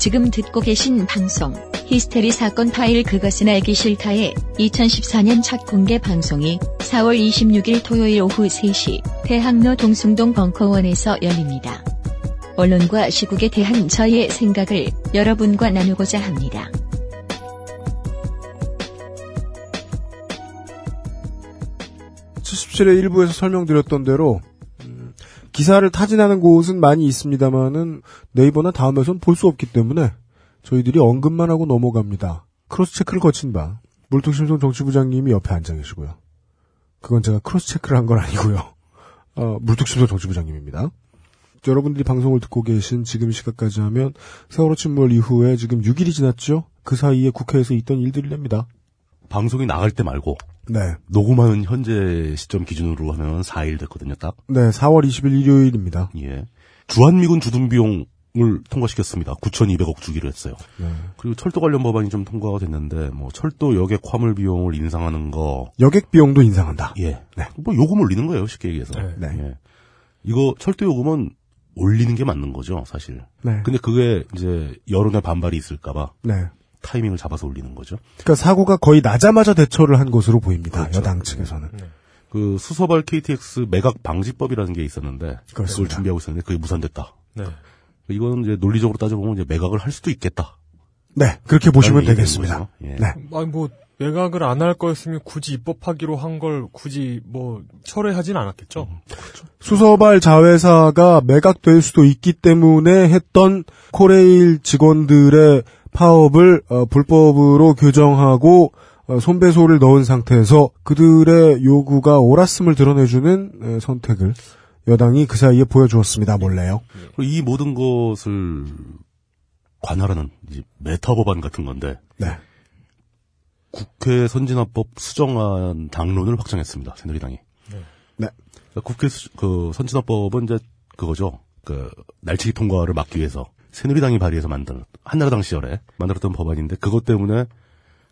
지금 듣고 계신 방송 히스테리 사건 파일 그것은 알기 싫다의 2014년 첫 공개 방송이 4월 26일 토요일 오후 3시 대학로 동숭동 벙커원에서 열립니다. 언론과 시국에 대한 저희의 생각을 여러분과 나누고자 합니다. 칠십칠의 일부에서 설명드렸던 대로 음, 기사를 타진하는 곳은 많이 있습니다만은 네이버나 다음에선 볼 수 없기 때문에 저희들이 언급만 하고 넘어갑니다. cross check를 거친 바 물뚝심송 정치부장님이 옆에 앉아 계시고요. 그건 제가 cross check를 한 건 아니고요. 어, 물뚝심송 정치부장님입니다. 여러분들이 방송을 듣고 계신 지금 시각까지 하면 세월호 침몰 이후에 지금 6일이 지났죠? 그 사이에 국회에서 있던 일들이랍니다. 방송이 나갈 때 말고 네. 녹음하는 현재 시점 기준으로 하면 4일 됐거든요, 딱. 네, 4월 20일 일요일입니다. 예. 주한미군 주둔 비용 을 통과시켰습니다. 9,200억 주기로 했어요. 네. 그리고 철도 관련 법안이 좀 통과가 됐는데 뭐 철도 여객 화물 비용을 인상하는 거 여객 비용도 인상한다. 예. 네. 뭐 요금 올리는 거예요, 쉽게 얘기해서. 네. 예. 이거 철도 요금은 올리는 게 맞는 거죠, 사실. 네. 근데 그게 이제 여론의 반발이 있을까 봐 네. 타이밍을 잡아서 올리는 거죠. 그러니까 사고가 거의 나자마자 대처를 한 것으로 보입니다. 그렇죠. 여당 측에서는. 그 수서발 KTX 매각 방지법이라는 게 있었는데 그걸 그렇습니다. 준비하고 있었는데 그게 무산됐다. 네. 이거는 이제 논리적으로 따져보면 이제 매각을 할 수도 있겠다. 네, 그렇게 보시면 되겠습니다. 예. 네. 아니 뭐 매각을 안 할 거였으면 굳이 입법하기로 한 걸 굳이 뭐 철회하진 않았겠죠. 수서발 자회사가 매각될 수도 있기 때문에 했던 코레일 직원들의 파업을 어, 불법으로 규정하고 어, 손배소를 넣은 상태에서 그들의 요구가 옳았음을 드러내주는 에, 선택을 여당이 그 사이에 보여주었습니다. 몰래요. 그리고 이 모든 것을 관할하는 메타 법안 같은 건데 네. 국회 선진화법 수정안 당론을 확정했습니다. 새누리당이. 네. 그러니까 국회 수- 그 선진화법은 이제 그거죠. 그 날치기 통과를 막기 위해서 새누리당이 발의해서 만든 한나라당 시절에 만들었던 법안인데 그것 때문에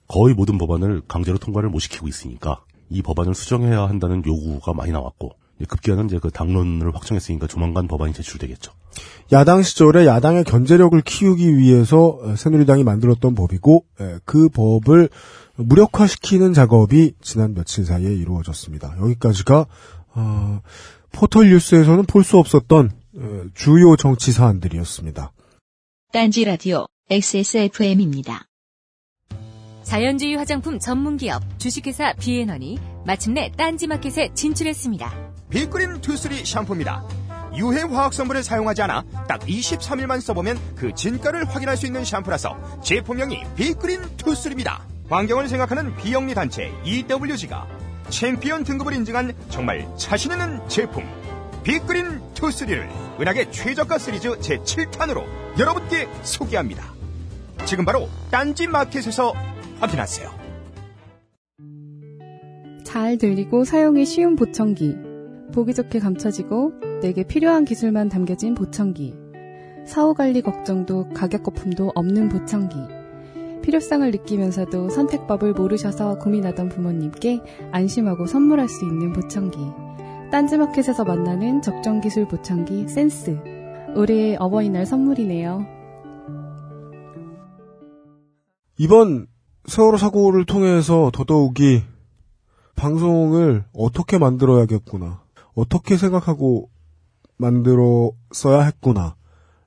거의 모든 법안을 강제로 통과를 못 시키고 있으니까 이 법안을 수정해야 한다는 요구가 많이 나왔고 급기야는 이제 그 당론을 확정했으니까 조만간 법안이 제출되겠죠. 야당 시절에 야당의 견제력을 키우기 위해서 어, 새누리당이 만들었던 법이고 에, 그 법을 무력화시키는 작업이 지난 며칠 사이에 이루어졌습니다. 여기까지가 어, 포털 뉴스에서는 볼 수 없었던 어, 주요 정치 사안들이었습니다. 딴지 라디오 XSFM입니다. 자연주의 화장품 전문 기업 주식회사 비앤원이 마침내 딴지 마켓에 진출했습니다. 비그린 투쓰리 샴푸입니다. 유해 화학 성분을 사용하지 않아 딱 23일만 써보면 그 진가를 확인할 수 있는 샴푸라서 제품명이 비그린 투쓰리입니다. 환경을 생각하는 비영리 단체 EWG가 챔피언 등급을 인증한 정말 자신 있는 제품 비그린 투쓰리를 은하계 최저가 시리즈 제7탄으로 여러분께 소개합니다. 지금 바로 딴지 마켓에서 확인하세요. 잘 들리고 사용이 쉬운 보청기. 보기 좋게 감춰지고 내게 필요한 기술만 담겨진 보청기. 사후 관리 걱정도 가격 거품도 없는 보청기. 필요성을 느끼면서도 선택법을 모르셔서 고민하던 부모님께 안심하고 선물할 수 있는 보청기. 딴지마켓에서 만나는 적정 기술 보청기 센스. 올해의 어버이날 선물이네요. 이번 세월호 사고를 통해서 더더욱이 방송을 어떻게 만들어야겠구나. 어떻게 생각하고 만들었어야 했구나.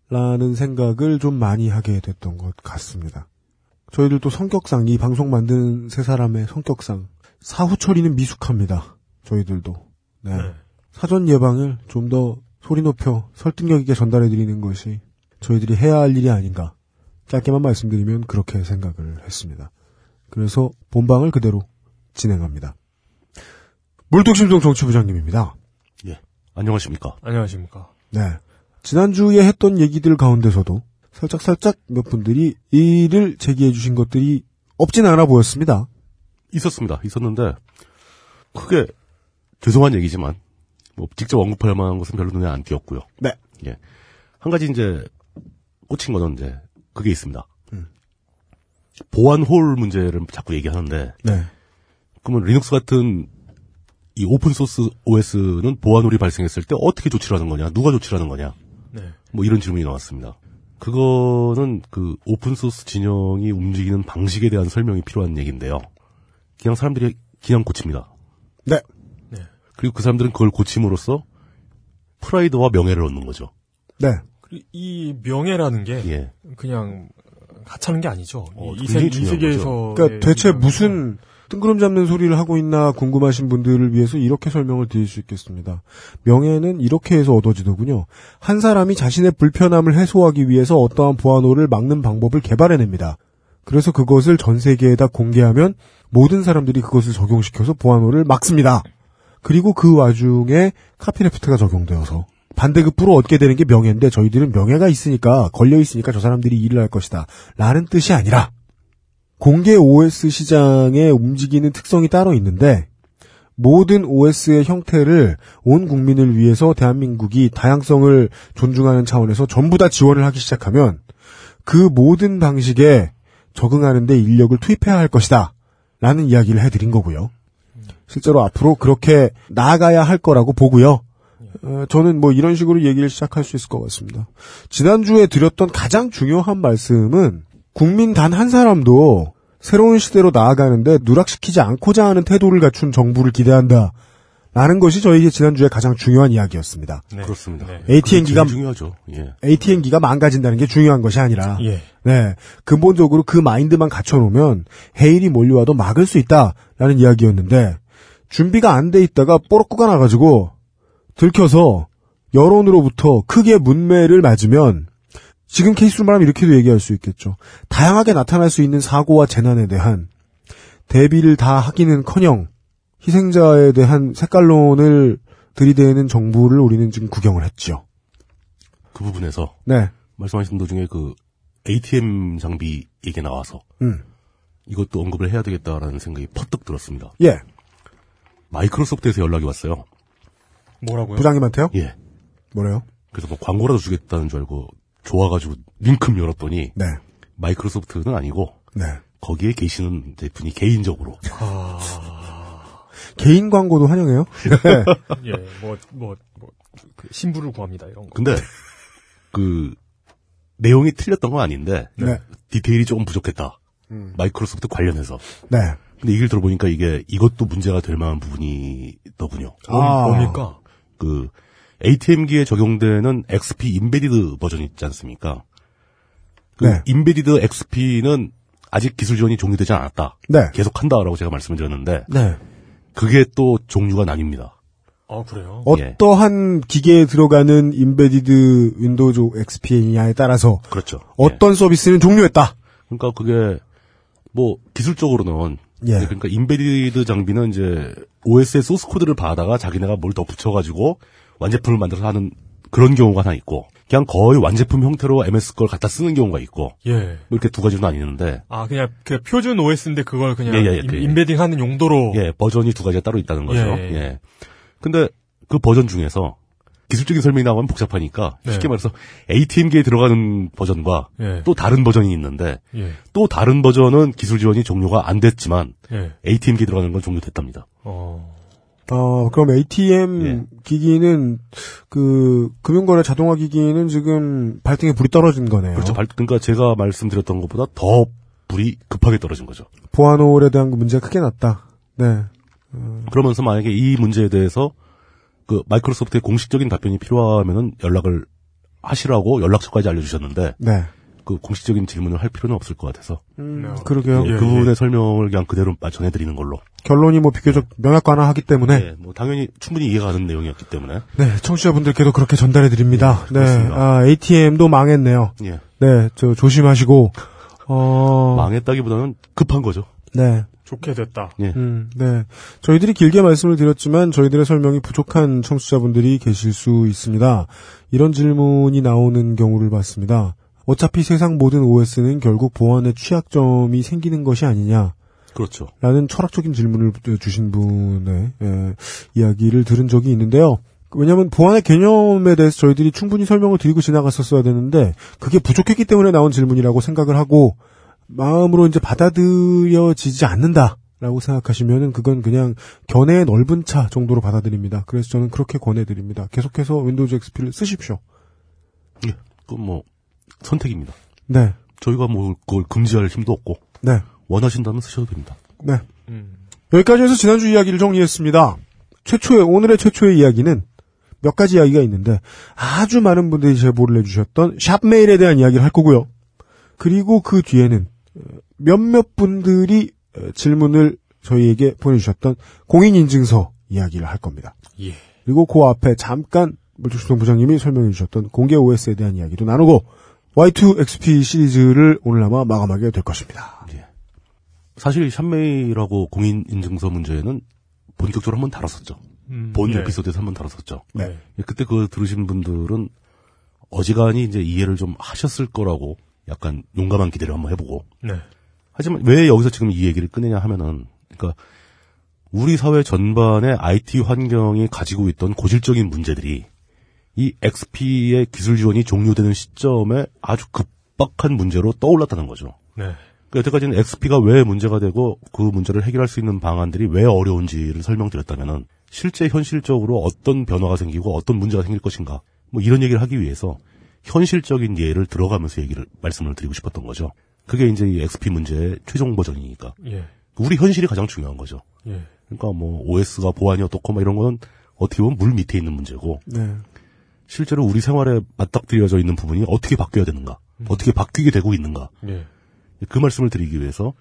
라는 생각을 좀 많이 하게 됐던 것 같습니다. 저희들도 성격상, 이 방송 만드는 세 사람의 성격상, 사후 처리는 미숙합니다. 저희들도. 네. 사전 예방을 좀 더 소리 높여 설득력 있게 전달해 드리는 것이 저희들이 해야 할 일이 아닌가. 짧게만 말씀드리면 그렇게 생각을 했습니다. 그래서 본방을 그대로 진행합니다. 물뚝심송 정치부장님입니다. 예. 안녕하십니까. 안녕하십니까. 네. 지난주에 했던 얘기들 가운데서도 살짝살짝 몇 분들이 이를 제기해 주신 것들이 없진 않아 보였습니다. 있었습니다. 있었는데 크게 죄송한 얘기지만 뭐 직접 언급할 만한 것은 별로 눈에 안 띄었고요. 네. 예. 한 가지 이제 꽂힌 거는 이제 그게 있습니다. 음. 보안 홀 문제를 자꾸 얘기하는데 네. 그러면 리눅스 같은 이 open source OS는 보안 hole이 발생했을 때 어떻게 조치를 하는 거냐? 누가 조치를 하는 거냐? 네. 뭐 이런 질문이 나왔습니다. 그거는 그 open source 진영이 움직이는 방식에 대한 설명이 필요한 얘기인데요. 그냥 사람들이 그냥 고칩니다. 네. 그리고 그 사람들은 그걸 고침으로써 프라이드와 명예를 얻는 거죠. 네. 그리고 이 명예라는 게 예. 그냥 하찮은 게 아니죠. 어, 이, 세, 이 세계에서 그러니까 대체 무슨 뜬구름 잡는 소리를 하고 있나 궁금하신 분들을 위해서 이렇게 설명을 드릴 수 있겠습니다. 명예는 이렇게 해서 얻어지더군요. 한 사람이 자신의 불편함을 해소하기 위해서 어떠한 보안호를 막는 방법을 개발해냅니다. 그래서 그것을 전 세계에다 공개하면 모든 사람들이 그것을 적용시켜서 보안호를 막습니다. 그리고 그 와중에 카피레프트가 적용되어서 반대급부로 얻게 되는 게 명예인데 저희들은 명예가 있으니까 걸려 있으니까 저 사람들이 일을 할 것이다. 라는 뜻이 아니라 공개 OS 시장에 움직이는 특성이 따로 있는데 모든 OS의 형태를 온 국민을 위해서 대한민국이 다양성을 존중하는 차원에서 전부 다 지원을 하기 시작하면 그 모든 방식에 적응하는데 인력을 투입해야 할 것이다. 라는 이야기를 해드린 거고요. 실제로 앞으로 그렇게 나아가야 할 거라고 보고요. 어, 저는 뭐 이런 식으로 얘기를 시작할 수 있을 것 같습니다. 지난주에 드렸던 가장 중요한 말씀은 국민 단 한 사람도 새로운 시대로 나아가는데 누락시키지 않고자 하는 태도를 갖춘 정부를 기대한다. 라는 것이 저에게 지난주에 가장 중요한 이야기였습니다. 네. 그렇습니다. 네. ATM기가 중요하죠. 예. ATM기가 망가진다는 게 중요한 것이 아니라 예. 네. 근본적으로 그 마인드만 갖춰 놓으면 해일이 몰려와도 막을 수 있다라는 이야기였는데 준비가 안 돼 있다가 뽀록꾸가 나가지고 들켜서 여론으로부터 크게 문매를 맞으면 지금 케이스로 말하면 이렇게도 얘기할 수 있겠죠. 다양하게 나타날 수 있는 사고와 재난에 대한 대비를 다 하기는커녕 희생자에 대한 색깔론을 들이대는 정부를 우리는 지금 구경을 했죠. 그 부분에서 네. 말씀하신 도중에 그 ATM 장비 얘기 나와서 음. 이것도 언급을 해야 되겠다라는 생각이 퍼뜩 들었습니다. 예. 마이크로소프트에서 연락이 왔어요. 뭐라고요? 부장님한테요? 예. 뭐래요? 그래서 뭐 광고라도 주겠다는 줄 알고 좋아가지고 링크 열었더니 네. 마이크로소프트는 아니고 네. 거기에 계시는 네 분이 개인적으로 개인 광고도 환영해요. 예, 뭐, 뭐, 뭐, 그 신부를 구합니다, 이런 거. 근데 그 내용이 틀렸던 건 아닌데 네. 디테일이 조금 부족했다. 음. 마이크로소프트 관련해서. 네. 근데 얘기를 들어보니까 이게 이것도 문제가 될 만한 부분이 더군요. 아. 뭡니까? 그 ATM기에 적용되는 XP embedded 버전이 있지 않습니까? 그 네. embedded XP는 아직 기술 지원이 종료되지 않았다. 네. 계속 한다라고 제가 말씀을 드렸는데 네. 그게 또 종류가 나뉩니다. 아, 그래요? 예. 어떠한 기계에 들어가는 embedded Windows XP냐에 따라서 그렇죠. 예. 어떤 서비스는 종료했다. 그러니까 그게 뭐 기술적으로는 예. 그러니까 embedded 장비는 이제 OS의 소스 코드를 받아다가 자기네가 뭘 더 붙여가지고 완제품을 만들어서 하는 그런 경우가 하나 있고 그냥 거의 완제품 형태로 MS 걸 갖다 쓰는 경우가 있고 예. 뭐 이렇게 두 가지로 나뉘는데 아, 그냥, 그 표준 OS인데 그걸 그냥 예, 예, 예, 인- 그, 예. embedding 하는 용도로. 예 버전이 두 가지가 따로 있다는 거죠. 예, 예. 예. 근데 그 버전 중에서 기술적인 설명이 나오면 복잡하니까 네. 쉽게 말해서 ATM기에 들어가는 버전과 예. 또 다른 버전이 있는데 예. 또 다른 버전은 기술 지원이 종료가 안 됐지만 예. ATM기에 들어가는 건 종료됐답니다. 어. 어, 그럼 ATM 예. 기기는 그 금융거래 자동화 기기는 지금 발등에 불이 떨어진 거네요. 그렇죠. 발- 그러니까 제가 말씀드렸던 것보다 더 불이 급하게 떨어진 거죠. 보안홀에 대한 그 문제가 크게 났다. 네. 그러면서 만약에 이 문제에 대해서 그 마이크로소프트의 공식적인 답변이 필요하면은 연락을 하시라고 연락처까지 알려주셨는데 네. 그 공식적인 질문을 할 필요는 없을 것 같아서 음, 그러게요. 예, 그 부분의 설명을 그냥 그대로 전해드리는 걸로. 결론이 뭐 비교적 명약관화하기 때문에 예, 뭐 당연히 충분히 이해가 가는 내용이었기 때문에 네, 청취자분들께도 그렇게 전달해 드립니다. 네. 그렇습니다. 아, ATM도 망했네요. 예, 네, 저 조심하시고 어 망했다기보다는 급한 거죠. 네. 좋게 됐다. 예, 음, 네. 저희들이 길게 말씀을 드렸지만 저희들의 설명이 부족한 청취자분들이 계실 수 있습니다. 이런 질문이 나오는 경우를 봤습니다. 어차피 세상 모든 OS는 결국 보안에 취약점이 생기는 것이 아니냐. 그렇죠. 라는 철학적인 질문을 주신 분의 예, 이야기를 들은 적이 있는데요. 왜냐하면 보안의 개념에 대해서 저희들이 충분히 설명을 드리고 지나갔었어야 되는데 그게 부족했기 때문에 나온 질문이라고 생각을 하고 마음으로 이제 받아들여지지 않는다 라고 생각하시면은 그건 그냥 견해의 넓은 차 정도로 받아들입니다. 그래서 저는 그렇게 권해드립니다. 계속해서 윈도우즈 XP를 쓰십시오. 예, 그뭐 선택입니다. 네. 저희가 뭐 그걸 금지할 힘도 없고 네. 원하신다면 쓰셔도 됩니다. 네. 음. 여기까지 해서 지난주 이야기를 정리했습니다. 최초의, 오늘의 최초의 이야기는 몇 가지 이야기가 있는데 아주 많은 분들이 제보를 해주셨던 샵메일에 대한 이야기를 할 거고요. 그리고 그 뒤에는 어, 몇몇 분들이 어, 질문을 저희에게 보내주셨던 공인인증서 이야기를 할 겁니다. 예. 그리고 그 앞에 잠깐 물뚝수동 부장님이 설명해 주셨던 공개 OS에 대한 이야기도 나누고 Y2XP 시리즈를 오늘 아마 마감하게 될 것입니다. 사실 샵메일하고 공인인증서 문제는 본격적으로 한번 다뤘었죠. 음, 본 예. 에피소드에서 한번 다뤘었죠. 네. 그때 그거 들으신 분들은 어지간히 이제 이해를 좀 하셨을 거라고 약간 용감한 기대를 한번 해보고. 네. 하지만 왜 여기서 지금 이 얘기를 꺼내냐 하면은, 그러니까 우리 사회 전반의 IT 환경이 가지고 있던 고질적인 문제들이 이 XP의 기술 지원이 종료되는 시점에 아주 급박한 문제로 떠올랐다는 거죠. 네. 그 여태까지는 XP가 왜 문제가 되고 그 문제를 해결할 수 있는 방안들이 왜 어려운지를 설명드렸다면은 실제 현실적으로 어떤 변화가 생기고 어떤 문제가 생길 것인가 뭐 이런 얘기를 하기 위해서 현실적인 예를 들어가면서 얘기를 말씀을 드리고 싶었던 거죠. 그게 이제 이 XP 문제의 최종 버전이니까 예. 우리 현실이 가장 중요한 거죠. 예. 그러니까 뭐 OS가 보안이 어떻고 막 이런 거는 어떻게 보면 물 밑에 있는 문제고 네. 실제로 우리 생활에 맞닥뜨려져 있는 부분이 어떻게 바뀌어야 되는가, 어떻게 바뀌게 되고 있는가 예. 그 말씀을 드리기 위해서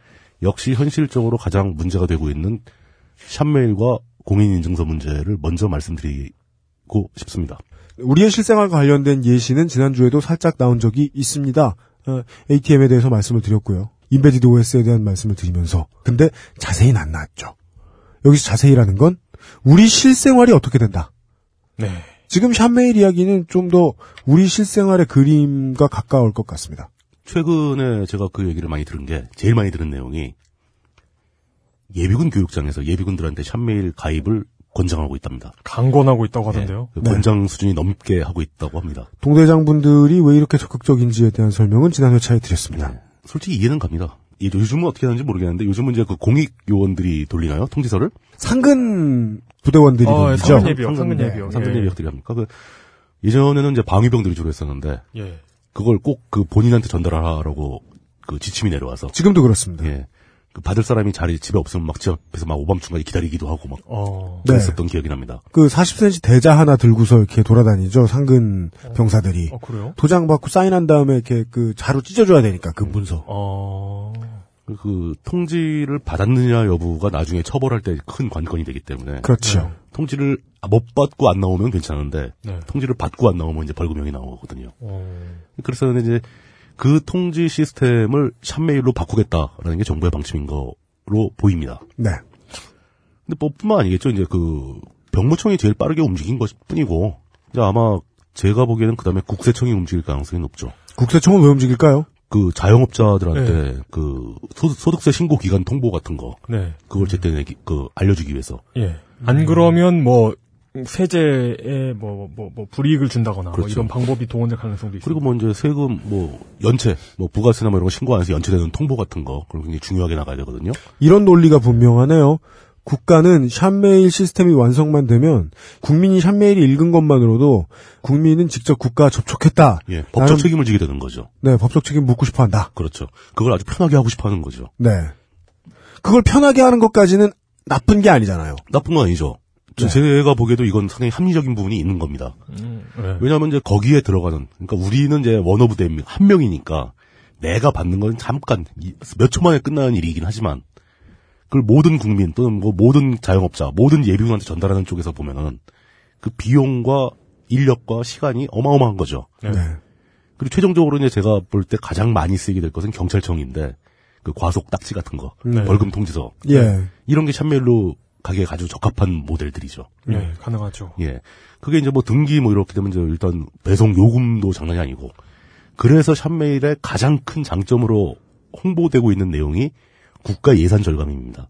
역시 현실적으로 가장 문제가 되고 있는 샵메일과 공인인증서 문제를 먼저 말씀드리고 싶습니다. 우리의 실생활과 관련된 예시는 지난주에도 살짝 나온 적이 있습니다. 어, ATM에 대해서 말씀을 드렸고요. 인베디드 OS에 대한 말씀을 드리면서. 근데 자세히는 안 나왔죠. 여기서 자세히라는 건 우리 실생활이 어떻게 된다. 네. 지금 샵메일 이야기는 좀 더 우리 실생활의 그림과 가까울 것 같습니다. 최근에 제가 그 얘기를 많이 들은 게 제일 많이 들은 내용이 예비군 교육장에서 예비군들한테 샵메일 가입을 권장하고 있답니다. 강권하고 있다고 하던데요. 그 네. 권장 수준이 넘게 하고 있다고 합니다. 동대장분들이 왜 이렇게 적극적인지에 대한 설명은 지난 회차에 드렸습니다. 네. 솔직히 이해는 갑니다. 이- 요즘은 어떻게 하는지 모르겠는데 요즘은 이제 그 공익 요원들이 돌리나요? 통지서를? 상근 부대원들이 어, 돌리죠. 상근 예비역, 상근 네. 예비역. 상근 예. 예비역들이 합니까? 그 예전에는 이제 방위병들이 주로 했었는데 예. 그걸 꼭 그 본인한테 전달하라고 그 지침이 내려와서 지금도 그렇습니다. 예. 그 받을 사람이 자리 집에 없으면 막 집 앞에서 막 오밤중까지 기다리기도 하고 막 어. 네. 그랬었던 기억이 납니다. 그 40cm 대자 하나 들고서 이렇게 돌아다니죠. 상근 병사들이. 어, 그래요? 도장 받고 사인한 다음에 이렇게 그 자루 찢어줘야 되니까 그 문서. 어. 그- 그 통지를 받았느냐 여부가 나중에 처벌할 때 큰 관건이 되기 때문에 그렇죠. 통지를 못 받고 안 나오면 괜찮은데 네. 통지를 받고 안 나오면 이제 벌금형이 나오거든요. 어. 그래서 이제 그 통지 시스템을 샵메일로 바꾸겠다라는 게 정부의 방침인 거로 보입니다. 네. 근데 뭐 뿐만 아니겠죠. 이제 그 병무청이 제일 빠르게 움직인 것 뿐이고 이제 아마 제가 보기에는 그 다음에 국세청이 움직일 가능성이 높죠. 국세청은 왜 움직일까요? 그 자영업자들한테 그 소, 득 세 신고 기간 통보 같은 거 네. 그걸 제때 내기 그 알려주기 위해서 예. 안 그러면 뭐 세제에 뭐뭐 뭐 불이익을 준다거나 뭐 그렇죠. 이런 방법이 동원될 가능성도 있고. 그리고 뭐 이제 세금 뭐 연체 뭐 부가세나 뭐 이런 거 신고 안 해서 연체되는 통보 같은 거 그런 거 굉장히 중요하게 나가야 되거든요. 이런 논리가 분명하네요. 국가는 샵메일 시스템이 완성만 되면 국민이 샵메일이 읽은 것만으로도 국민은 직접 국가와 접촉했다. 예, 법적 나는- 책임을 지게 되는 거죠. 네, 법적 책임 묻고 싶어 한다. 그렇죠. 그걸 아주 편하게 하고 싶어 하는 거죠. 네. 그걸 편하게 하는 것까지는 나쁜 게 아니잖아요. 나쁜 건 아니죠. 저- 네. 제가 보기에도 이건 상당히 합리적인 부분이 있는 겁니다. 음, 네. 왜냐하면 이제 거기에 들어가는 그러니까 우리는 이제 one of them 한 명이니까 내가 받는 건 잠깐 이- 몇초 만에 끝나는 일이긴 하지만 그걸 모든 국민 또는 뭐 모든 자영업자 모든 예비군한테 전달하는 쪽에서 보면은 그 비용과 인력과 시간이 어마어마한 거죠. 네. 네. 그리고 최종적으로 이제 제가 볼 때 가장 많이 쓰이게 될 것은 경찰청인데 그 과속 딱지 같은 거 네. 벌금 통지서 예. 이런 게 샵메일로 가게 아주 적합한 모델들이죠. 예, 가능하죠. 예. 그게 이제 뭐 등기 뭐 이렇게 되면 이제 일단 배송 요금도 장난이 아니고 그래서 샵메일의 가장 큰 장점으로 홍보되고 있는 내용이 국가 예산 절감입니다.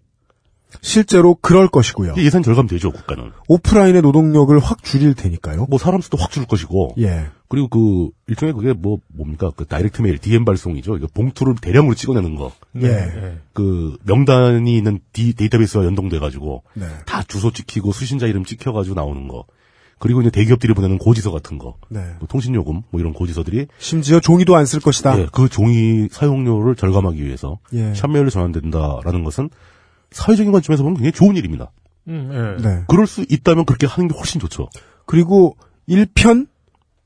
실제로 그럴 것이고요. 예산 절감 되죠, 국가는. 오프라인의 노동력을 확 줄일 테니까요. 뭐 사람 수도 확 줄 것이고 예. 그리고 그 일종의 그게 뭐 뭡니까? 그 다이렉트 메일 DM 발송이죠. 이거 봉투를 대량으로 찍어내는 거. 예. 예. 그 명단이 있는 디, 데이터베이스와 연동돼 가지고 네. 다 주소 찍히고 수신자 이름 찍혀 가지고 나오는 거. 그리고 이제 대기업들이 보내는 고지서 같은 거, 네. 뭐 통신요금 뭐 이런 고지서들이 심지어 종이도 안 쓸 것이다. 예, 그 종이 사용료를 절감하기 위해서 예. 샵메일로 전환된다라는 것은 사회적인 관점에서 보면 굉장히 좋은 일입니다. 음, 예. 네. 그럴 수 있다면 그렇게 하는 게 훨씬 좋죠. 그리고 1편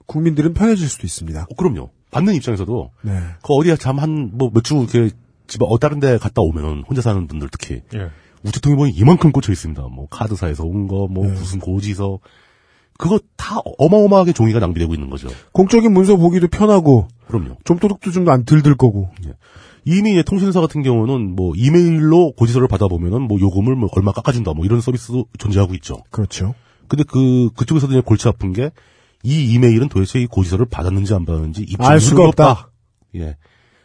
국민들은 편해질 수도 있습니다. 어, 그럼요. 받는 입장에서도 네. 그 어디야 잠 한 뭐 몇 주 이렇게 집 어, 다른 데 갔다 오면은 혼자 사는 분들 특히 예. 우체통에 보면 이만큼 꽂혀 있습니다. 뭐 카드사에서 온 거, 뭐 네. 무슨 고지서 그거 다 어마어마하게 종이가 낭비되고 있는 거죠. 공적인 문서 보기도 편하고 그럼요. 좀 도둑도 좀 안 들들 거고. 이미 이제 통신사 같은 경우는 뭐 이메일로 고지서를 받아보면은 뭐 요금을 뭐 얼마 깎아준다 뭐 이런 서비스도 존재하고 있죠. 그렇죠. 근데 그 그쪽에서도 이제 골치 아픈 게 이 이메일은 도대체 이 고지서를 받았는지 안 받았는지 입증 알 수가 없다. 예.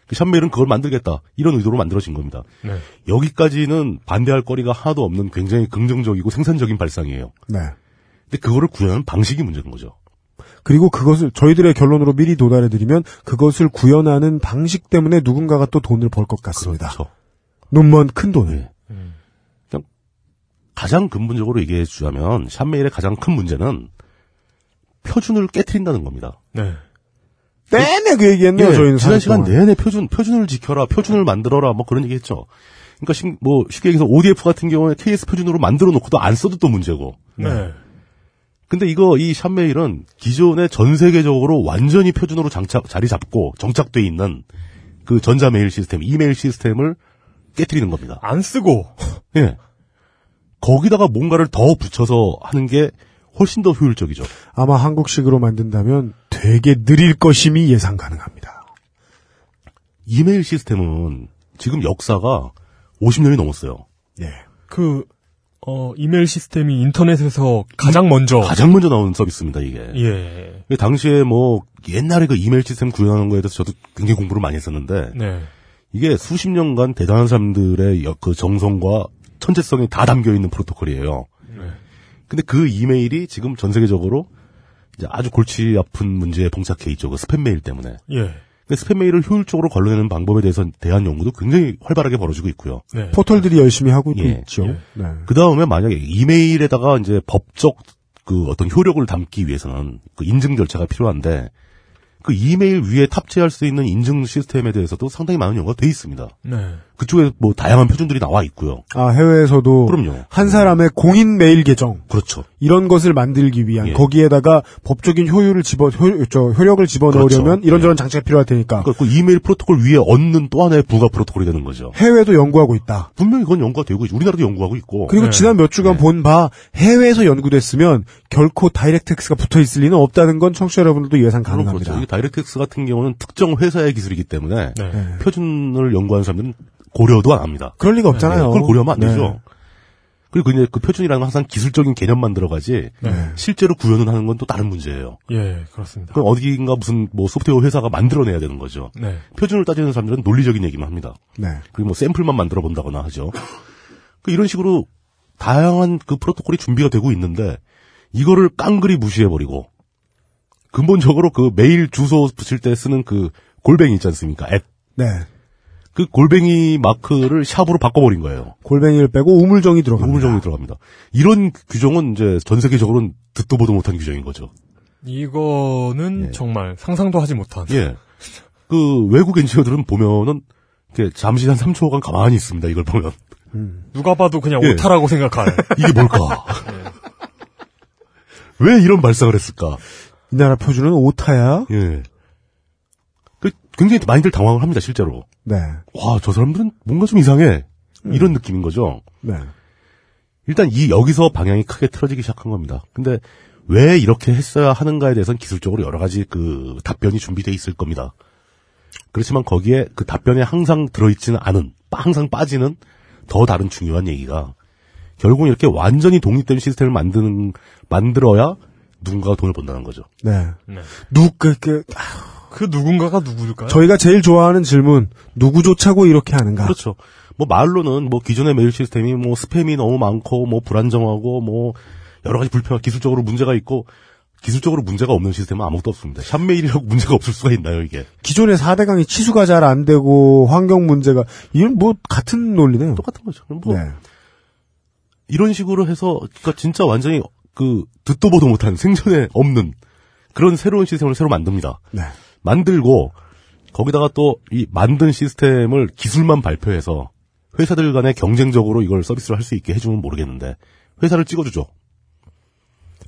그 샵메일은 그걸 만들겠다. 이런 의도로 만들어진 겁니다. 네. 여기까지는 반대할 거리가 하나도 없는 굉장히 긍정적이고 생산적인 발상이에요. 네. 근데 그거를 구현하는 방식이 문제인 거죠. 그리고 그것을 저희들의 결론으로 미리 도달해드리면 그것을 구현하는 방식 때문에 누군가가 또 돈을 벌 것 같습니다. 그렇죠. 눈먼 큰 돈을. 예. 그냥 가장 근본적으로 얘기해 주자면 샵메일의 가장 큰 문제는 표준을 깨트린다는 겁니다. 네. 내내 그 얘기했네요. 예, 저희는 지난 시간 동안. 내내 표준 표준을 지켜라, 표준을 만들어라, 뭐 그런 얘기했죠. 그러니까 심- 뭐 쉽게 얘기해서 ODF 같은 경우에 KS 표준으로 만들어 놓고도 안 써도 또 문제고. 네. 근데 이거 이 샵메일은 기존에 전 세계적으로 완전히 표준으로 장착 자리 잡고 정착돼 있는 그 전자 메일 시스템, 이메일 시스템을 깨뜨리는 겁니다. 안 쓰고 예. 거기다가 뭔가를 더 붙여서 하는 게 훨씬 더 효율적이죠. 아마 한국식으로 만든다면 되게 느릴 것임이 예상 가능합니다. 이메일 시스템은 지금 역사가 50년이 넘었어요. 예. 그 어, 이메일 시스템이 인터넷에서 가장 먼저 가장 먼저 나오는 서비스입니다, 이게. 예. 그 당시에 뭐 옛날에 그 이메일 시스템 구현하는 거에 대해서 저도 굉장히 공부를 많이 했었는데 네. 이게 수십 년간 대단한 사람들의 여- 그 정성과 천재성이 다 담겨 있는 프로토콜이에요. 근데 그 이메일이 지금 전 세계적으로 이제 아주 골치 아픈 문제에 봉착해 있죠. 그 스팸 메일 때문에. 예. 그 스팸 메일을 효율적으로 걸러내는 방법에 대해서 대한 연구도 굉장히 활발하게 벌어지고 있고요. 네. 포털들이 열심히 하고 도 예, 있죠. 예. 네. 그 다음에 만약에 이메일에다가 이제 법적 그 어떤 효력을 담기 위해서는 그 인증 절차가 필요한데 그 이메일 위에 탑재할 수 있는 인증 시스템에 대해서도 상당히 많은 연구가 돼 있습니다. 네. 그쪽에 뭐 다양한 표준들이 나와 있고요. 아 해외에서도 그럼요. 한 사람의 공인 메일 계정 그렇죠. 이런 것을 만들기 위한 예. 거기에다가 법적인 효율을 집어 효, 저 효력을 집어넣으려면 그렇죠. 이런저런 장치가 필요할 테니까 그러니까 그 이메일 프로토콜 위에 얹는 또 하나의 부가 프로토콜이 되는 거죠. 해외도 연구하고 있다. 분명히 그건 연구가 되고 있죠. 우리나라도 연구하고 있고. 그리고 네. 지난 몇 주간 본 바 해외에서 연구됐으면 결코 DirectX가 붙어 있을 리는 없다는 건 청취자 여러분들도 예상 물론 가능합니다. 그렇죠. 이 DirectX 같은 경우는 특정 회사의 기술이기 때문에 네. 네. 표준을 연구하는 사람들은 고려도 안 합니다. 그럴 리가 없잖아요. 네, 그걸 고려하면 안 네. 되죠. 그리고 이제 그 표준이라는 건 항상 기술적인 개념만 들어가지 네. 실제로 구현을 하는 건 또 다른 문제예요. 예, 그렇습니다. 그럼 어디인가 무슨 뭐 소프트웨어 회사가 만들어내야 되는 거죠. 네. 표준을 따지는 사람들은 논리적인 얘기만 합니다. 네. 그리고 뭐 샘플만 만들어 본다거나 하죠. 그 이런 식으로 다양한 그 프로토콜이 준비가 되고 있는데 이거를 깡그리 무시해 버리고 근본적으로 그 메일 주소 붙일 때 쓰는 그 골뱅이 있지 않습니까? 앱. 네. 그 골뱅이 마크를 샵으로 바꿔버린 거예요. 골뱅이를 빼고 우물정이 들어갑니다. 우물정이 들어갑니다. 이런 규정은 이제 전 세계적으로는 듣도 보도 못한 규정인 거죠. 이거는 예. 정말 상상도 하지 못한. 예. 그 외국 엔지니어들은 보면은 이렇게 잠시 한 3초간 가만히 있습니다. 이걸 보면. 누가 봐도 그냥 예. 오타라고 생각할. 이게 뭘까? 왜 이런 발상을 했을까? 이 나라 표준은 오타야. 예. 그 굉장히 많이들 당황을 합니다, 실제로. 네. 와, 저 사람들은 뭔가 좀 이상해. 이런 느낌인 거죠. 네. 일단 이 여기서 방향이 크게 틀어지기 시작한 겁니다. 근데 왜 이렇게 했어야 하는가에 대해서는 기술적으로 여러 가지 그 답변이 준비돼 있을 겁니다. 그렇지만 거기에 그 답변에 항상 들어있지는 않은, 항상 빠지는 더 다른 중요한 얘기가 결국 이렇게 완전히 독립된 시스템을 만드는, 만들어야 누군가가 돈을 번다는 거죠. 네. 네. 누, 그, 그, 그 누군가가 누구일까요? 저희가 제일 좋아하는 질문, 누구조차고 이렇게 하는가? 그렇죠. 뭐 말로는 뭐 기존의 메일 시스템이 뭐 스팸이 너무 많고 뭐 불안정하고 뭐 여러 가지 불편, 기술적으로 문제가 있고 기술적으로 문제가 없는 시스템은 아무것도 없습니다. 샵메일이라고 문제가 없을 수가 있나요, 이게? 기존의 4대강이 치수가 잘 안 되고, 환경 문제가, 이건 뭐, 같은 논리네요. 똑같은 거죠. 뭐 네. 이런 식으로 해서 그러니까 진짜 완전히 그 듣도 보도 못한 생전에 없는 그런 새로운 시스템을 새로 만듭니다. 네. 만들고 거기다가 또 이 만든 시스템을 기술만 발표해서 회사들 간에 경쟁적으로 이걸 서비스를 할 수 있게 해주면 모르겠는데 회사를 찍어주죠.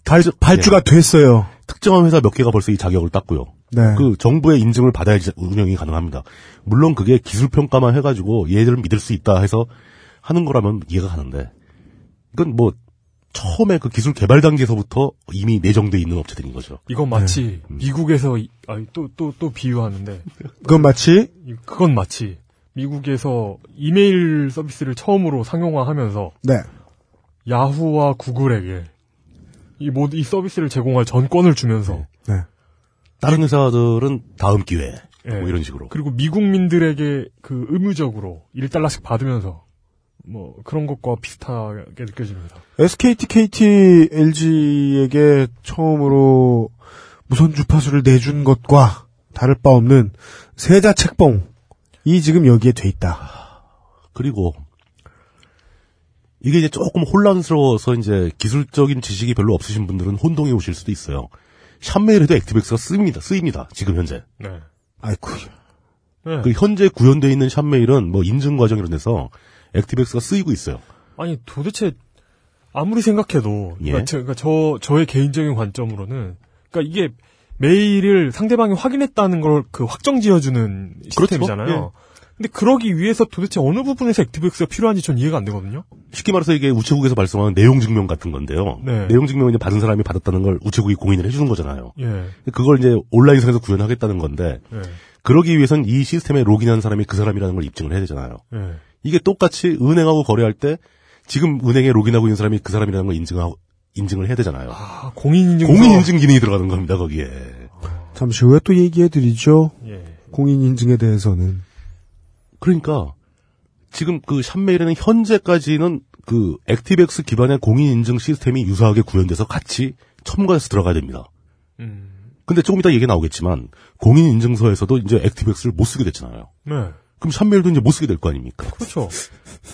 발, 발주가 됐어요. 특정한 회사 몇 개가 벌써 이 자격을 땄고요. 네. 그 정부의 인증을 받아야지 운영이 가능합니다. 물론 그게 기술 평가만 해가지고 얘들을 믿을 수 있다 해서 하는 거라면 이해가 가는데 이건 뭐 처음에 그 기술 개발 단계에서부터 이미 내정돼 있는 업체들인 거죠. 이건 마치 미국에서 또또 또 비유하는데 그건 마치 이- 그건 마치 미국에서 이메일 서비스를 처음으로 상용화하면서 네. 야후와 구글에게 이 모두 이 서비스를 제공할 전권을 주면서 네. 다른 회사들은 다음 기회 예. 뭐 이런 식으로. 그리고 미국민들에게 그 의무적으로 1달러씩 받으면서 뭐 그런 것과 비슷하게 느껴집니다. SKT, KT, LG에게 처음으로 무선 주파수를 내준 것과 다를 바 없는 세자 책봉이 지금 여기에 돼 있다. 그리고 이게 이제 조금 혼란스러워서 이제 기술적인 지식이 별로 없으신 분들은 혼동해 오실 수도 있어요. 샵메일에도 액티백스가 쓰입니다. 쓰입니다. 지금 현재. 네. 아이쿠. 네. 그 현재 구현되어 있는 샵메일은 뭐 인증 과정 이런 데서 액티백스가 쓰이고 있어요. 아니 도대체 아무리 생각해도 예. 그러니까, 저, 그러니까 저 저의 개인적인 관점으로는 그러니까 이게 메일을 상대방이 확인했다는 걸 그 확정 지어주는 그렇죠. 시스템이잖아요. 근데 그러기 위해서 도대체 어느 부분에서 액티브엑스가 필요한지 전 이해가 안 되거든요. 쉽게 말해서 이게 우체국에서 발송하는 내용 증명 같은 건데요. 네. 내용 증명은 이제 받은 사람이 받았다는 걸 우체국이 공인을 해주는 거잖아요. 예. 그걸 이제 온라인상에서 구현하겠다는 건데 예. 그러기 위해선 이 시스템에 로그인한 사람이 그 사람이라는 걸 입증을 해야 되잖아요. 예. 이게 똑같이 은행하고 거래할 때 지금 은행에 로그인하고 있는 사람이 그 사람이라는 걸 인증하고 인증을 해야 되잖아요. 아, 공인인증 공인인증 기능이 들어가는 겁니다 거기에. 잠시 후에 또 얘기해드리죠. 예. 공인인증에 대해서는. 그러니까 지금 그 샵메일에는 현재까지는 그 액티백스 기반의 공인인증 시스템이 유사하게 구현돼서 같이 첨가해서 들어가야 됩니다. 음. 근데 조금 이따 얘기 나오겠지만 공인인증서에서도 이제 ActiveX를 못 쓰게 됐잖아요. 네. 그럼 샵메일도 이제 못 쓰게 될 거 아닙니까? 그렇죠.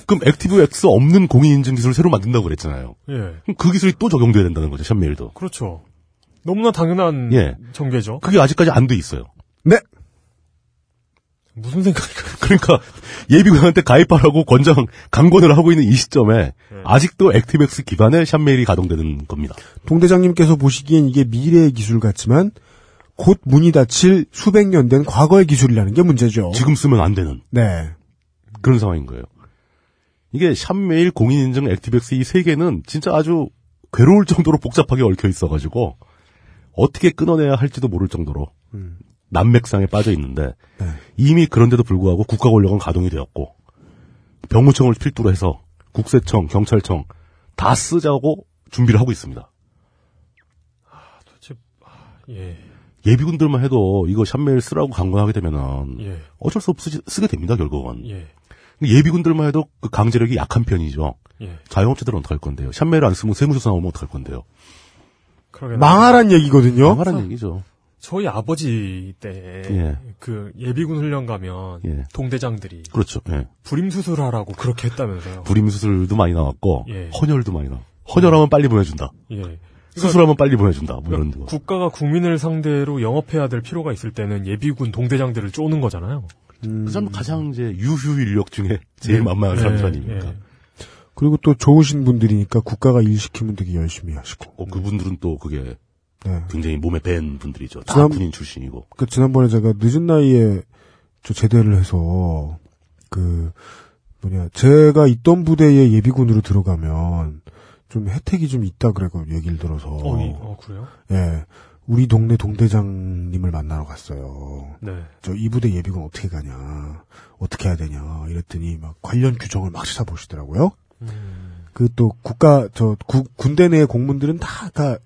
그럼 액티브엑스 없는 공인인증 기술을 새로 만든다고 그랬잖아요. 예. 그럼 그 기술이 또 적용돼야 된다는 거죠, 샵메일도. 그렇죠. 너무나 당연한 예. 전개죠. 그게 아직까지 안 돼 있어요. 네. 무슨 생각일까요? 그러니까 예비군한테 가입하라고 권장 강권을 하고 있는 이 시점에 아직도 액티백스 기반의 샵메일이 가동되는 겁니다. 동 대장님께서 보시기엔 이게 미래의 기술 같지만 곧 문이 닫힐 수백 년 된 과거의 기술이라는 게 문제죠. 지금 쓰면 안 되는 네. 그런 상황인 거예요. 이게 샵메일, 공인인증, 액티백스 이 세 개는 진짜 아주 괴로울 정도로 복잡하게 얽혀 있어가지고 어떻게 끊어내야 할지도 모를 정도로 난맥상에 빠져 있는데 네. 이미 그런데도 불구하고 국가 권력은 가동이 되었고 병무청을 필두로 해서 국세청, 경찰청 다 쓰자고 준비를 하고 있습니다. 도대체 아, 예. 예비군들만 해도 이거 샵메일 쓰라고 강권하게 되면은 예. 어쩔 수 없이 쓰게 됩니다 결국은. 예. 예비군들만 해도 그 강제력이 약한 편이죠. 예. 자영업자들은 어떡할 건데요? 샵메일 안 쓰면 세무조사 나오면 어떡할 건데요? 그러게 망하란 얘기거든요. 망하란 얘기죠. 저희 아버지 때 예. 그 예 비군 훈련 가면 예. 동대장들이 그렇죠. 예. 불임 수술하라고 그렇게 했다면서요. 불임 수술도 많이 나왔고 예. 헌혈도 많이 나와. 헌혈하면 빨리 보내준다. 예. 수술하면 빨리 보내준다. 뭐 이런 거. 국가가 국민을 상대로 영업해야 될 필요가 있을 때는 예비군 동대장들을 쪼는 거잖아요. 그 사람 가장 이제 유휴 인력 중에 제일 만만한 사람들 예, 아닙니까? 예. 그리고 또 좋으신 분들이니까 국가가 일 시키면 되게 열심히 하시고. 어, 그분들은 또 그게 네. 굉장히 몸에 밴 분들이죠. 다 지난- 군인 출신이고. 그 지난번에 제가 늦은 나이에 저 제대를 해서 그 뭐냐 제가 있던 부대에 예비군으로 들어가면 좀 혜택이 좀 있다 그래고 얘기를 들어서 어, 이- 어, 그래요? 예 우리 동네 동대장님을 만나러 갔어요. 네. 저 이 부대 예비군 어떻게 가냐 어떻게 해야 되냐 이랬더니 막 관련 규정을 막 찾아보시더라고요. 음. 그또 국가 저 구- 군대 내 공문들은 다 다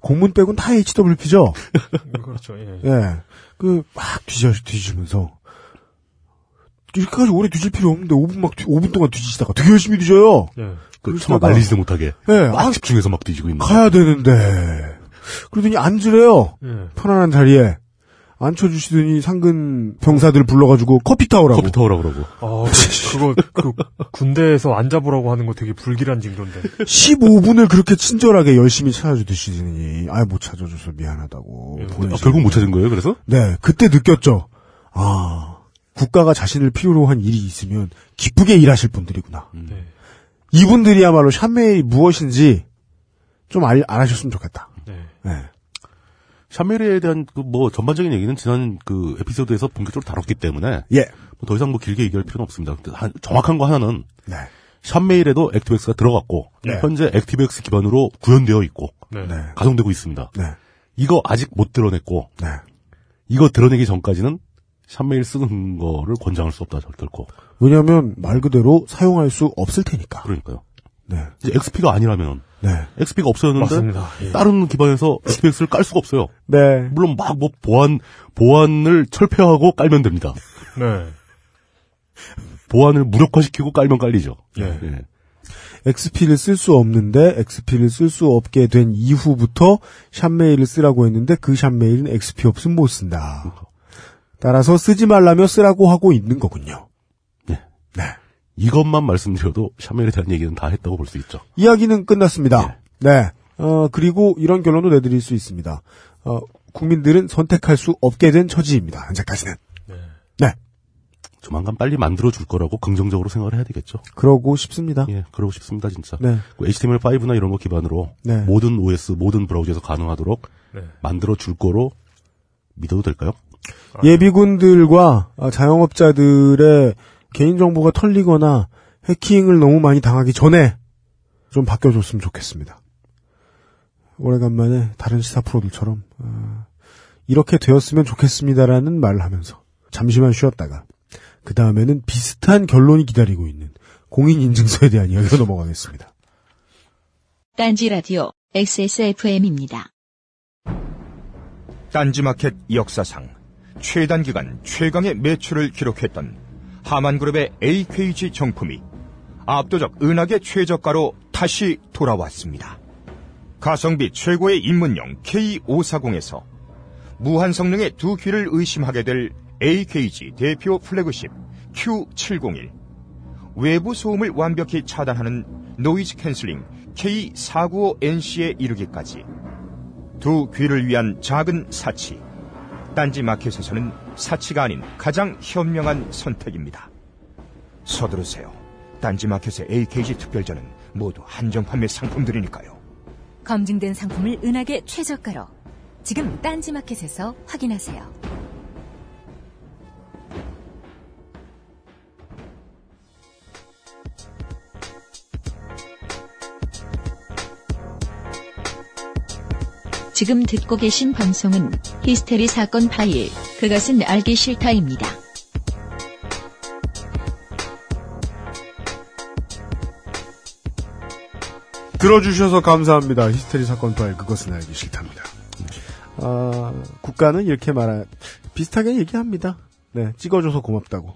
공문 빼곤 다 HWP죠. 그렇죠. 예. 예. 그, 막 뒤져, 뒤지면서. 이렇게까지 오래 뒤질 필요 없는데 5분 막, 뒤- 5분 동안 뒤지시다가 되게 열심히 뒤져요. 예. 그 차마 말리지도 못하게. 예. 막 아, 집중해서 막 뒤지고 있는. 가야 되는데. 그러더니 앉으래요. 예. 편안한 자리에. 앉혀주시더니 상근 병사들 불러가지고 커피 타오라고. 커피 타오라 그러고. 아, 그, 그거, 그, 군대에서 앉아보라고 하는 거 되게 불길한 징조인데. 15분을 그렇게 친절하게 열심히 찾아주시더니 아예 못 찾아줘서 미안하다고. 예. 아, 결국 못 찾은 거예요, 그래서? 네, 그때 느꼈죠. 아, 국가가 자신을 필요로 한 일이 있으면 기쁘게 일하실 분들이구나. 네. 이분들이야말로 샵메일이 무엇인지 좀 알, 알아셨으면 좋겠다. 네. 네. 샵메일에 대한 그 뭐 전반적인 얘기는 지난 그 에피소드에서 본격적으로 다뤘기 때문에 예. 뭐 더 이상 뭐 길게 얘기할 필요는 없습니다. 한- 정확한 거 하나는 네. 샵메일에도 ActiveX가 들어갔고 네. 현재 액티브엑스 기반으로 구현되어 있고 네. 네. 가동되고 있습니다. 네. 이거 아직 못 들어냈고 네. 이거 들어내기 전까지는 샵메일 쓰는 거를 권장할 수 없다 절대코. 왜냐면 말 그대로 사용할 수 없을 테니까. 그러니까요. 네. 이제 XP가 아니라면 네. XP가 없어졌는데 맞습니다. 예. 다른 기반에서 XPX를 깔 수가 없어요. 네. 물론 막 뭐 보안 보안을 철폐하고 깔면 됩니다. 네. 보안을 무력화시키고 깔면 깔리죠. 예. 예. XP를 쓸 수 없는데 XP를 쓸 수 없게 된 이후부터 샵메일을 쓰라고 했는데 그 샵메일은 XP 없으면 못 쓴다. 따라서 쓰지 말라며 쓰라고 하고 있는 거군요. 네. 네. 이것만 말씀드려도 샤멜에 대한 얘기는 다 했다고 볼 수 있죠. 이야기는 끝났습니다. 네. 어, 그리고 이런 결론도 내드릴 수 있습니다. 어, 국민들은 선택할 수 없게 된 처지입니다. 현재까지는. 네. 조만간 빨리 만들어 줄 거라고 긍정적으로 생각을 해야 되겠죠. 그러고 싶습니다. 예, 그러고 싶습니다, 진짜. 네. 그 HTML5나 이런 거 기반으로 네. 모든 OS, 모든 브라우저에서 가능하도록 네. 만들어 줄 거로 믿어도 될까요? 예비군들과 아, 자영업자들의 개인정보가 털리거나 해킹을 너무 많이 당하기 전에 좀 바뀌어줬으면 좋겠습니다. 오래간만에 다른 시사 프로들처럼 어, 이렇게 되었으면 좋겠습니다라는 말을 하면서 잠시만 쉬었다가 그 다음에는 비슷한 결론이 기다리고 있는 공인인증서에 대한 이야기로 넘어가겠습니다. 딴지 라디오 XSFM입니다. 딴지마켓 역사상 최단 기간 최강의 매출을 기록했던 하만그룹의 AKG 정품이 압도적 은하계 최저가로 다시 돌아왔습니다. 가성비 최고의 입문용 K540에서 무한 성능의 두 귀를 의심하게 될 AKG 대표 플래그십 Q701 외부 소음을 완벽히 차단하는 noise cancelling K495NC에 이르기까지 두 귀를 위한 작은 사치. 딴지 마켓에서는 사치가 아닌 가장 현명한 선택입니다. 서두르세요. 딴지 마켓의 AKG 특별전은 모두 한정 판매 상품들이니까요. 검증된 상품을 은하계 최저가로 지금 딴지 마켓에서 확인하세요. 지금 듣고 계신 방송은 히스테리 사건 파일, 그것은 알기 싫다입니다. 들어주셔서 감사합니다. 히스테리 사건 파일 그것은 알기 싫답니다. 아, 국가는 이렇게 말하 비슷하게 얘기합니다. 네, 찍어줘서 고맙다고.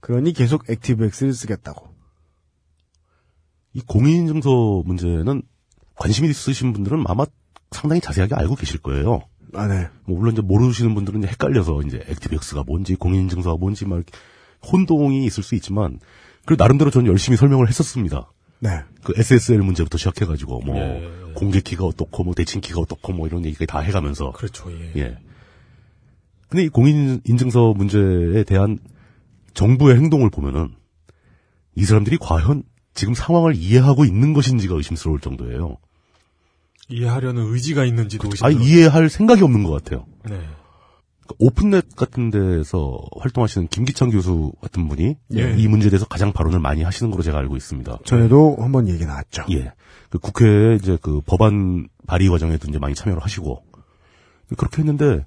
그러니 계속 액티브엑스를 쓰겠다고. 이 공인인증서 문제는 관심 있으신 분들은 아마 상당히 자세하게 알고 계실 거예요. 아, 네. 뭐 물론 이제 모르시는 분들은 이제 헷갈려서 이제 액티브엑스가 뭔지 공인인증서가 뭔지 막 혼동이 있을 수 있지만 그 나름대로 저는 열심히 설명을 했었습니다. 네. 그 SSL 문제부터 시작해가지고 뭐 예, 예. 공개 키가 어떻고 뭐 대칭 키가 어떻고 뭐 이런 얘기까지 다 해가면서 그렇죠, 예. 예. 근데 이 공인인증서 문제에 대한 정부의 행동을 보면은 이 사람들이 과연 지금 상황을 이해하고 있는 것인지가 의심스러울 정도예요. 이해하려는 의지가 있는지도. 아니 이해할 생각이 없는 것 같아요. 네. 그 오픈넷 같은 데서 활동하시는 김기창 교수 같은 분이 예. 이 문제에 대해서 가장 발언을 많이 하시는 걸로 제가 알고 있습니다. 전에도 한번 얘기 나왔죠. 예. 그 국회에 이제 그 법안 발의 과정에도 이제 많이 참여를 하시고 그렇게 했는데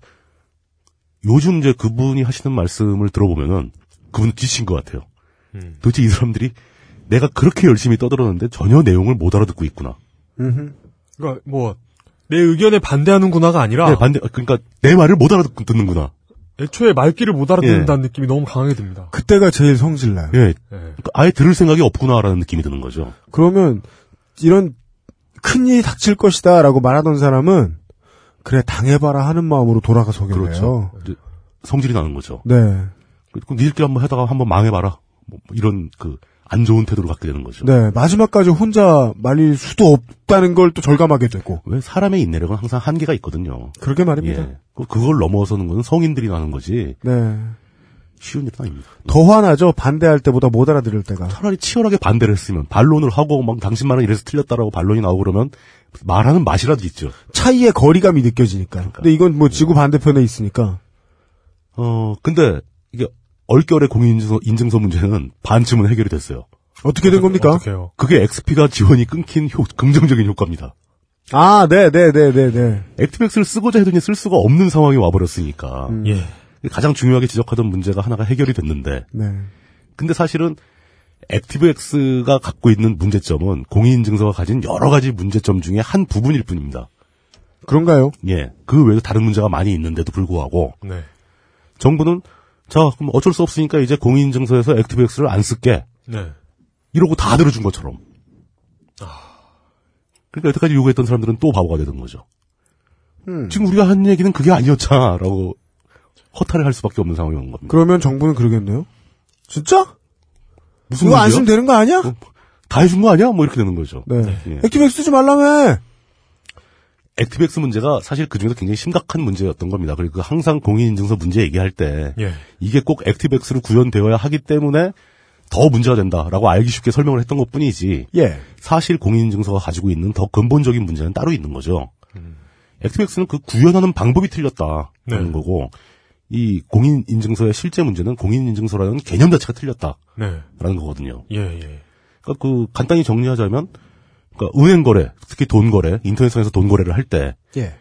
요즘 이제 그분이 하시는 말씀을 들어보면은 그분은 지친 것 같아요. 음. 도대체 이 사람들이 내가 그렇게 열심히 떠들었는데 전혀 내용을 못 알아듣고 있구나. 음흠. 그러니까 뭐 내 의견에 반대하는구나가 아니라 네, 반대, 그러니까 내 말을 못 알아듣는구나. 애초에 말귀를 못 알아듣는다는 느낌이 너무 강하게 듭니다. 그때가 제일 성질나요. 예. 예. 그러니까 아예 들을 생각이 없구나라는 느낌이 드는 거죠. 그러면 이런 큰 일이 닥칠 것이다라고 말하던 사람은 그래 당해봐라 하는 마음으로 돌아가서겠네요. 그렇죠. 이제 성질이 나는 거죠. 네. 그럼 니들끼리 한번 하다가 한번 망해봐라. 뭐 이런 그 안 좋은 태도를 갖게 되는 거죠. 네, 마지막까지 혼자 말릴 수도 없다는 걸 또 절감하게 되고. 왜 사람의 인내력은 항상 한계가 있거든요. 그러게 말입니다. 예. 그- 그걸 넘어서는 건 성인들이 나는 거지 네. 쉬운 일은 아닙니다. 더 화나죠. 반대할 때보다 못 알아들을 때가. 차라리 치열하게 반대를 했으면 반론을 하고 막 당신 말은 이래서 틀렸다라고 반론이 나오고 그러면 말하는 맛이라도 있죠. 차이의 거리감이 느껴지니까. 근데 이건 뭐 지구 반대편에 있으니까. 어 근데 이게 얼결의 공인인증서 인증서 문제는 반쯤은 해결이 됐어요. 어떻게 된 겁니까? 어떡해요? 그게 XP가 지원이 끊긴 효- 긍정적인 효과입니다. 아, 네, 네, 네, 네, 네. 액티백스를 쓰고자 해더니 쓸 수가 없는 상황이 와버렸으니까 예. 가장 중요하게 지적하던 문제가 하나가 해결이 됐는데 네. 근데 사실은 액티브엑스가 갖고 있는 문제점은 공인인증서가 가진 여러 가지 문제점 중에 한 부분일 뿐입니다. 그런가요? 예. 그 외에도 다른 문제가 많이 있는데도 불구하고 네. 정부는 자, 그럼 어쩔 수 없으니까 이제 공인인증서에서 액티브엑스를 안 쓸게. 네. 이러고 다 들어준 것처럼. 그러니까 여태까지 요구했던 사람들은 또 바보가 되는 거죠. 음. 지금 우리가 한 얘기는 그게 아니었잖아. 라고 허탈을 할 수밖에 없는 상황이 온 겁니다. 그러면 정부는 그러겠네요? 진짜? 무슨 안 문제야? 쓰면 되는 거 아니야? 어, 다 해준 거 아니야? 뭐 이렇게 되는 거죠. 네. 예. 액티백스 쓰지 말라며! 액티백스 문제가 사실 그 중에서 굉장히 심각한 문제였던 겁니다. 그리고 항상 공인인증서 문제 얘기할 때 예. 이게 꼭 ActiveX로 구현되어야 하기 때문에 더 문제가 된다라고 알기 쉽게 설명을 했던 것 뿐이지 예. 사실 공인인증서가 가지고 있는 더 근본적인 문제는 따로 있는 거죠. 액티백스는 그 구현하는 방법이 틀렸다는 네. 거고 이 공인인증서의 실제 문제는 공인인증서라는 개념 자체가 틀렸다라는 네. 거거든요. 예, 예. 그러니까 그 간단히 정리하자면 그러니까 은행 거래, 특히 돈 거래, 인터넷상에서 돈 거래를 할 때 예.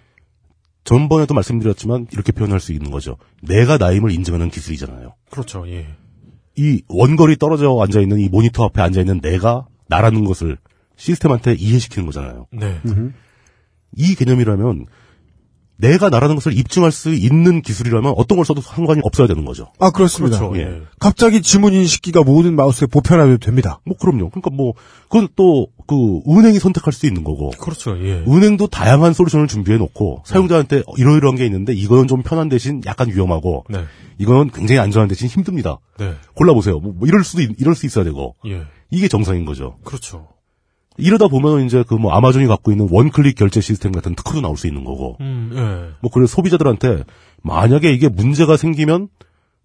전번에도 말씀드렸지만 이렇게 표현할 수 있는 거죠. 내가 나임을 인증하는 기술이잖아요. 그렇죠. 예. 이 원거리 떨어져 앉아 있는 이 모니터 앞에 앉아 있는 내가 나라는 것을 시스템한테 이해시키는 거잖아요. 네. 이 개념이라면 내가 나라는 것을 입증할 수 있는 기술이라면 어떤 걸 써도 상관이 없어야 되는 거죠. 아, 그렇습니다. 그렇죠. 예. 예. 갑자기 지문 인식기가 모든 마우스에 보편화돼도 됩니다. 뭐 그럼요. 그러니까 뭐 그건 또 그 은행이 선택할 수 있는 거고 그렇죠. 예. 은행도 다양한 솔루션을 준비해 놓고 사용자한테 이러이러한 게 있는데 이거는 좀 편한 대신 약간 위험하고 네. 이거는 굉장히 안전한 대신 힘듭니다. 네. 골라 보세요. 뭐, 뭐 이럴 수도 있, 이럴 수 있어야 되고 예. 이게 정상인 거죠. 그렇죠. 이러다 보면 이제 그 뭐 아마존이 갖고 있는 원클릭 결제 시스템 같은 특허도 나올 수 있는 거고 음, 예. 뭐 그래서 소비자들한테 만약에 이게 문제가 생기면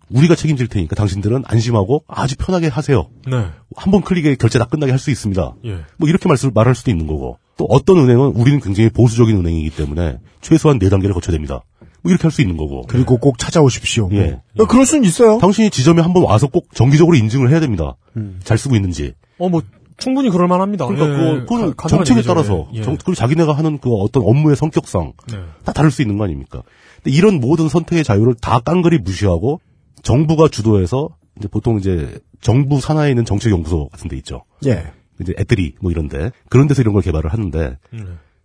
우리가 책임질 테니까 당신들은 안심하고 아주 편하게 하세요. 네. 한 번 클릭에 결제 다 끝나게 할 수 있습니다. 예. 뭐 이렇게 말, 말할 수도 있는 거고 또 어떤 은행은 우리는 굉장히 보수적인 은행이기 때문에 최소한 네 단계를 거쳐야 됩니다. 뭐 이렇게 할 수 있는 거고. 그리고 꼭 찾아오십시오. 예. 어, 그럴 수는 있어요. 당신이 지점에 한번 와서 꼭 정기적으로 인증을 해야 됩니다. 잘 쓰고 있는지. 어, 뭐, 충분히 그럴 만합니다. 그러니까 예. 그거, 가- 가능한 정책에 얘기죠. 따라서 예. 정, 그리고 자기네가 하는 그 어떤 업무의 성격상 네. 다 다를 수 있는 거 아닙니까? 근데 이런 모든 선택의 자유를 다 깡그리 무시하고 정부가 주도해서 이제 보통 이제 정부 산하에 있는 정책연구소 같은 데 있죠. 예. 이제 애들이 뭐 이런데 그런 데서 이런 걸 개발을 하는데 네.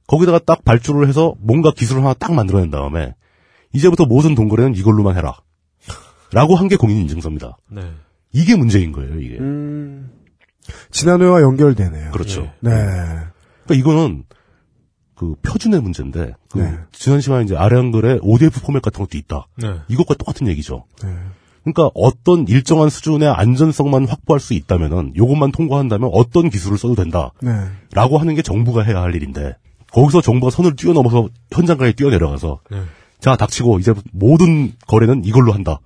거기다가 딱 발주를 해서 뭔가 기술을 하나 딱 만들어낸 다음에 이제부터 모든 동거래는 이걸로만 해라. 라고 한 게 공인인증서입니다. 네. 이게 문제인 거예요, 이게. 음, 지난해와 연결되네요. 그렇죠. 예. 네. 그러니까 이거는 그 표준의 문제인데 그 네. 지난 시간에 이제 아래 한글에 ODF 포맷 같은 것도 있다. 네. 이것과 똑같은 얘기죠. 네. 그러니까 어떤 일정한 수준의 안전성만 확보할 수 있다면은 요것만 통과한다면 어떤 기술을 써도 된다라고 네. 하는 게 정부가 해야 할 일인데 거기서 정부가 선을 뛰어넘어서 현장까지 뛰어내려가서 네. 자 닥치고 이제 모든 거래는 이걸로 한다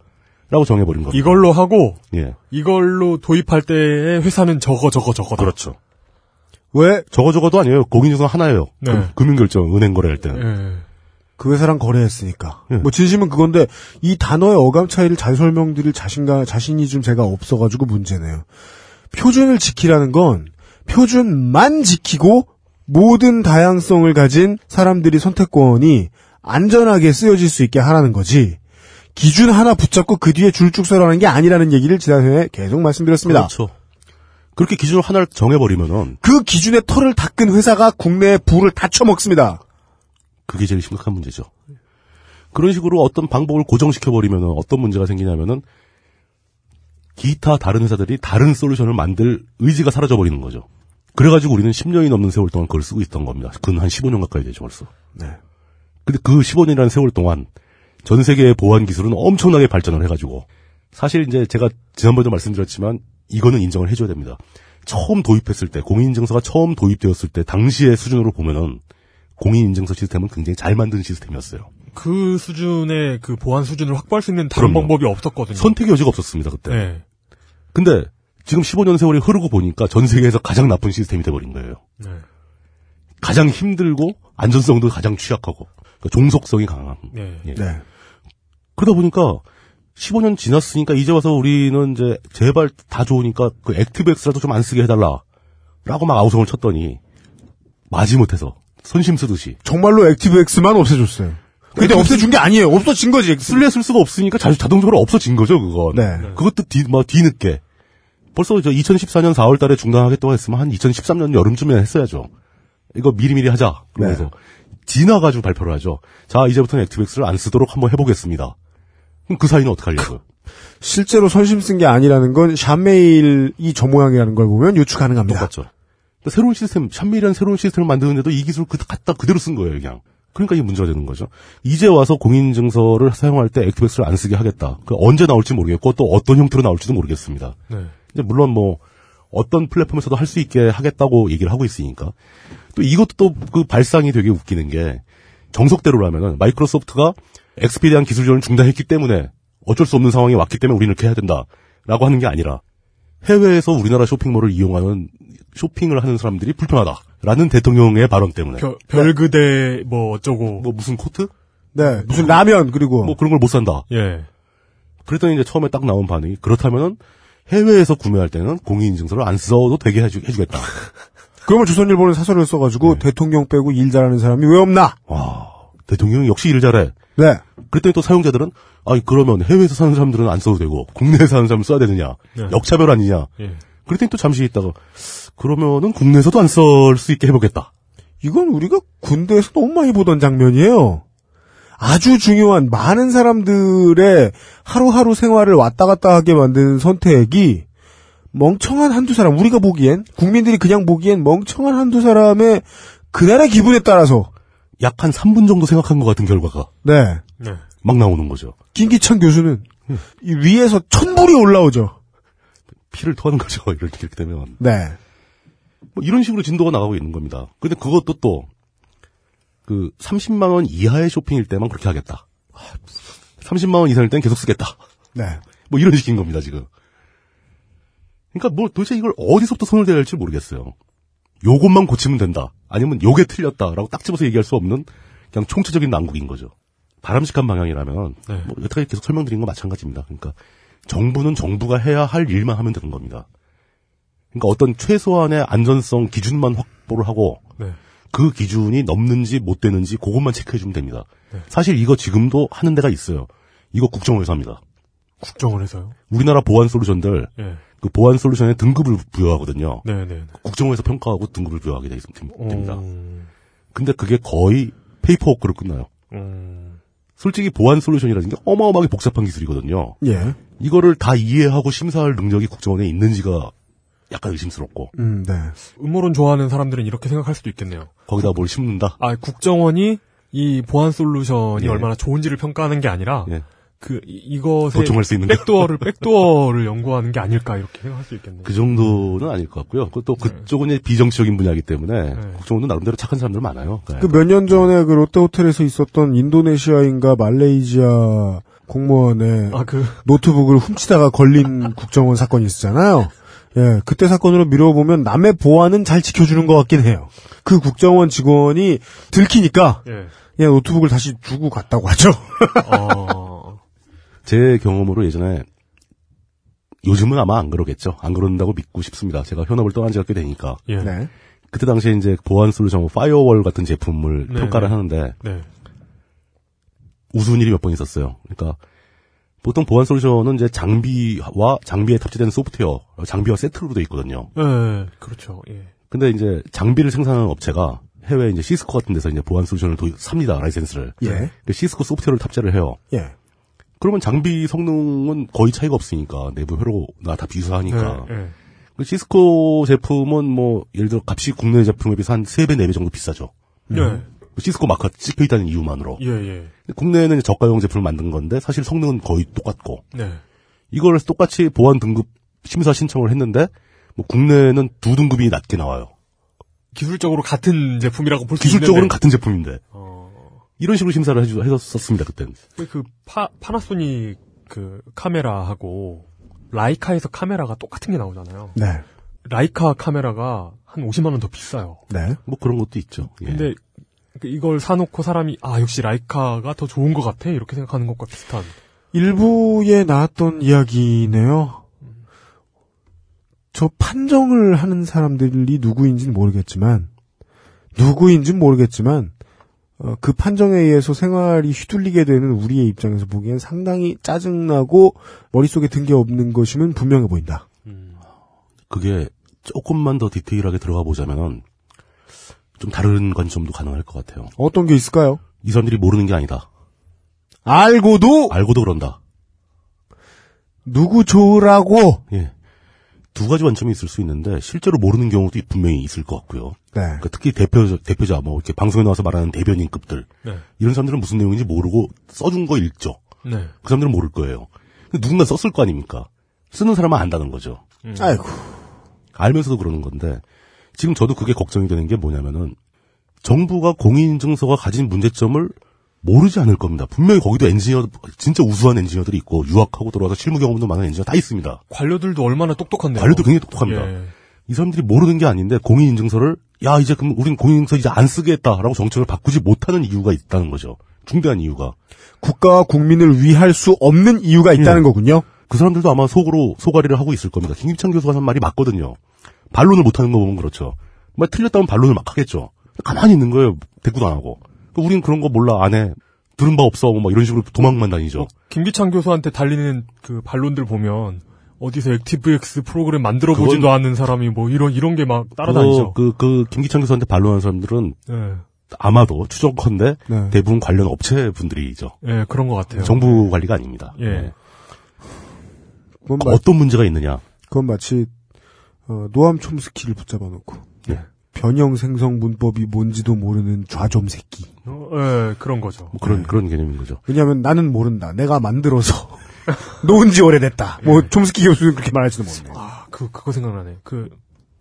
라고 정해버린 겁니다. 이걸로 하고, 예 이걸로 도입할 때의 회사는 저거, 저거, 저거다. 그렇죠. 왜? 저거 저거도 아니에요. 공인중개 하나예요. 네. 금- 금융결정 은행 거래할 때는. 예. 그 회사랑 거래했으니까. 예. 뭐 진심은 그건데 이 단어의 어감 차이를 잘 설명드릴 자신과 자신이 좀 제가 없어가지고 문제네요. 표준을 지키라는 건 표준만 지키고 모든 다양성을 가진 사람들이 선택권이 안전하게 쓰여질 수 있게 하라는 거지. 기준 하나 붙잡고 그 뒤에 줄쭉 서라는 게 아니라는 얘기를 지난해 계속 말씀드렸습니다. 그렇죠. 그렇게 기준을 하나를 정해버리면은 그 기준의 털을 닦은 회사가 국내에 부를 다 쳐먹습니다. 그게 제일 심각한 문제죠. 그런 식으로 어떤 방법을 고정시켜버리면은 어떤 문제가 생기냐면은 기타 다른 회사들이 다른 솔루션을 만들 의지가 사라져버리는 거죠. 그래가지고 우리는 10년이 넘는 세월 동안 그걸 쓰고 있던 겁니다. 근 한 15년 가까이 되죠, 벌써. 네. 근데 그 15년이라는 세월 동안 전 세계의 보안 기술은 엄청나게 발전을 해가지고 사실 이제 제가 지난번에도 말씀드렸지만 이거는 인정을 해줘야 됩니다. 처음 도입했을 때 공인인증서가 처음 도입되었을 때 당시의 수준으로 보면은 공인인증서 시스템은 굉장히 잘 만든 시스템이었어요. 그 수준의 그 보안 수준을 확보할 수 있는 다른 그럼요. 방법이 없었거든요. 선택의 여지가 없었습니다 그때. 네. 근데 지금 15년 세월이 흐르고 보니까 전 세계에서 가장 나쁜 시스템이 돼버린 거예요. 네. 가장 힘들고 안전성도 가장 취약하고 그러니까 종속성이 강한. 네. 예. 네. 그러다 보니까 15년 지났으니까 이제 와서 우리는 이제 제발 다 좋으니까 그 액티브엑스라도 좀 안 쓰게 해달라. 라고 막 아우성을 쳤더니 마지못해서 선심 쓰듯이 정말로 액티브엑스만 없애줬어요. 근데 없애준 게 아니에요. 없어진 거지. 쓸래 쓸 수가 없으니까 자, 자동적으로 없어진 거죠 그건. 네. 그것도 뒤, 뭐 뒤늦게. 벌써 저 2014년 4월 달에 중단하겠다고 했으면 한 2013년 여름쯤에 했어야죠. 이거 미리미리 하자. 그러면서 네. 지나가지고 발표를 하죠. 자, 이제부터는 액티브엑스를 안 쓰도록 한번 해보겠습니다. 그럼 그 사이는 어떻게 하려고요? 실제로 선심 쓴 게 아니라는 건 샵메일이 저 모양이라는 걸 보면 유추 가능합니다. 똑같죠. 그러니까 새로운 시스템, 샴밀이라는 새로운 시스템을 만드는데도 이 기술을 그, 갖다 그대로 쓴 거예요, 그냥. 그러니까 이게 문제가 되는 거죠. 이제 와서 공인증서를 사용할 때 액티브엑스를 안 쓰게 하겠다. 그 언제 나올지 모르겠고 또 어떤 형태로 나올지도 모르겠습니다. 네. 이제 물론 뭐 어떤 플랫폼에서도 할 수 있게 하겠다고 얘기를 하고 있으니까 또 이것도 또 그 발상이 되게 웃기는 게 정석대로라면은 마이크로소프트가 엑스피디한 기술 지원을 중단했기 때문에 어쩔 수 없는 상황이 왔기 때문에 우리는 이렇게 해야 된다라고 하는 게 아니라 해외에서 우리나라 쇼핑몰을 이용하는 쇼핑을 하는 사람들이 불편하다라는 대통령의 발언 때문에 별, 별그대 뭐 어쩌고 뭐 무슨 코트 네. 무슨 라면 그리고 뭐 그런 걸 못 산다. 예. 그랬더니 이제 처음에 딱 나온 반응이 그렇다면은 해외에서 구매할 때는 공인인증서를 안 써도 되게 해주, 해주겠다. 그러면 조선일보는 사설을 써가지고 네. 대통령 빼고 일 잘하는 사람이 왜 없나? 와 대통령이 역시 일 잘해. 네. 그랬더니 또 사용자들은 아니 그러면 해외에서 사는 사람들은 안 써도 되고 국내에서 사는 사람은 써야 되느냐 네. 역차별 아니냐 예. 그랬더니 또 잠시 있다가 그러면은 국내에서도 안 쓸 수 있게 해보겠다 이건 우리가 군대에서 너무 많이 보던 장면이에요. 아주 중요한 많은 사람들의 하루하루 생활을 왔다 갔다 하게 만드는 선택이 멍청한 한두 사람, 우리가 보기엔, 국민들이 그냥 보기엔 멍청한 한두 사람의 그날의 기분에 따라서, 약 한 3분 정도 생각한 것 같은 결과가 네. 네. 막 나오는 거죠 김기찬 교수는 음. 이 위에서 천불이 올라오죠. 피를 토하는 거죠 이렇게, 이렇게 되면 네. 뭐 이런 식으로 진도가 나가고 있는 겁니다 근데 그것도 또 그 30만 원 이하의 쇼핑일 때만 그렇게 하겠다 30만 원 이상일 때는 계속 쓰겠다 네. 뭐 이런 식인 겁니다, 지금. 그러니까 뭐 도대체 이걸 어디서부터 손을 대야 할지 모르겠어요. 요것만 고치면 된다. 아니면 요게 틀렸다라고 딱 집어서 얘기할 수 없는 그냥 총체적인 난국인 거죠. 바람직한 방향이라면 네. 뭐 여태까지 계속 설명드린 거 마찬가지입니다. 그러니까 정부는 정부가 해야 할 일만 하면 되는 겁니다. 그러니까 어떤 최소한의 안전성 기준만 확보를 하고 네. 그 기준이 넘는지 못 되는지 그것만 체크해 주면 됩니다. 네. 사실 이거 지금도 하는 데가 있어요. 이거 국정원에서 합니다. 국정원에서요. 우리나라 보안 솔루션들 예. 그 보안 솔루션에 등급을 부여하거든요. 네, 네. 국정원에서 평가하고 등급을 부여하게 되- 됩니다. 음, 근데 그게 거의 paperwork로 끝나요. 음, 솔직히 보안 솔루션이라는 게 어마어마하게 복잡한 기술이거든요. 예. 이거를 다 이해하고 심사할 능력이 국정원에 있는지가 약간 의심스럽고 음, 네. 음모론 좋아하는 사람들은 이렇게 생각할 수도 있겠네요. 거기다 뭘 심는다. 아, 국정원이 이 보안 솔루션이 예. 얼마나 좋은지를 평가하는 게 아니라 예. 그 이- 이것의 도청할 수 있는 거. backdoor를 backdoor를 연구하는 게 아닐까 이렇게 생각할 수 있겠네요. 그 정도는 아닐 것 같고요. 그것도 그쪽은 이제 비정치적인 분야이기 때문에 네. 국정원도 나름대로 착한 사람들 많아요. 네. 그 몇 년 전에 그 롯데 호텔에서 있었던 인도네시아인가 말레이시아 공무원의 아, 그 노트북을 훔치다가 걸린 국정원 사건이 있었잖아요. 예, 그때 사건으로 미뤄보면 남의 보안은 잘 지켜주는 것 같긴 해요. 그 국정원 직원이 들키니까 예. 그냥 노트북을 다시 주고 갔다고 하죠. 어, 제 경험으로 예전에 요즘은 아마 안 그러겠죠. 안 그런다고 믿고 싶습니다. 제가 현업을 떠난 지가 꽤 되니까. 예. 네. 그때 당시에 이제 보안 솔루션 firewall 같은 제품을 네, 평가를 네. 하는데 네. 우스운 일이 몇 번 있었어요. 그러니까 보통 보안 솔루션은 이제 장비와 장비에 탑재된 소프트웨어, 장비와 세트로 돼 있거든요. 예. 그렇죠. 예. 근데 이제 장비를 생산하는 업체가 해외 이제 시스코 같은 데서 이제 보안 솔루션을 도입, 삽니다 라이센스를. 예. 그 시스코 소프트웨어를 탑재를 해요. 예. 그러면 장비 성능은 거의 차이가 없으니까 내부 회로나 다 비슷하니까. 예, 예. 그 시스코 제품은 뭐 예를 들어 값이 국내 제품에 비해서 한 3배, 4배 정도 비싸죠. 예. 시스코 마크가 찍혀 있다는 이유만으로. 예, 예. 국내에는 저가용 제품을 만든 건데 사실 성능은 거의 똑같고 네. 이걸 똑같이 보안 등급 심사 신청을 했는데 뭐 국내에는 두 등급이 낮게 나와요. 기술적으로 같은 제품이라고 볼 수 있는데. 기술적으로는 같은 제품인데 어, 이런 식으로 심사를 해주, 했었습니다 그때는. 그 파, 파나소닉 그 카메라하고 라이카에서 카메라가 똑같은 게 나오잖아요. 네. 라이카 카메라가 한 50만 원 더 비싸요. 네. 뭐 그런 것도 있죠. 예. 근데 그 이걸 사놓고 사람이 아 역시 라이카가 더 좋은 것 같아 이렇게 생각하는 것과 비슷한. 일부에 나왔던 이야기네요. 저 판정을 하는 사람들이 누구인지는 모르겠지만, 누구인지는 모르겠지만, 어, 그 판정에 의해서 생활이 휘둘리게 되는 우리의 입장에서 보기엔 상당히 짜증나고 머릿속에 든 게 없는 것이면 분명해 보인다. 그게 조금만 더 디테일하게 들어가 보자면은 좀 다른 관점도 가능할 것 같아요. 어떤 게 있을까요? 이 사람들이 모르는 게 아니다. 알고도 알고도 그런다. 누구 좋으라고. 예. 두 가지 관점이 있을 수 있는데 실제로 모르는 경우도 분명히 있을 것 같고요. 네. 그러니까 특히 대표 대표자 뭐 이렇게 방송에 나와서 말하는 대변인급들 네. 이런 사람들은 무슨 내용인지 모르고 써준 거 읽죠. 네. 그 사람들은 모를 거예요. 근데 누군가 썼을 거 아닙니까? 쓰는 사람은 안다는 거죠. 아이고. 알면서도 그러는 건데 지금 저도 그게 걱정이 되는 게 뭐냐면은 정부가 공인인증서가 가진 문제점을 모르지 않을 겁니다. 분명히 거기도 엔지니어 진짜 우수한 엔지니어들이 있고 유학하고 들어와서 실무 경험도 많은 엔지니어 다 있습니다. 관료들도 얼마나 똑똑한데요. 관료도 굉장히 똑똑합니다. 예. 이 사람들이 모르는 게 아닌데 공인인증서를 야 이제 그럼 우린 공인인증서 이제 안 쓰겠다라고 정책을 바꾸지 못하는 이유가 있다는 거죠. 중대한 이유가 국가와 국민을 위할 수 없는 이유가 있다는 예. 거군요. 그 사람들도 아마 속으로 소가리를 하고 있을 겁니다. 김기찬 교수가 한 말이 맞거든요. 반론을 못하는 거 보면 그렇죠. 말 틀렸다면 반론을 막 하겠죠. 가만히 있는 거예요. 대꾸도 안 하고. 그러니까 우린 그런 거 몰라 안 해. 들은 바 없어. 뭐 이런 식으로 도망만 다니죠. 김기찬 교수한테 달리는 그 반론들 보면 어디서 액티브엑스 프로그램 만들어 보지도 그건- 않는 사람이 뭐 이런 이런 게 막 따라다니죠. 그, 그, 그 김기찬 교수한테 반론하는 사람들은 예. 아마도 추정컨대 네. 대부분 관련 업체 분들이죠. 예, 그런 것 같아요. 정부 관리가 아닙니다. 예. 네. 마, 어떤 문제가 있느냐? 그건 마치 어, 노암 촘스키를 붙잡아 놓고 네. 변형 생성 문법이 뭔지도 모르는 좌좀 새끼. 어, 예, 그런 거죠. 뭐 그런 그런 개념인 거죠. 왜냐하면 나는 모른다. 내가 만들어서 놓은 지 오래됐다. 뭐 촘스키 교수는 그렇게 말할지도 모르네. 아, 그 그거 생각나네. 그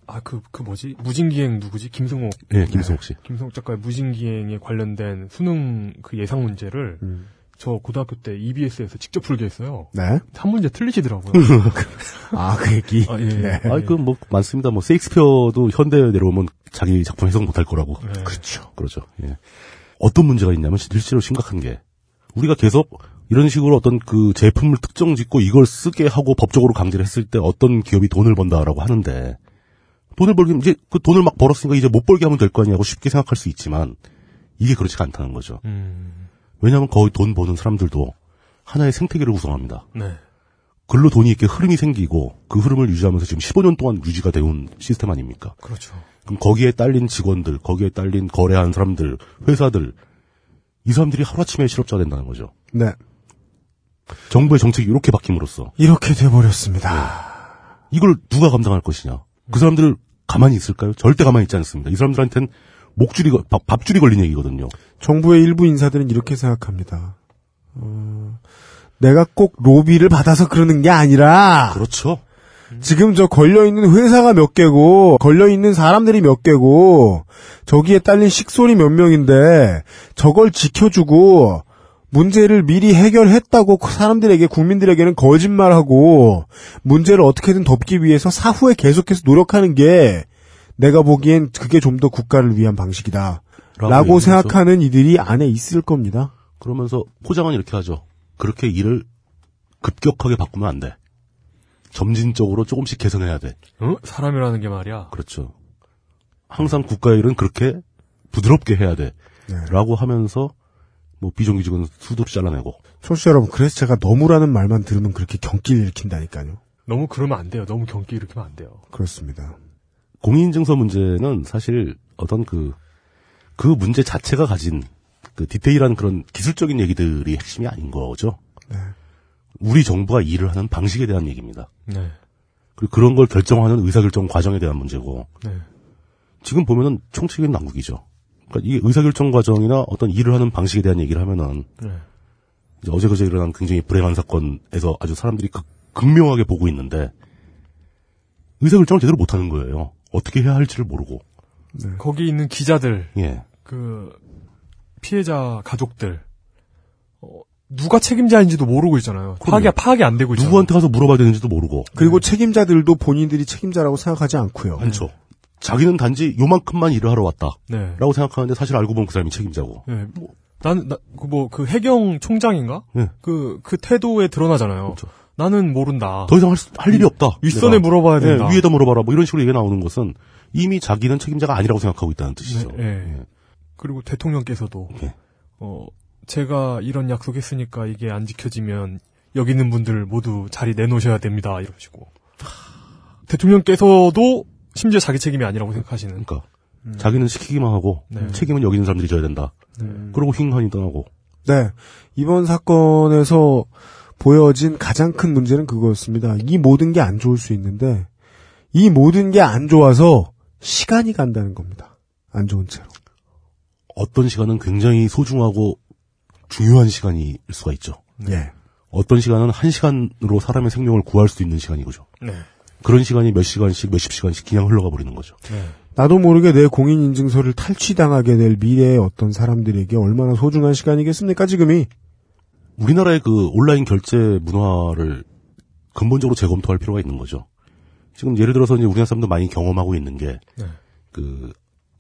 아, 그, 그 뭐지? 무진기행 누구지? 김승옥. 예, 김승옥 씨. 김승옥 작가의 무진기행에 관련된 수능 그 예상 문제를 음. 저 고등학교 때 EBS에서 직접 풀게 했어요. 네. 한 문제 틀리시더라고요. 아, 그 얘기. 아, 예. 네. 아, 그뭐 많습니다. 뭐 세익스피어도 현대에 내려오면 자기 작품 해석 못할 거라고. 네. 그렇죠. 그렇죠. 예. 어떤 문제가 있냐면 실제로 심각한 게 우리가 계속 이런 식으로 어떤 그 제품을 특정 짓고 이걸 쓰게 하고 법적으로 강제를 했을 때 어떤 기업이 돈을 번다라고 하는데 돈을 벌기 이제 그 돈을 막 벌었으니까 이제 못 벌게 하면 될 거 아니냐고 쉽게 생각할 수 있지만 이게 그렇지가 않다는 거죠. 음, 왜냐하면 거의 돈 버는 사람들도 하나의 생태계를 구성합니다. 네. 글로 돈이 이렇게 흐름이 생기고 그 흐름을 유지하면서 지금 15년 동안 유지가 되온 시스템 아닙니까? 그렇죠. 그럼 거기에 딸린 직원들, 거기에 딸린 거래하는 사람들, 회사들, 이 사람들이 하루아침에 실업자가 된다는 거죠. 네. 정부의 정책이 이렇게 바뀜으로써 이렇게 돼버렸습니다. 이걸 누가 감당할 것이냐. 그 사람들 가만히 있을까요? 절대 가만히 있지 않습니다. 이 사람들한테는 목줄이, 거- 밥, 밥줄이 걸린 얘기거든요. 정부의 일부 인사들은 이렇게 생각합니다. 어, 내가 꼭 로비를 받아서 그러는 게 아니라 그렇죠. 지금 저 걸려있는 회사가 몇 개고, 걸려있는 사람들이 몇 개고, 저기에 딸린 식솔이 몇 명인데, 저걸 지켜주고, 문제를 미리 해결했다고 사람들에게, 국민들에게는 거짓말하고, 문제를 어떻게든 덮기 위해서 사후에 계속해서 노력하는 게, 내가 보기엔 그게 좀 더 국가를 위한 방식이다. 라고 얘기하면서 생각하는 이들이 안에 있을 겁니다. 그러면서 포장은 이렇게 하죠. 그렇게 일을 급격하게 바꾸면 안 돼. 점진적으로 조금씩 개선해야 돼. 어? 사람이라는 게 말이야. 그렇죠. 항상 국가의 일은 그렇게 부드럽게 해야 돼. 네. 라고 하면서 뭐 비정규직은 수두로 잘라내고 청취자 여러분, 그래서 제가 너무라는 말만 들으면 그렇게 경기를 일으킨다니까요. 너무 그러면 안 돼요. 너무 경기 일으키면 안 돼요. 그렇습니다. 공인인증서 문제는 사실 어떤 그, 그 문제 자체가 가진 그 디테일한 그런 기술적인 얘기들이 핵심이 아닌 거죠. 네. 우리 정부가 일을 하는 방식에 대한 얘기입니다. 네. 그리고 그런 걸 결정하는 의사결정 과정에 대한 문제고 네. 지금 보면은 총책인 난국이죠. 그러니까 이게 의사결정 과정이나 어떤 일을 하는 방식에 대한 얘기를 하면은 네. 이제 어제 그제 일어난 굉장히 불행한 사건에서 아주 사람들이 극, 극명하게 보고 있는데 의사 결정을 제대로 못하는 거예요. 어떻게 해야 할지를 모르고. 거기 있는 기자들, 예. 그 피해자 가족들 어, 누가 책임자인지도 모르고 있잖아요. 파악이 파악이 안 되고 있잖아요. 누구한테 가서 물어봐야 되는지도 모르고. 그리고 책임자들도 본인들이 책임자라고 생각하지 않고요. 많죠. 자기는 단지 요만큼만 일을 하러 왔다. 네. 라고 생각하는데 사실 알고 보면 그 사람이 책임자고. 네. 나는 나그뭐 그 해경 총장인가? 예. 그그 태도에 드러나잖아요. 그렇죠. 나는 모른다. 더 이상 할, 수- 할 일이 없다. 윗선에 내가. 물어봐야 예, 된다. 위에다 물어봐라. 뭐 이런 식으로 얘기가 나오는 것은 이미 자기는 책임자가 아니라고 생각하고 있다는 뜻이죠. 네, 예. 그리고 대통령께서도 예. 어 제가 이런 약속했으니까 이게 안 지켜지면 여기 있는 분들 모두 자리 내놓으셔야 됩니다. 이러시고 대통령께서도 심지어 자기 책임이 아니라고 생각하시는. 그러니까 자기는 시키기만 하고 네. 책임은 여기 있는 사람들이 져야 된다. 그러고 휙하니 떠나고. 네. 이번 사건에서 보여진 가장 큰 문제는 그거였습니다. 이 모든 게 안 좋을 수 있는데, 이 모든 게 안 좋아서 시간이 간다는 겁니다. 안 좋은 채로. 어떤 시간은 굉장히 소중하고 중요한 시간일 수가 있죠. 예. 어떤 시간은 한 시간으로 사람의 생명을 구할 수 있는 시간이고죠. 네. 그런 시간이 몇 시간씩 몇십 시간씩 그냥 흘러가 버리는 거죠. 나도 모르게 내 공인 인증서를 탈취당하게 될 미래의 어떤 사람들에게 얼마나 소중한 시간이겠습니까, 지금이? 우리나라의 그 온라인 결제 문화를 근본적으로 재검토할 필요가 있는 거죠. 지금 예를 들어서 이제 우리나라 사람도 많이 경험하고 있는 게 네. 그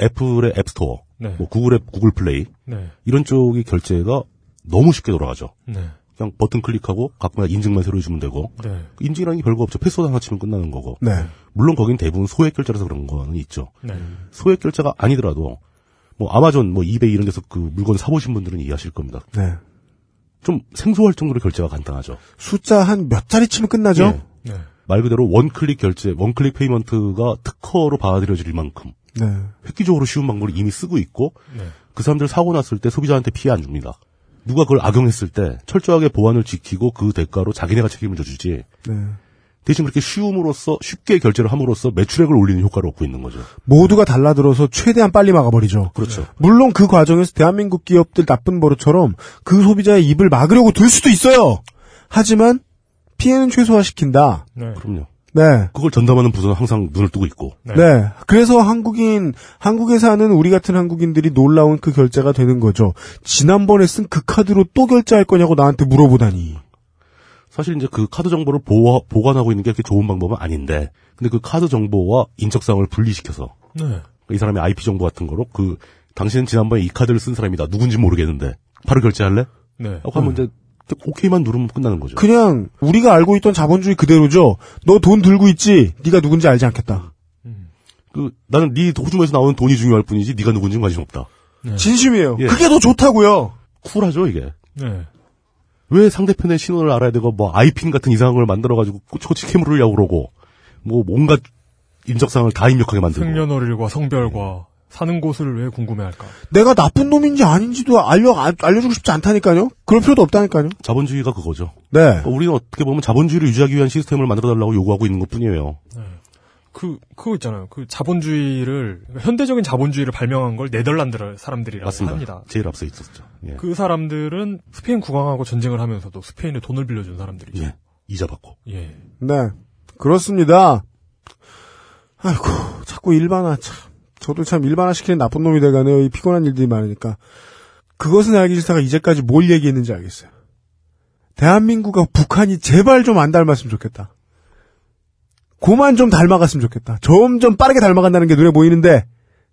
애플의 앱스토어, 네. 뭐 구글의 구글 플레이 네. 이런 쪽이 결제가 너무 쉽게 돌아가죠. 네. 그냥 버튼 클릭하고 가끔마다 인증만 새로 해주면 되고 네. 인증이라는 게 별거 없죠. 패스워드 하나 치면 끝나는 거고. 네. 물론 거긴 대부분 소액 결제라서 그런 거는 있죠. 네. 소액 결제가 아니더라도 뭐 아마존, 뭐 이베이 이런 데서 그 물건 사보신 분들은 이해하실 겁니다. 네. 좀 생소할 정도로 결제가 간단하죠. 숫자 한 몇 자리 치면 끝나죠? 예. 네. 말 그대로 one-click 결제, one-click payment가 특허로 받아들여질 만큼 네. 획기적으로 쉬운 방법을 이미 쓰고 있고 네. 그 사람들 사고 났을 때 소비자한테 피해 안 줍니다. 누가 그걸 악용했을 때 철저하게 보안을 지키고 그 대가로 자기네가 책임을 져주지 네. 대신 그렇게 쉬움으로써 쉽게 결제를 함으로써 매출액을 올리는 효과를 얻고 있는 거죠. 모두가 달라들어서 최대한 빨리 막아버리죠. 그렇죠. 물론 그 과정에서 대한민국 기업들 나쁜 버릇처럼 그 소비자의 입을 막으려고 들 수도 있어요. 하지만 피해는 최소화시킨다. 네. 그럼요. 네. 그걸 전담하는 부서는 항상 눈을 뜨고 있고 네. 네. 그래서 한국인, 한국에 사는 우리 같은 한국인들이 놀라운 그 결제가 되는 거죠. 지난번에 쓴 그 카드로 또 결제할 거냐고 나한테 물어보다니. 사실 이제 그 카드 정보를 보호, 보관하고 있는 게 그렇게 좋은 방법은 아닌데 근데 그 카드 정보와 인적사항을 분리시켜서 네. 이 사람의 IP 정보 같은 거로 그 당신은 지난번에 이 카드를 쓴 사람이다 누군지 모르겠는데 바로 결제할래? 네. 하고 하면 이제 오케이만 누르면 끝나는 거죠. 그냥 우리가 알고 있던 자본주의 그대로죠. 너 돈 들고 있지? 네가 누군지 알지 않겠다. 그 나는 네 호주머니에서 나오는 돈이 중요할 뿐이지 네가 누군지는 관심 없다. 진심이에요. 예. 그게 더 좋다고요. 쿨하죠 이게. 네. 왜 상대편의 신원을 알아야 되고 뭐 아이핀 같은 이상한 걸 만들어 가지고 꼬치꼬치 캐물으려고 그러고 뭐 온갖 인적사항을 다 입력하게 만들고 생년월일과 성별과 사는 곳을 왜 궁금해할까? 내가 나쁜 놈인지 아닌지도 알려 아- 알려주고 싶지 않다니까요. 그럴 필요도 없다니까요. 자본주의가 그거죠. 네. 그러니까 우리는 어떻게 보면 자본주의를 유지하기 위한 시스템을 만들어 달라고 요구하고 있는 것뿐이에요. 그 그거 있잖아요. 그 자본주의를 현대적인 자본주의를 발명한 걸 네덜란드 사람들이라고 맞습니다. 합니다. 제일 앞서 있었죠. 예. 그 사람들은 스페인 국왕하고 전쟁을 하면서도 스페인에 돈을 빌려준 사람들이죠. 예. 이자 받고. 예. 네. 그렇습니다. 아이고, 자꾸 일반화, 참. 저도 참 일반화 시키는 나쁜 놈이 돼가네요. 이 피곤한 일들이 많으니까. 그것은 알기 싫다가 이제까지 뭘 얘기했는지 알겠어요. 대한민국과 북한이 제발 좀 안 닮았으면 좋겠다. 그만 좀 닮아갔으면 좋겠다. 점점 빠르게 닮아간다는 게 눈에 보이는데,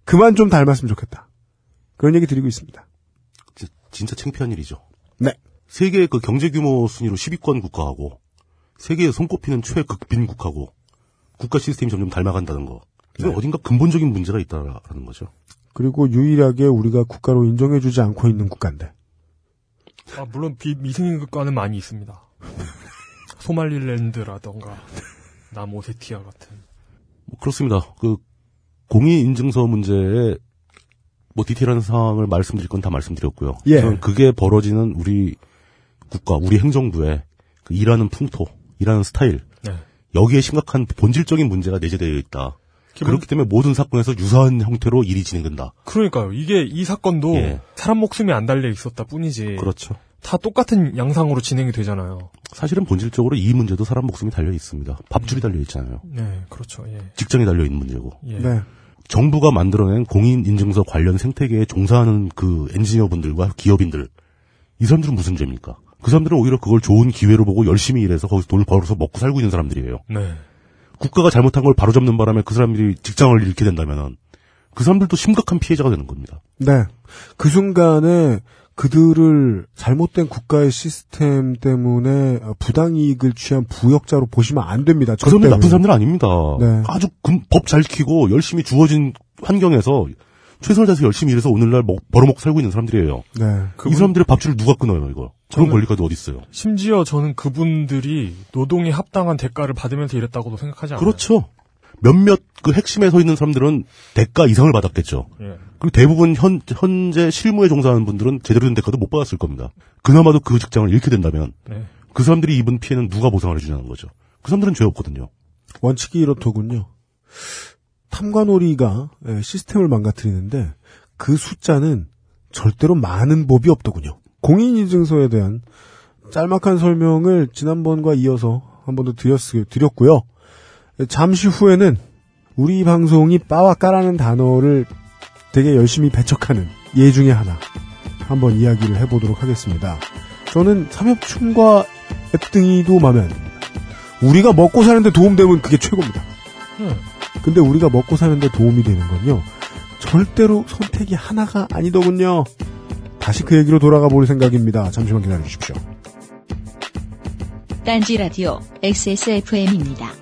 그만 좀 닮았으면 좋겠다. 그런 얘기 드리고 있습니다. 진- 진짜 창피한 일이죠. 네. 세계 그 경제 규모 순위로 10위권 국가하고 세계에 손꼽히는 최극빈 국가고 국가 시스템이 점점 닮아간다는 거. 이건 네. 어딘가 근본적인 문제가 있다라는 거죠. 그리고 유일하게 우리가 국가로 인정해주지 않고 있는 국가인데. 아, 물론 비, 미승인 국가는 많이 있습니다. 소말릴랜드라던가 남오세티아 같은. 뭐 그렇습니다. 그 공인 인증서 문제에 뭐 디테일한 사항을 말씀드릴 건 다 말씀드렸고요. 예. 저는 그게 벌어지는 우리 국가, 우리 행정부의 그 일하는 풍토, 일하는 스타일 네. 여기에 심각한 본질적인 문제가 내재되어 있다. 기본- 그렇기 때문에 모든 사건에서 유사한 형태로 일이 진행된다. 그러니까요. 이게 이 사건도 예. 사람 목숨이 안 달려 있었다 뿐이지. 그렇죠. 다 똑같은 양상으로 진행이 되잖아요. 사실은 본질적으로 이 문제도 사람 목숨이 달려 있습니다. 밥줄이 달려 있잖아요. 네, 그렇죠. 예. 직장이 달려 있는 문제고. 예. 네. 정부가 만들어낸 공인인증서 관련 생태계에 종사하는 그 엔지니어분들과 기업인들 이 사람들은 무슨 죄입니까? 그 사람들은 오히려 그걸 좋은 기회로 보고 열심히 일해서 거기서 돈을 벌어서 먹고 살고 있는 사람들이에요. 네. 국가가 잘못한 걸 바로잡는 바람에 그 사람들이 직장을 잃게 된다면은 그 사람들도 심각한 피해자가 되는 겁니다. 네. 그 순간에 그들을 잘못된 국가의 시스템 때문에 부당이익을 취한 부역자로 보시면 안 됩니다. 그 사람들. 나쁜 사람들 아닙니다. 네. 아주 법잘 지키고 열심히 주어진 환경에서 최선을 다해서 열심히 일해서 오늘날 먹- 벌어먹고 살고 있는 사람들이에요. 네. 이 사람들의 밥줄을 누가 끊어요, 이거? 그런 권리가 어디 있어요? 심지어 저는 그분들이 노동에 합당한 대가를 받으면서 일했다고도 생각하지 않아요. 그렇죠. 몇몇 그 핵심에 서 있는 사람들은 대가 이상을 받았겠죠. 예. 그리고 대부분 현, 현재 실무에 종사하는 분들은 제대로 된 대가도 못 받았을 겁니다. 그나마도 그 직장을 잃게 된다면 네. 그 사람들이 입은 피해는 누가 보상을 해주냐는 거죠. 그 사람들은 죄 없거든요. 원칙이 이렇더군요. 탐관오리가 예, 시스템을 망가뜨리는데 그 숫자는 절대로 많은 법이 없더군요. 공인인증서에 대한 짤막한 설명을 지난번과 이어서 한 번 더 드렸, 드렸고요. 잠시 후에는 우리 방송이 빠와 까라는 단어를 되게 열심히 배척하는 예 중에 하나 한번 이야기를 해보도록 하겠습니다. 저는 삼엽충과 앱등이도 마음에 안 듭니다. 우리가 먹고 사는데 도움되면 그게 최고입니다. 음. 근데 우리가 먹고 사는데 도움이 되는 건요. 절대로 선택이 하나가 아니더군요. 다시 그 얘기로 돌아가 볼 생각입니다. 잠시만 기다려 주십시오. 딴지 라디오 XSFM입니다.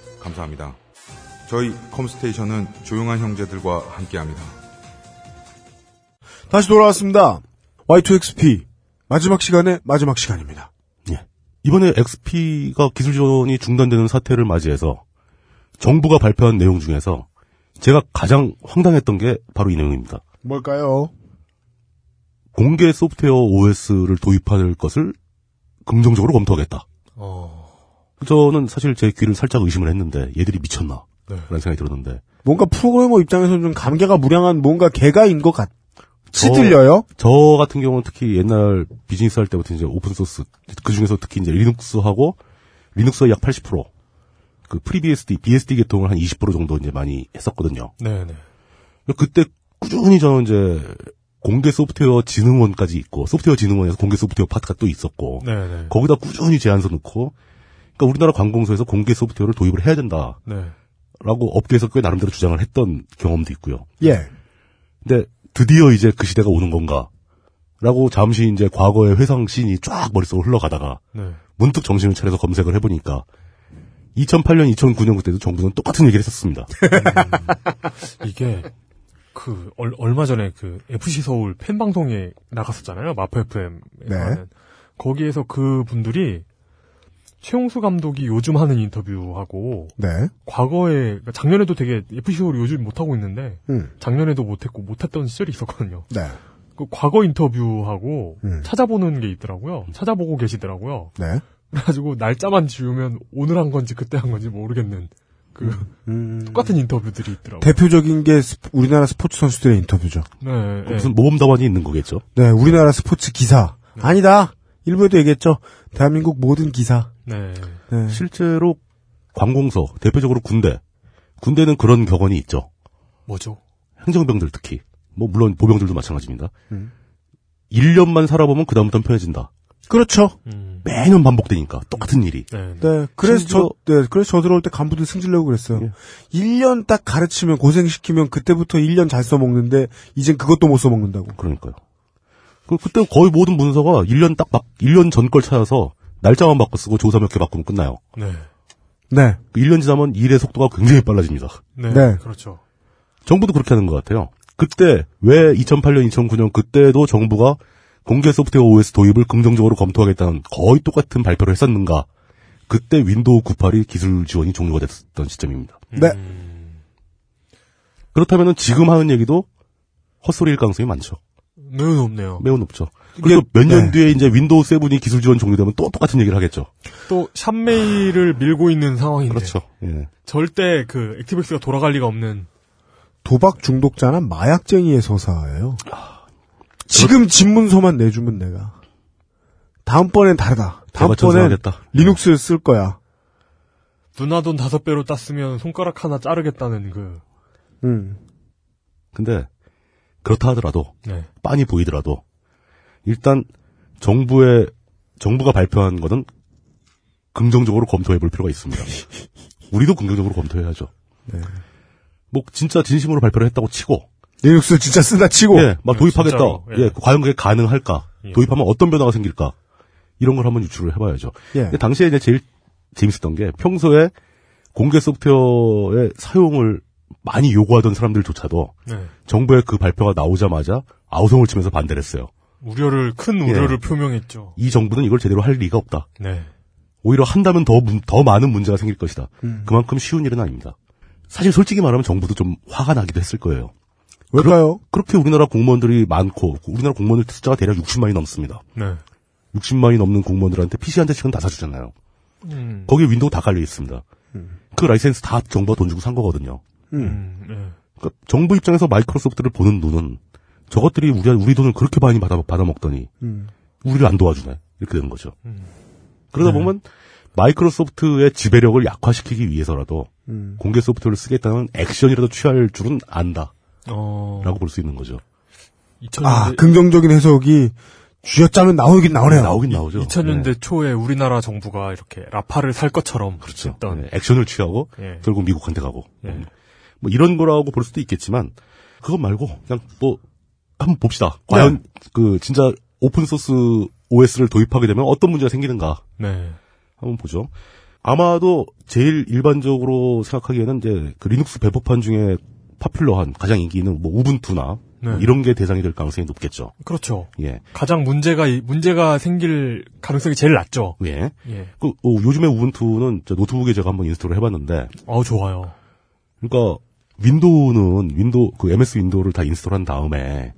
감사합니다. 저희 컴스테이션은 조용한 형제들과 함께합니다. 다시 돌아왔습니다. Y2XP 마지막 시간의 마지막 시간입니다. 예. 이번에 XP가 기술 지원이 중단되는 사태를 맞이해서 정부가 발표한 내용 중에서 제가 가장 황당했던 게 바로 이 내용입니다. 뭘까요? 공개 소프트웨어 OS를 도입할 것을 긍정적으로 검토하겠다. 어. 저는 사실 제 귀를 살짝 의심을 했는데 얘들이 미쳤나? 네. 라는 생각이 들었는데 뭔가 프로그래머 입장에서는 좀 감개가 무량한 뭔가 개가인 것 같이 저- 들려요. 저 같은 경우는 특히 옛날 비즈니스 할 때부터 이제 오픈 소스 그 중에서 특히 이제 리눅스하고 리눅스의 약 80%그 FreeBSD, BSD 계통을 한 20% 정도 이제 많이 했었거든요. 네 네. 그때 꾸준히 저는 이제 공개 소프트웨어 진흥원까지 있고 소프트웨어 진흥원에서 공개 소프트웨어 파트가 또 있었고 네네. 거기다 꾸준히 제안서 넣고 그러니까 우리나라 관공서에서 공개 소프트웨어를 도입을 해야 된다 라고 네. 업계에서 꽤 나름대로 주장을 했던 경험도 있고요. 예. 근데 드디어 이제 그 시대가 오는 건가? 라고 잠시 이제 과거의 회상 씬이 쫙 머릿속으로 흘러가다가 네. 문득 정신을 차려서 검색을 해보니까 2008년, 2009년 그때도 정부는 똑같은 얘기를 했었습니다. 이게 그 얼, 얼마 전에 그 FC 서울 팬 방송에 나갔었잖아요. 마포 FM에서 네. 거기에서 그 분들이 최용수 감독이 요즘 하는 인터뷰하고 네. 과거에 그러니까 작년에도 되게 FC 서울이 요즘 못 하고 있는데 음. 작년에도 못했고 못했던 시절이 있었거든요. 네. 그 과거 인터뷰하고 음. 찾아보는 게 있더라고요. 찾아보고 계시더라고요. 네. 그래가지고 날짜만 지우면 오늘 한 건지 그때 한 건지 모르겠는 그 음. 똑같은 인터뷰들이 있더라고요. 대표적인 게 스- 우리나라 스포츠 선수들의 인터뷰죠. 네, 네. 무슨 모범 답안이 있는 거겠죠? 네, 우리나라 스포츠 기사. 아니다. 일부에도 얘기했죠. 대한민국 모든 기사. 네. 네. 실제로 관공서, 대표적으로 군대. 군대는 그런 격언이 있죠. 뭐죠? 행정병들 특히. 뭐 물론 보병들도 마찬가지입니다. 음. 1년만 살아보면 그다음부터는 편해진다. 그렇죠. 음. 매년 반복되니까 똑같은 일이. 네. 네. 그래서 심지어- 저, 네. 그래서 저 들어올 때 간부들 승질내고 그랬어요. 예. 1년 딱 가르치면 고생시키면 그때부터 1년 잘 써먹는데, 이젠 그것도 못 써먹는다고. 그러니까요. 그 그때 거의 모든 문서가 1년 딱 막 1년 전 걸 찾아서 날짜만 바꿔 쓰고 조사 몇 개 바꾸면 끝나요. 네. 네. 그 1년 지나면 일의 속도가 굉장히 빨라집니다. 네. 네. 그렇죠. 정부도 그렇게 하는 것 같아요. 그때 왜 2008년, 2009년 그때도 정부가 공개 소프트웨어 OS 도입을 긍정적으로 검토하겠다는 거의 똑같은 발표를 했었는가? 그때 윈도우 98이 기술 지원이 종료가 됐던 시점입니다. 네. 음. 그렇다면 지금 하는 얘기도 헛소리일 가능성이 많죠. 매우 높네요. 매우 높죠. 그리고 몇년 네. 뒤에 이제 윈도우 7이 기술 지원 종료되면 또 똑같은 얘기를 하겠죠. 또 샵메일을 밀고 있는 상황인데 그렇죠. 예. 절대 그 ActiveX가 돌아갈 리가 없는 도박 중독자는 마약쟁이의 서사예요. 지금 집문서만 내주면 내가. 다음번엔 다르다. 다음번엔. 리눅스를 쓸 거야. 누나 돈 다섯 배로 땄으면 손가락 하나 자르겠다는 그 음. 근데 그렇다 하더라도 네. 빤히 보이더라도 일단 정부의 정부가 발표한 거는 긍정적으로 검토해 볼 필요가 있습니다. 우리도 긍정적으로 검토해야죠. 네. 뭐 진짜 진심으로 발표를 했다고 치고 리눅스 진짜 쓴다 치고. 예, 막 네, 도입하겠다. 예. 예, 과연 그게 가능할까? 예. 도입하면 어떤 변화가 생길까? 이런 걸 한번 유출을 해봐야죠. 예. 당시에 이제 제일 재밌었던 게 평소에 공개 소프트웨어의 사용을 많이 요구하던 사람들조차도 네. 정부의 그 발표가 나오자마자 아우성을 치면서 반대를 했어요. 우려를 큰 예. 우려를 표명했죠. 이 정부는 이걸 제대로 할 리가 없다. 네. 오히려 한다면 더, 문- 더 많은 문제가 생길 것이다. 음. 그만큼 쉬운 일은 아닙니다. 사실 솔직히 말하면 정부도 좀 화가 나기도 했을 거예요. 왜일까요? 그렇게 우리나라 공무원들이 많고, 우리나라 공무원들 숫자가 대략 60만이 넘습니다. 네. 60만이 넘는 공무원들한테 PC 한 대씩은 다 사주잖아요. 음. 거기에 윈도우 다 깔려 있습니다. 그 라이센스 다 정부가 돈 주고 산 거거든요. 음. 네. 그러니까 정부 입장에서 마이크로소프트를 보는 눈은 저것들이 우리, 우리 돈을 그렇게 많이 받아, 받아 먹더니 음. 우리를 안 도와주네. 이렇게 되는 거죠. 음. 그러다 보면 마이크로소프트의 지배력을 약화시키기 위해서라도 음. 공개 소프트웨어를 쓰겠다는 액션이라도 취할 줄은 안다. 어. 라고 볼 수 있는 거죠. 2000년대, 아, 긍정적인 해석이 쥐어짜면 나오긴 나오네요. 나오긴 나오죠. 2000년대 네. 초에 우리나라 정부가 이렇게 라팔을 살 것처럼 그렇죠. 했던 네, 액션을 취하고 예. 결국 미국한테 가고 예. 음. 뭐 이런 거라고 볼 수도 있겠지만 그것 말고 그냥 뭐 한번 봅시다. 과연 그 진짜 오픈 소스 OS를 도입하게 되면 어떤 문제가 생기는가 네. 한번 보죠. 아마도 제일 일반적으로 생각하기에는 이제 그 리눅스 배포판 중에 popular한 가장 인기 있는 뭐 우분투나 뭐 네. 이런 게 대상이 될 가능성이 높겠죠. 그렇죠. 예. 가장 문제가 문제가 생길 가능성이 제일 낮죠. 예. 예. 그 어, 요즘에 우분투는 저 노트북에 제가 한번 install을 해봤는데, 어 좋아요. 그러니까 윈도우는 윈도우 그 MS 윈도우를 다 install한 다음에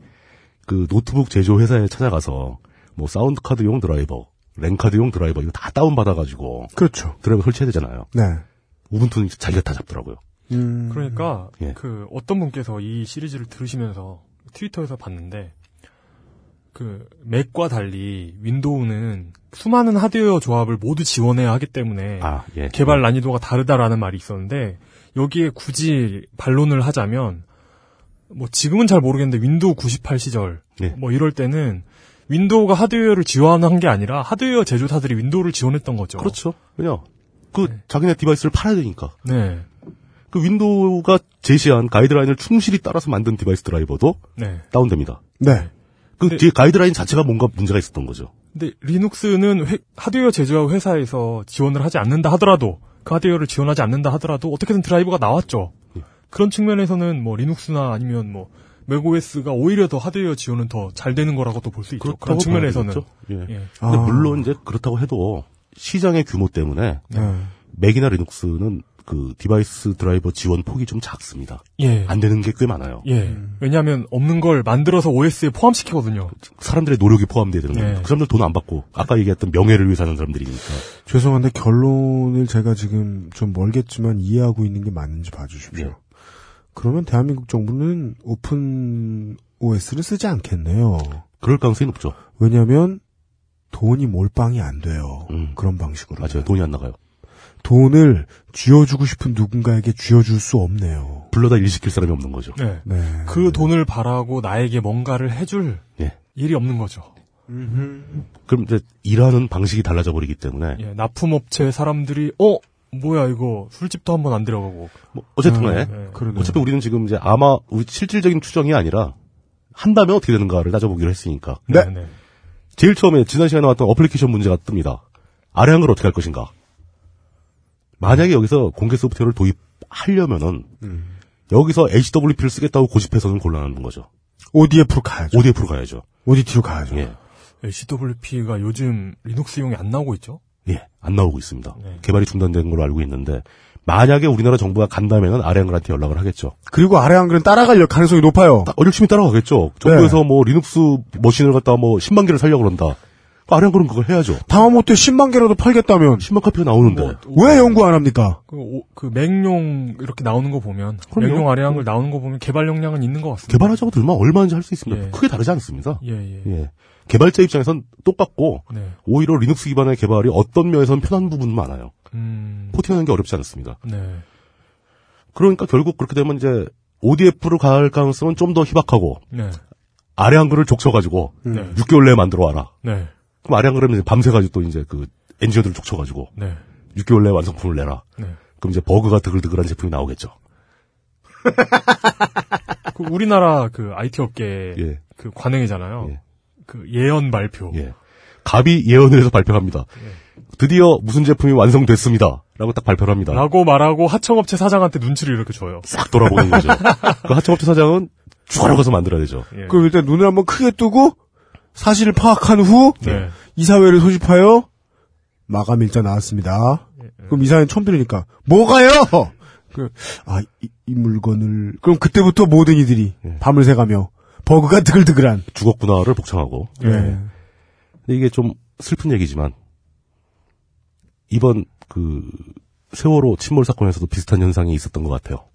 그 노트북 제조 회사에 찾아가서 뭐 사운드 카드용 드라이버, 랜 카드용 드라이버 이거 다 다운 받아가지고 그렇죠. 드라이버 설치해야 되잖아요. 네. 우분투는 자기가 다 잡더라고요. 음. 그러니까 예. 그 어떤 분께서 이 시리즈를 들으시면서 트위터에서 봤는데 그 맥과 달리 윈도우는 수많은 하드웨어 조합을 모두 지원해야 하기 때문에 아 예. 개발 난이도가 다르다라는 말이 있었는데 여기에 굳이 반론을 하자면 뭐 지금은 잘 모르겠는데 윈도우 98 시절 예. 뭐 이럴 때는 윈도우가 하드웨어를 지원한 게 아니라 하드웨어 제조사들이 윈도우를 지원했던 거죠. 그렇죠. 왜냐 그 네. 자기네 device를 팔아야 되니까. 네. 그 윈도우가 제시한 가이드라인을 충실히 따라서 만든 device 드라이버도 네. 다운됩니다. 네. 그 네. 뒤에 가이드라인 자체가 뭔가 문제가 있었던 거죠. 근데 리눅스는 회- 하드웨어 제조업 회사에서 지원을 하지 않는다 하더라도 그 하드웨어를 지원하지 않는다 하더라도 어떻게든 드라이버가 나왔죠. 예. 그런 측면에서는 뭐 리눅스나 아니면 뭐 맥OS가 오히려 더 하드웨어 지원은 더 잘 되는 거라고도 볼 수 있죠. 그런 측면에서는. 예. 예. 근데 아. 물론 이제 그렇다고 해도 시장의 규모 때문에 네. 맥이나 리눅스는 그 device 드라이버 지원 폭이 좀 작습니다. 예. 안 되는 게 꽤 많아요. 예. 왜냐하면 없는 걸 만들어서 OS에 포함시키거든요. 사람들의 노력이 포함돼야 되는 거예요. 네. 그 사람들 돈 안 받고 아까 얘기했던 명예를 위해 사는 사람들이니까. 죄송한데 결론을 제가 지금 좀 멀겠지만 이해하고 있는 게 맞는지 봐주십시오. 네. 그러면 대한민국 정부는 open OS를 쓰지 않겠네요. 그럴 가능성이 높죠. 왜냐하면 돈이 몰빵이 안 돼요. 음. 그런 방식으로. 맞아요. 돈이 안 나가요. 돈을 쥐어주고 싶은 누군가에게 쥐어줄 수 없네요. 불러다 일 시킬 사람이 없는 거죠. 네. 네. 그 돈을 바라고 나에게 뭔가를 해줄 예. 일이 없는 거죠. 그럼 이제 일하는 방식이 달라져 버리기 때문에 예, 납품업체 사람들이 어 뭐야 이거 술집도 한번 안 들어가고 뭐 어쨌든 간에 네. 그러네요. 어차피 우리는 지금 이제 아마 우리 실질적인 추정이 아니라 한다면 어떻게 되는가를 따져보기로 했으니까 네. 네. 제일 처음에 지난 시간에 나왔던 어플리케이션 문제가 뜹니다. 아래한 걸 어떻게 할 것인가? 만약에 여기서 공개 소프트웨어를 도입하려면은 여기서 HWP를 쓰겠다고 고집해서는 곤란한 거죠. ODF로 가야죠. ODF로 가야죠. ODT로 가야죠. 예. HWP가 요즘 리눅스용이 안 나오고 있죠? 예, 안 나오고 있습니다. 네. 개발이 중단된 걸로 알고 있는데 만약에 우리나라 정부가 간다면은 아래한글한테 연락을 하겠죠. 그리고 아래 한글은 따라갈 가능성이 높아요. 따- 열심히 따라가겠죠. 정부에서 뭐 리눅스 machine을 갖다 뭐 10만 개를 살려고 그런다. 아래한글은 그걸 해야죠. 다마모토 10만 개라도 팔겠다면 10만 카피가 나오는데. 왜 연구 안 합니까? 그, 오- 그 맥용 이렇게 나오는 거 보면 그럼요. 맥용 아래한글 나오는 거 보면 개발 역량은 있는 것 같습니다. 개발하자고 들면 얼마든지 할 수 있습니다. 예. 크게 다르지 않습니다. 예, 예. 예. 개발자 입장에선 똑같고 네. 오히려 리눅스 기반의 개발이 어떤 면에서는 편한 부분은 많아요. 음. porting하는 게 어렵지 않습니다. 네. 그러니까 결국 그렇게 되면 이제 ODF로 갈 가능성은 좀 더 희박하고 네. 아래 한글을 족쳐가지고 네. 6개월 내에 만들어 와라. 네. 그럼 한글은 이제 밤새가지고 또 이제 그 엔지니어들을 족쳐가지고 네. 6개월 내에 완성품을 내라. 네. 그럼 이제 버그가 드글드글한 제품이 나오겠죠. 그 우리나라 그 IT 업계 예. 그 관행이잖아요. 예. 그 예언 발표. 예. 갑이 예언을 해서 발표합니다. 드디어 무슨 제품이 완성됐습니다. 라고 딱 발표를 합니다. 라고 말하고 하청업체 사장한테 눈치를 이렇게 줘요. 싹 돌아보는 거죠. 그 하청업체 사장은 추가로 가서 만들어야 되죠. 예. 그럼 일단 눈을 한번 크게 뜨고 사실을 파악한 후 네. 이사회를 소집하여 마감 일자 나왔습니다. 그럼 이사회는 처음 들으니까 뭐가요? 그, 아, 이, 이 물건을 그럼 그때부터 모든 이들이 예. 밤을 새가며 버그가 드글드글한 죽었구나를 복창하고. 예. 네. 근데 이게 좀 슬픈 얘기지만 이번 그 세월호 침몰 사건에서도 비슷한 현상이 있었던 것 같아요.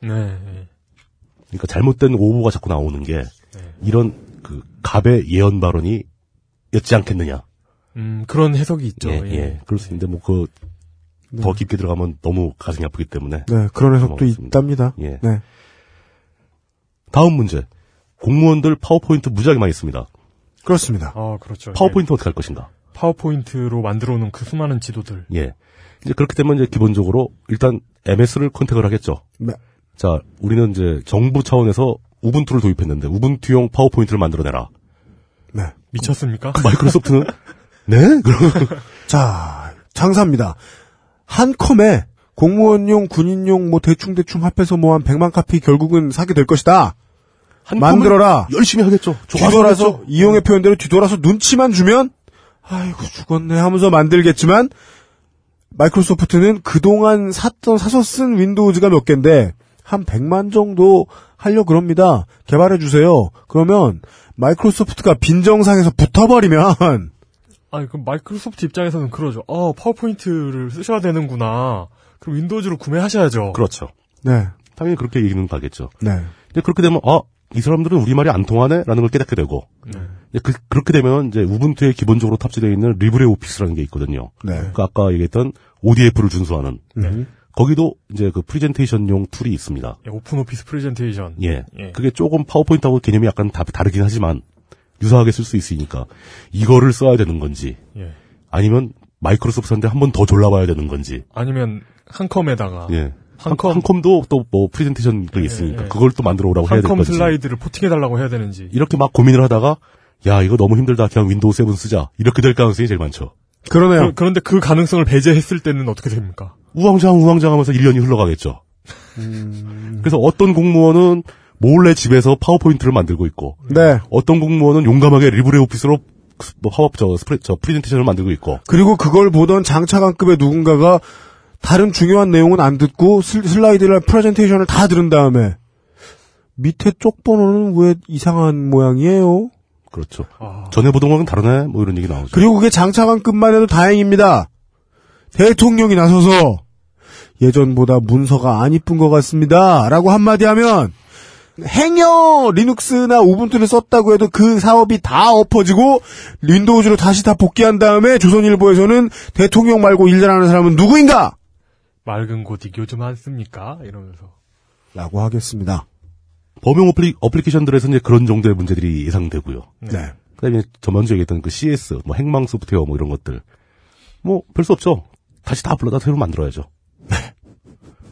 네. 네. 그러니까 잘못된 오보가 자꾸 나오는 게 이런 그 갑의 예언 발언이 였지 않겠느냐. 음, 그런 해석이 있죠. 예, 예. 예. 그럴 수 있는데 뭐그더 깊게 들어가면 너무 가슴이 아프기 때문에. 네, 그런 해석도. 있답니다. 예. 네. 다음 문제. 공무원들 파워포인트 무지하게 많이 씁니다. 그렇습니다. 아, 그렇죠. 파워포인트 어떻게 할 것인가? 예. 파워포인트로 만들어 놓은 그 수많은 지도들. 예. 이제 그렇게 되면 이제 기본적으로 일단 MS를 contact을 하겠죠. 네. 자, 우리는 이제 정부 차원에서 우분투를 도입했는데 우분투용 파워포인트를 만들어내라. 네. 미쳤습니까? 마이크로소프트는 네? 그럼 자, 장사입니다. 한컴에 공무원용, 군인용 뭐 대충 대충 합해서 뭐 한 100만 카피 결국은 사게 될 것이다. 한 만들어라. 열심히 하겠죠. 뒤돌아서 하겠죠. 이용의 표현대로 뒤돌아서 눈치만 주면 아이고 죽었네 하면서 만들겠지만 마이크로소프트는 그동안 샀던 사서 쓴 윈도우즈가 몇 개인데 한 100만 정도 하려 그럽니다. 개발해 주세요. 그러면 마이크로소프트가 빈정상에서 붙어버리면 아니, 그 마이크로소프트 입장에서는 그러죠. 아, 파워포인트를 쓰셔야 되는구나. 그럼 윈도우즈로 구매하셔야죠. 그렇죠. 네. 당연히 그렇게 얘기는 가겠죠. 네. 근데 그렇게 되면 아, 이 사람들은 우리말이 안 통하네 라는 걸 깨닫게 되고 네. 이제 그, 렇게 되면 이제 우분투에 기본적으로 탑재되어 있는 리브레 오피스라는 게 있거든요. 네. 그 아까 얘기했던 ODF를 준수하는 음. 거기도 이제 그 프리젠테이션용 tool이 있습니다. 예, 오픈 오피스 프레젠테이션. 예. 예. 그게 조금 파워포인트하고 개념이 약간 다, 다르긴 하지만 유사하게 쓸 수 있으니까 이거를 써야 되는 건지 예. 아니면 마이크로소프트한테 한 번 더 졸라봐야 되는 건지. 아니면 한컴에다가 예. 한, 한컴. 한컴도 또 뭐 프레젠테이션이 있으니까 예. 그걸 또 만들어 오라고 해야 될 한컴 건지. 슬라이드를 porting해 달라고 해야 되는지. 이렇게 막 고민을 하다가 야 이거 너무 힘들다 그냥 윈도우 7 쓰자 이렇게 될 가능성이 제일 많죠. 그러네요. 그, 런데 그 가능성을 배제했을 때는 어떻게 됩니까? 우왕좌왕 우왕좌왕하면서 1년이 흘러가겠죠. 음. 그래서 어떤 공무원은 몰래 집에서 파워포인트를 만들고 있고 네. 어떤 공무원은 용감하게 LibreOffice로 뭐 파워 저, 스프레, 저 프레젠테이션을 만들고 있고 그리고 그걸 보던 장차관급의 누군가가 다른 중요한 내용은 안 듣고 슬, 슬라이드나 프레젠테이션을 다 들은 다음에 밑에 쪽 번호는 왜 이상한 모양이에요? 그렇죠. 아, 전에 보던 거는 다르네 뭐 이런 얘기 나오죠. 그리고 그게 장차관급만 해도 다행입니다. 대통령이 나서서 예전보다 문서가 안 이쁜 것 같습니다. 라고 한마디 하면 행여 리눅스나 우분투를 썼다고 해도 그 사업이 다 엎어지고 윈도우즈로 다시 다 복귀한 다음에 조선일보에서는 대통령 말고 일 잘하는 사람은 누구인가? 맑은 고딕 요즘 안 씁니까? 이러면서. 라고 하겠습니다. 범용 어플리, 어플리케이션들에서 이제 그런 정도의 문제들이 예상되고요. 네. 그다음에 저 먼저 얘기했던 그 CS, 뭐 행망 소프트웨어 뭐 이런 것들. 뭐 별 수 없죠. 다시 다 불러다 새로 만들어야죠.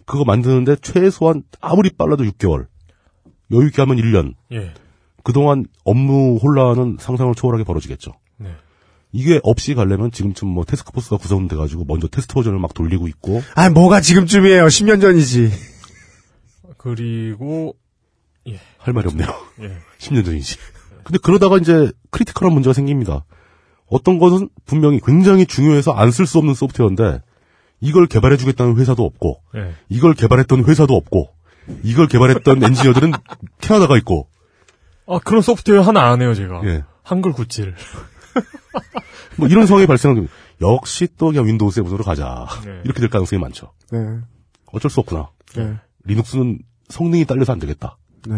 그거 만드는데 최소한 아무리 빨라도 6개월. 여유 있게 하면 1년. 예. 그동안 업무 혼란은 상상을 초월하게 벌어지겠죠. 네. 이게 없이 가려면 지금쯤 뭐 태스크포스가 구성돼 가지고 먼저 테스트 버전을 막 돌리고 있고 아, 뭐가 지금쯤이에요. 10년 전이지. 그리고, 할 말이 없네요. 예. 10년 전이지. 근데 그러다가 이제 critical한 문제가 생깁니다. 어떤 것은 분명히 굉장히 중요해서 안 쓸 수 없는 소프트웨어인데 이걸 개발해주겠다는 회사도 없고 예. 이걸 개발했던 회사도 없고 이걸 개발했던 엔지니어들은 캐나다 가 있고 아, 그런 소프트웨어 하나 안 해요, 제가. 예. 한글 굿질. 뭐 이런 상황이 발생하면 역시 또 그냥 윈도우 7으로 가자 네. 이렇게 될 가능성이 많죠. 네. 어쩔 수 없구나. 네. 리눅스는 성능이 딸려서 안 되겠다. 네.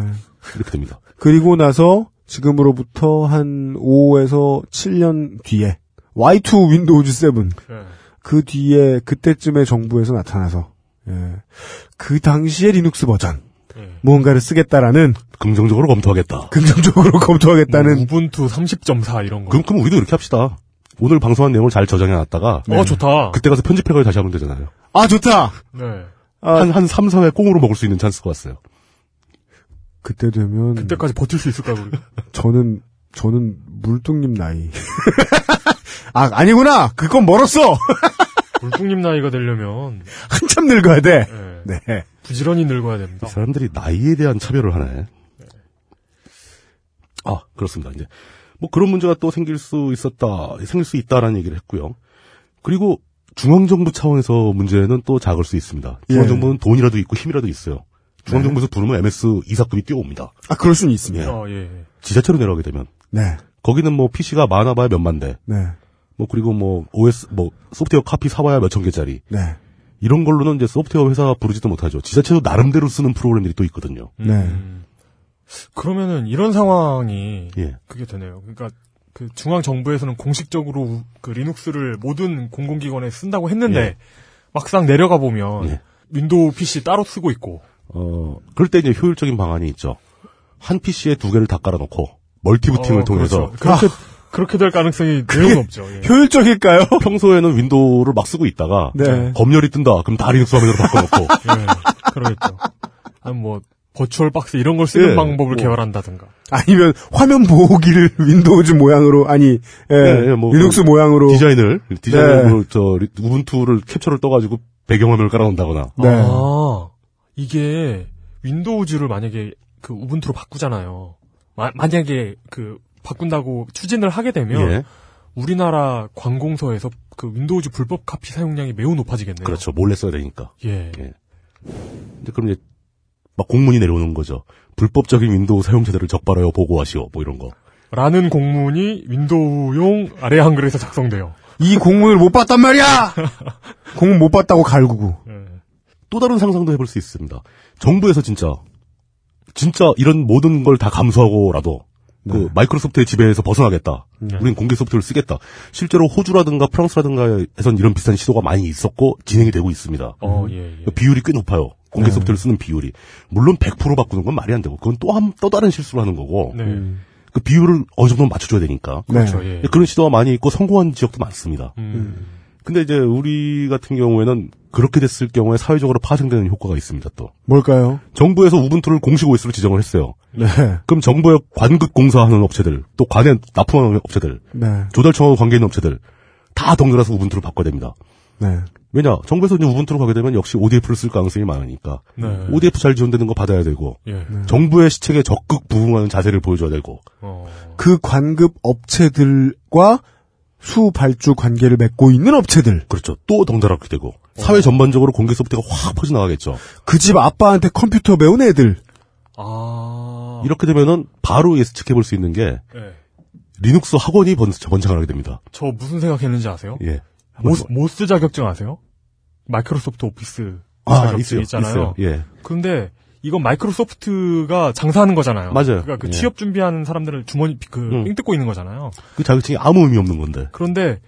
이렇게 됩니다. 그리고 나서 지금으로부터 한 5에서 7년 뒤에 Y2 윈도우즈 7. 예. 그 뒤에 그때쯤에 정부에서 나타나서 예. 그 당시의 리눅스 버전 예. 무언가를 쓰겠다라는 긍정적으로 검토하겠다. 긍정적으로 검토하겠다는 우분투 30.4 이런 거. 그럼, 그럼 우리도 이렇게 합시다. 오늘 방송한 내용을 잘 저장해 놨다가 어, 좋다. 그때 가서 편집해 가지고 다시 하면 되잖아요. 아 좋다. 네. 아, 한, 한 3, 4회 꽁으로 먹을 수 있는 찬스가 왔어요. 그때 되면 그때까지 버틸 수 있을까, 우리? 저는 저는 물뚱님 나이. 아 아니구나. 그건 멀었어. 물뚱님 나이가 되려면, 한참 늙어야 돼. 예. 네. 부지런히 늙어야 됩니다. 이 사람들이 나이에 대한 차별을 하네. 아, 그렇습니다. 이제 뭐 그런 문제가 또 생길 수 있었다, 생길 수 있다라는 얘기를 했고요. 그리고 중앙정부 차원에서 문제는 또 작을 수 있습니다. 중앙정부는 돈이라도 있고 힘이라도 있어요. 중앙정부에서 부르면 MS 이사급이 뛰어옵니다. 아 그럴 수는 있습니다. 어, 예. 예. 지자체로 내려가게 되면 네. 거기는 뭐 PC가 많아봐야 몇만 대, 네. 뭐 그리고 뭐 OS 뭐 소프트웨어 카피 사봐야 몇천 개짜리 네. 이런 걸로는 이제 소프트웨어 회사 부르지도 못하죠. 지자체도 나름대로 쓰는 프로그램들이 또 있거든요. 네. 음. 그러면은 이런 상황이 예. 그게 되네요. 그러니까 그 중앙 정부에서는 공식적으로 우- 그 리눅스를 모든 공공기관에 쓴다고 했는데 예. 막상 내려가 보면 예. 윈도우 PC 따로 쓰고 있고 어, 그럴 때 이제 효율적인 방안이 있죠. 한 PC에 두 개를 다 깔아놓고 multi-booting을 어, 통해서 그렇죠. 그렇게 그렇게 될 가능성이 매우 높죠. 예. 효율적일까요? 평소에는 윈도우를 막 쓰고 있다가 네. 검열이 뜬다. 그럼 다 리눅스 화면으로 바꿔놓고 예, 그러겠죠. 아니 뭐 VirtualBox 이런 걸 쓰는 예, 방법을 뭐. 개발한다든가. 아니면 화면 보호기를 윈도우즈 모양으로 아니 예, 네, 뭐 리눅스 그 모양으로 디자인을 디자인으로 네. 저 리- 우분투를 캡처를 떠가지고 배경화면을 깔아놓는다거나 네. 아, 이게 윈도우즈를 만약에 그 우분투로 바꾸잖아요. 마- 만약에 그 바꾼다고 추진을 하게 되면 예 우리나라 관공서에서 그 윈도우즈 불법 카피 사용량이 매우 높아지겠네요. 그렇죠 몰래 써야 되니까 예. 예. 이제 그럼 이제 막 공문이 내려오는 거죠 불법적인 윈도우 사용자들을 적발하여 보고하시오 뭐 이런 거 라는 공문이 윈도우용 아래 한글에서 작성돼요. 이 공문을 못 봤단 말이야. 공문 못 봤다고 갈구고. 예. 또 다른 상상도 해볼 수 있습니다. 정부에서 진짜 진짜 이런 모든 걸 다 감수하고라도 그 마이크로소프트의 지배에서 벗어나겠다. 우린 공개 소프트를 쓰겠다. 실제로 호주라든가 프랑스라든가에선 이런 비슷한 시도가 많이 있었고 진행이 되고 있습니다. 어, 예, 예. 비율이 꽤 높아요. 공개 소프트를 쓰는 비율이. 물론 100% 바꾸는 건 말이 안 되고 그건 또한또 다른 실수를 하는 거고 네. 그 비율을 어느 정도 맞춰줘야 되니까. 그렇죠. 네. 예. 그런 시도가 많이 있고 성공한 지역도 많습니다. 음. 근데 이제 우리 같은 경우에는 그렇게 됐을 경우에 사회적으로 파생되는 효과가 있습니다. 또 뭘까요? 정부에서 우분투를 공식 OS로 지정을 했어요. 네. 그럼 정부에 관급 공사하는 업체들, 또 관에 납품하는 업체들, 네. 조달청하고 관계 있는 업체들 다 덩달아서 우분투를 바꿔야 됩니다. 네. 왜냐? 정부에서 이제 우분투로 가게 되면 역시 ODF를 쓸 가능성이 많으니까 네. ODF 잘 지원되는 거 받아야 되고 예. 정부의 시책에 적극 부응하는 자세를 보여줘야 되고 어. 그 관급 업체들과 수발주 관계를 맺고 있는 업체들. 그렇죠. 또 덩달아게 되고 사회 전반적으로 공개 소프트가 확 퍼져나가겠죠. 그 집 아빠한테 컴퓨터 배운 애들. 아. 이렇게 되면은 바로 예측해 볼 수 있는 게 예. 리눅스 학원이 번, 번창을 하게 됩니다. 저 무슨 생각했는지 아세요? 예. MOS, MOS 자격증 아세요? 마이크로소프트 오피스 아, 자격증 있어요. 있잖아요. 있어요. 예. 근데 이건 마이크로소프트가 장사하는 거잖아요. 맞아요. 그러니까 그 예. 취업 준비하는 사람들을 주머니 그 음. 삥 뜯고 있는 거잖아요. 그 자격증이 아무 의미 없는 건데. 그런데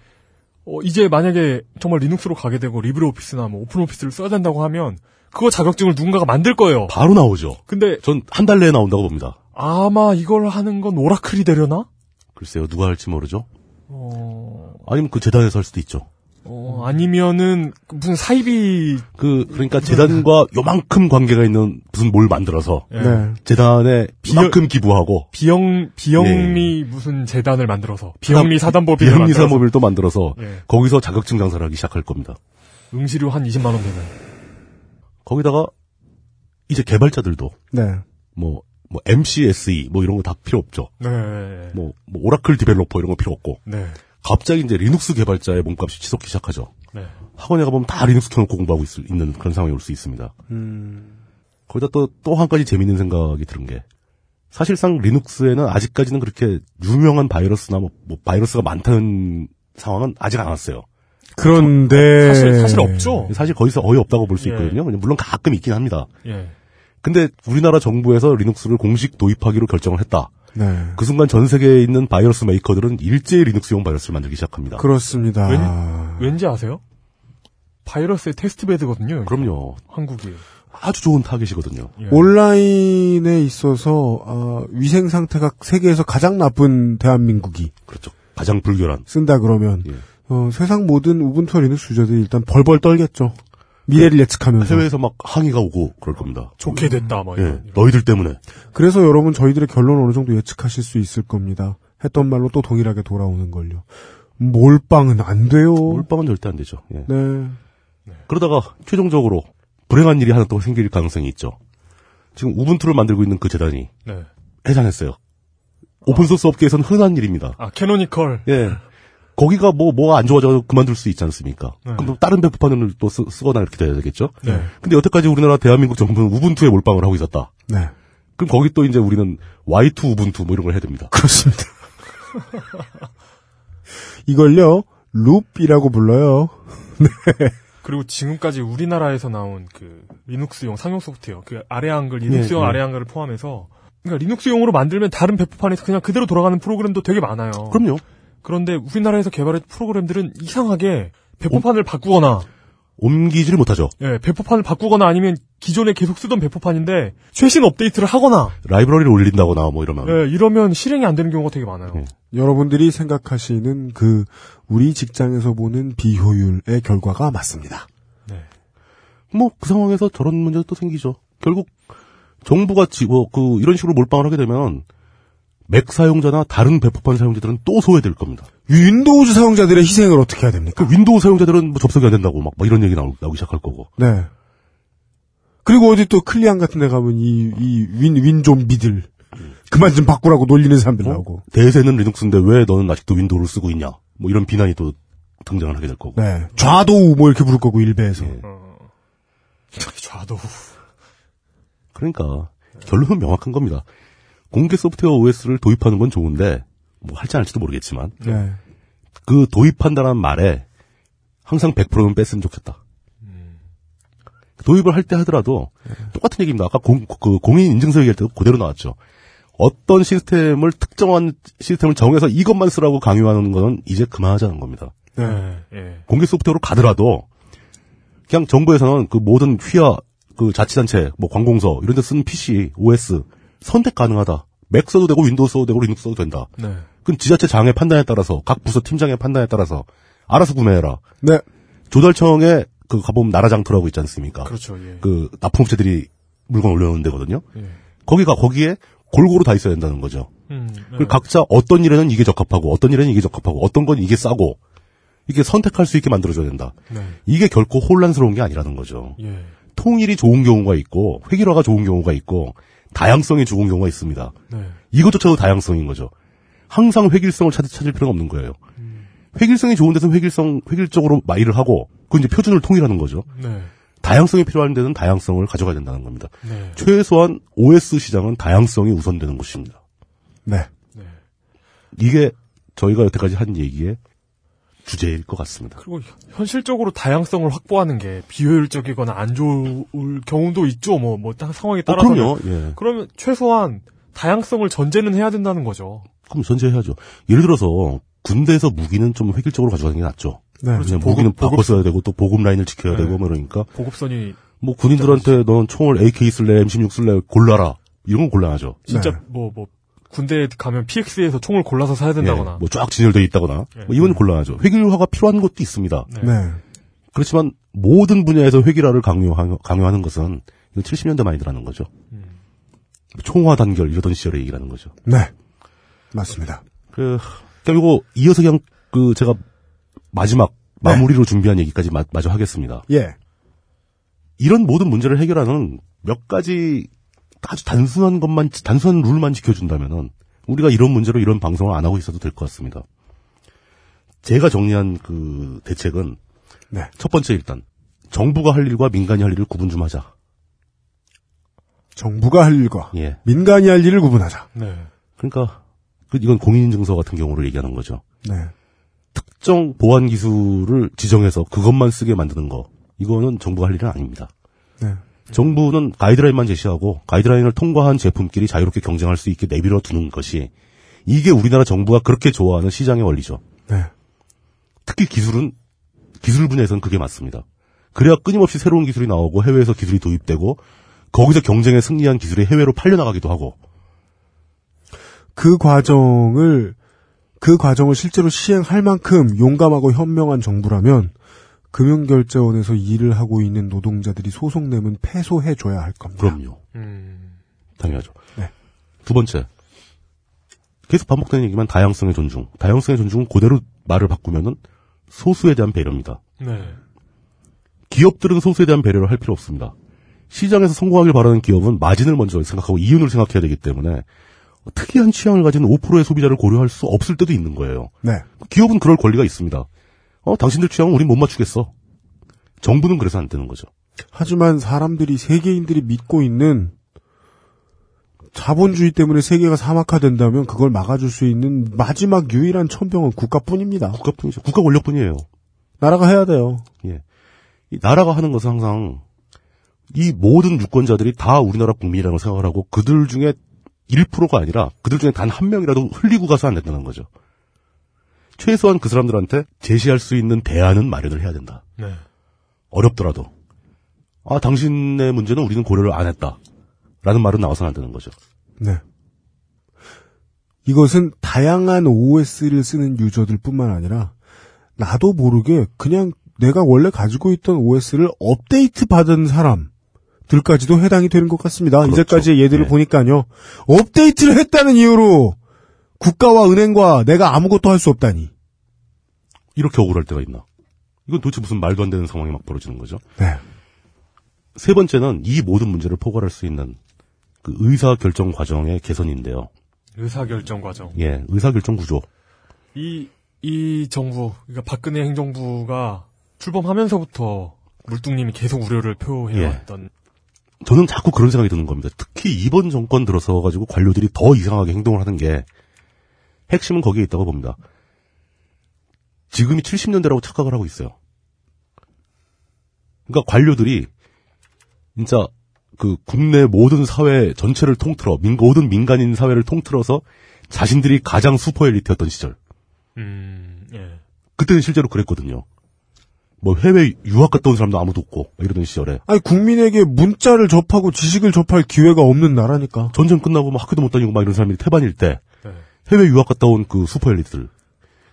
어, 이제 만약에 정말 리눅스로 가게 되고 LibreOffice나 뭐 OpenOffice를 써야 된다고 하면 그거 자격증을 누군가가 만들 거예요. 바로 나오죠. 근데 전 한 달 내에 나온다고 봅니다. 아마 이걸 하는 건 오라클이 되려나? 글쎄요, 누가 할지 모르죠. 어, 아니면 그 재단에서 할 수도 있죠. 어, 아니면은 그 무슨 사이비 그, 그러니까 재단과 요만큼 관계가 있는 무슨 뭘 만들어서 예. 네. 재단에 비영- 요만큼 기부하고 비영 비영리 무슨 재단을 만들어서 비영리 사단법인을 비영리 사모빌 또 만들어서 예. 거기서 자격증 장사를 하기 시작할 겁니다. 응시료 한 20만 원 되는. 거기다가 이제 개발자들도 네. 뭐, 뭐 MCSE 뭐 이런 거 다 필요 없죠. 네. 뭐, 뭐 Oracle developer 이런 거 필요 없고 네. 갑자기 이제 리눅스 개발자의 몸값이 치솟기 시작하죠. 네. 학원에 가보면 다 리눅스 켜놓고 공부하고 있, 는 그런 상황이 올 수 있습니다. 거기다 또, 또 한 가지 재밌는 생각이 드는 게, 사실상 리눅스에는 아직까지는 그렇게 유명한 바이러스나 뭐, 뭐 바이러스가 많다는 상황은 아직 안 왔어요. 그런데 사실 사실 없죠. 사실 거기서 거의 없다고 볼 수 예. 있거든요. 물론 가끔 있긴 합니다. 예. 근데 우리나라 정부에서 리눅스를 공식 도입하기로 결정을 했다. 네. 그 순간 전 세계에 있는 바이러스 메이커들은 일제히 리눅스용 바이러스를 만들기 시작합니다. 그렇습니다. 왠- 왠지 아세요? 바이러스의 test bed거든요. 그럼요. 한국이. 아주 좋은 타겟이거든요. 예. 온라인에 있어서 어, 위생 상태가 세계에서 가장 나쁜 대한민국이 그렇죠. 가장 불결한. 쓴다 그러면 예. 어, 세상 모든 우분투 리눅스 유저들이 일단 벌벌 떨겠죠. 미래를 예측하면서. 해외에서 막 항의가 오고 그럴 겁니다. 좋게 됐다, 뭐, 예. 너희들 때문에. 그래서 여러분 저희들의 결론 어느 정도 예측하실 수 있을 겁니다. 했던 말로 또 동일하게 돌아오는 걸요. 몰빵은 안 돼요. 몰빵은 절대 안 되죠. 예. 네. 그러다가 최종적으로 불행한 일이 하나 또 생길 가능성이 있죠. 지금 우분투를 만들고 있는 그 재단이 네. 해산했어요. open source 업계에서는 흔한 일입니다. 아, Canonical. 예. 거기가 뭐, 뭐가 안 좋아져 그만둘 수 있지 않습니까? 네. 그럼 또 다른 배포판을 또 쓰, 쓰거나 이렇게 돼야 되겠죠? 네. 근데 여태까지 우리나라 대한민국 정부는 우분투에 몰빵을 하고 있었다. 네. 그럼 거기 또 이제 우리는 Y2 우분투 뭐 이런 걸 해야 됩니다. 그렇습니다. 이걸요, loop이라고 불러요. 그리고 지금까지 우리나라에서 나온 그 리눅스용 상용 소프트웨어, 그 아래 한글, 리눅스용 예, 예. 아래 한글을 포함해서 그러니까 리눅스용으로 만들면 다른 배포판에서 그냥 그대로 돌아가는 프로그램도 되게 많아요. 그럼요. 그런데 우리나라에서 개발한 프로그램들은 이상하게 배포판을 바꾸거나 옮기지를 못하죠. 예, 배포판을 바꾸거나 아니면 기존에 계속 쓰던 배포판인데 최신 업데이트를 하거나 라이브러리를 올린다거나 뭐 이러면. 예, 이러면 실행이 안 되는 경우가 되게 많아요. 예. 여러분들이 생각하시는 그 우리 직장에서 보는 비효율의 결과가 맞습니다. 뭐그 상황에서 저런 문제도 또 생기죠. 결국 정부가 지, 뭐, 그 이런 식으로 몰빵을 하게 되면 맥 사용자나 다른 배포판 사용자들은 또 소외될 겁니다. 윈도우즈 사용자들의 희생을 어떻게 해야 됩니까? 그 윈도우 사용자들은 뭐 접속이 안 된다고 막, 막 이런 얘기 나오, 나오 기 시작할 거고. 네. 그리고 어디 또 클리앙 같은 데 가면 이, 이 윈, 윈 좀비들. 그만 좀 바꾸라고 놀리는 사람들 어? 나오고. 대세는 리눅스인데 왜 너는 아직도 윈도우를 쓰고 있냐? 뭐 이런 비난이 또 등장을 하게 될 거고. 네. 좌도우 뭐 이렇게 부를 거고, 일베에서. 예. 좌도. 그러니까 결론은 명확한 겁니다. 공개 소프트웨어 OS를 도입하는 건 좋은데 뭐 할지 안 할지도 모르겠지만 네. 그 도입한다는 말에 항상 100%는 뺐으면 좋겠다. 도입을 할 때 하더라도 똑같은 얘기입니다. 아까 공, 그 공인 인증서 얘기할 때도 그대로 나왔죠. 어떤 시스템을 특정한 시스템을 정해서 이것만 쓰라고 강요하는 거는 이제 그만하자는 겁니다. 네. 예. 공개 소프트웨어로 가더라도 그냥 정부에서는 그 모든 휘하 그 자치단체 뭐 관공서 이런 데 쓰는 PC, OS 선택 가능하다. 맥 써도 되고 윈도우 써도 되고 리눅스 써도 된다. 네. 그럼 지자체 장의 판단에 따라서 각 부서 팀장의 판단에 따라서 알아서 구매해라. 네. 조달청에 그 가보면 나라장터라고 있지 않습니까? 그렇죠. 예. 그 납품업체들이 물건 올려놓는 데거든요. 예. 거기가 거기에 골고루 다 있어야 된다는 거죠. 음, 그리고 각자 어떤 일에는 이게 적합하고 어떤 일에는 이게 적합하고 어떤 건 이게 싸고 이게 선택할 수 있게 만들어줘야 된다. 네. 이게 결코 혼란스러운 게 아니라는 거죠. 예. 통일이 좋은 경우가 있고 획일화가 좋은 경우가 있고 다양성이 좋은 경우가 있습니다. 네. 이것조차도 다양성인 거죠. 항상 획일성을 찾, 찾을 필요는 없는 거예요. 획일성이 좋은 데서는 획일성, 획일적으로 마일을 하고, 그 이제 표준을 통일하는 거죠. 네. 다양성이 필요한 데는 다양성을 가져가야 된다는 겁니다. 네. 최소한 OS 시장은 다양성이 우선되는 곳입니다. 네. 이게 저희가 여태까지 한 얘기의 주제일 것 같습니다. 그리고 현실적으로 다양성을 확보하는 게 비효율적이거나 안 좋을 경우도 있죠. 뭐, 뭐, 딱 상황에 어, 따라서. 그럼요. 예. 그러면 최소한 다양성을 전제는 해야 된다는 거죠. 그럼 전제해야죠. 예를 들어서 군대에서 무기는 좀 획일적으로 가져가는 게 낫죠. 네. 그렇죠. 무기는 보급- 바꿔 써야 되고 또 보급 라인을 지켜야 네. 되고 뭐 그러니까 보급선이 뭐 군인들한테 넌 총을 AK 쓸래 M16 쓸래 골라라 이런 건 곤란하죠. 진짜 네. 뭐, 뭐, 군대에 가면 PX에서 총을 골라서 사야 된다거나. 예, 뭐쫙 진열돼 있다거나 예. 뭐 이건 곤란하죠. 획일화가 필요한 것도 있습니다. 네. 네. 그렇지만 모든 분야에서 획일화를 강요하, 강요하는 것은 이건 70년대 마인드라는 거죠. 음. 총화 단결 이러던 시절의 얘기라는 거죠. 네. 맞습니다. 그, 이거 이어서 그냥 그 제가 마지막 네. 마무리로 준비한 얘기까지 마, 마저 하겠습니다. 예. 이런 모든 문제를 해결하는 몇 가지 아주 단순한 것만 단순한 룰만 지켜준다면은 우리가 이런 문제로 이런 방송을 안 하고 있어도 될 것 같습니다. 제가 정리한 그 대책은 네. 첫 번째 일단 정부가 할 일과 민간이 할 일을 구분 좀 하자. 정부가 할 일과 예. 민간이 할 일을 구분하자. 네. 그러니까 그 이건 공인인증서 같은 경우를 얘기하는 거죠. 네. 특정 보안 기술을 지정해서 그것만 쓰게 만드는 거. 이거는 정부가 할 일은 아닙니다. 네. 정부는 가이드라인만 제시하고 가이드라인을 통과한 제품끼리 자유롭게 경쟁할 수 있게 내밀어 두는 것이 이게 우리나라 정부가 그렇게 좋아하는 시장의 원리죠. 네. 특히 기술은 기술 분야에서는 그게 맞습니다. 그래야 끊임없이 새로운 기술이 나오고 해외에서 기술이 도입되고 거기서 경쟁에 승리한 기술이 해외로 팔려나가기도 하고 그 과정을 그 과정을 실제로 시행할 만큼 용감하고 현명한 정부라면 금융결제원에서 일을 하고 있는 노동자들이 소송 내면 패소해 줘야 할 겁니다. 그럼요. 음. 당연하죠. 네. 두 번째. 계속 반복되는 얘기만 다양성의 존중. 다양성의 존중은 그대로 말을 바꾸면은 소수에 대한 배려입니다. 네. 기업들은 소수에 대한 배려를 할 필요 없습니다. 시장에서 성공하길 바라는 기업은 마진을 먼저 생각하고 이윤을 생각해야 되기 때문에 특이한 취향을 가진 5%의 소비자를 고려할 수 없을 때도 있는 거예요. 네. 기업은 그럴 권리가 있습니다. 어, 당신들 취향은 우린 못 맞추겠어. 정부는 그래서 안 되는 거죠. 하지만 사람들이 세계인들이 믿고 있는 자본주의 때문에 세계가 사막화된다면 그걸 막아줄 수 있는 마지막 유일한 천병은 국가뿐입니다. 국가뿐이죠. 국가 권력뿐이에요. 나라가 해야 돼요. 예. 이 나라가 하는 것은 항상 이 모든 유권자들이 다 우리나라 국민이라고 생각을 하고 그들 중에 1%가 아니라 그들 중에 단 한 명이라도 흘리고 가서 안 된다는 거죠. 최소한 그 사람들한테 제시할 수 있는 대안은 마련을 해야 된다. 네. 어렵더라도. 아, 당신의 문제는 우리는 고려를 안 했다. 라는 말은 나와서는 안 되는 거죠. 네. 이것은 다양한 OS를 쓰는 유저들 뿐만 아니라 나도 모르게 그냥 내가 원래 가지고 있던 OS를 업데이트 받은 사람들까지도 해당이 되는 것 같습니다. 그렇죠. 이제까지의 예들을 네. 보니까요. 업데이트를 했다는 이유로 국가와 은행과 내가 아무것도 할 수 없다니. 이렇게 억울할 때가 있나. 이건 도대체 무슨 말도 안 되는 상황이 막 벌어지는 거죠. 네. 세 번째는 이 모든 문제를 포괄할 수 있는 그 의사 결정 과정의 개선인데요. 의사 결정 과정. 예, 의사 결정 구조. 이, 이 정부, 그러니까 박근혜 행정부가 출범하면서부터 물뚱님이 계속 우려를 표해왔던. 저는 자꾸 그런 생각이 드는 겁니다. 특히 이번 정권 들어서 가지고 관료들이 더 이상하게 행동을 하는 게 핵심은 거기에 있다고 봅니다. 지금이 70년대라고 착각을 하고 있어요. 그러니까 관료들이 진짜 그 국내 모든 사회 전체를 통틀어 민, 모든 민간인 사회를 통틀어서 자신들이 가장 슈퍼 엘리트였던 시절. 음, 예. 그때는 실제로 그랬거든요. 뭐 해외 유학 갔다 온 사람도 아무도 없고 이러던 시절에 아니 국민에게 문자를 접하고 지식을 접할 기회가 없는 나라니까. 전쟁 끝나고 막 학교도 못 다니고 막 이런 사람들이 태반일 때 네. 해외 유학 갔다 온 그 슈퍼 엘리트들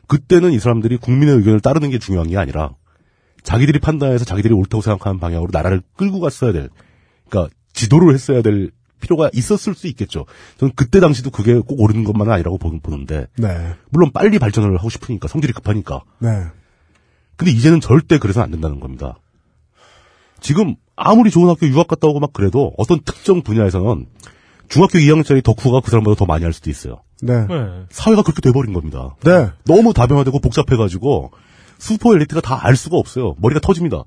그때는 이 사람들이 국민의 의견을 따르는 게 중요한 게 아니라 자기들이 판단해서 자기들이 옳다고 생각하는 방향으로 나라를 끌고 갔어야 될 그러니까 지도를 했어야 될 필요가 있었을 수 있겠죠. 저는 그때 당시도 그게 꼭 옳은 것만은 아니라고 보- 보는데 네. 물론 빨리 발전을 하고 싶으니까 성질이 급하니까 네. 근데 이제는 절대 그래서는 안 된다는 겁니다. 지금 아무리 좋은 학교 유학 갔다 오고 막 그래도 어떤 특정 분야에서는 중학교 2학년짜리 덕후가 그 사람보다 더 많이 할 수도 있어요. 네. 네. 사회가 그렇게 돼버린 겁니다. 네. 너무 다변화되고 복잡해가지고 슈퍼 엘리트가 다 알 수가 없어요. 머리가 터집니다.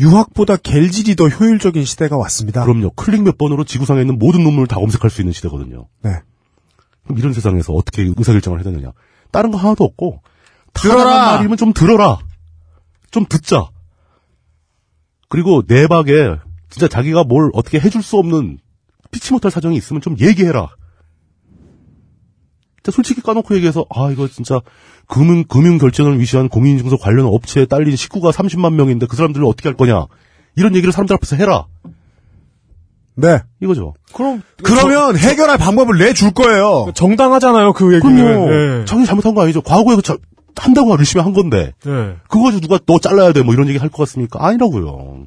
유학보다 구글질이 더 효율적인 시대가 왔습니다. 그럼요. 클릭 몇 번으로 지구상에 있는 모든 논문을 다 검색할 수 있는 시대거든요. 네. 그럼 이런 세상에서 어떻게 의사결정을 해야 되느냐. 다른 거 하나도 없고 들어라! 말이면 좀 들어라. 좀 듣자. 그리고 내박에 진짜 자기가 뭘 어떻게 해줄 수 없는 피치 못할 사정이 있으면 좀 얘기해라. 진짜 솔직히 까놓고 얘기해서 아 이거 진짜 금융 금융 결제를 위시한 공인인증서 관련 업체에 딸린 식구가 30만 명인데 그 사람들을 어떻게 할 거냐 이런 얘기를 사람들 앞에서 해라 네. 이거죠. 그럼 그러면 해결할 방법을 내줄 거예요. 정당하잖아요 그 얘기는. 그럼요. 예. 자기 잘못한 거 아니죠. 과거에 그 자- 한다고 열심히 한 건데 예. 그거 가지고 누가 너 잘라야 돼 뭐 이런 얘기 할 것 같습니까? 아니라고요.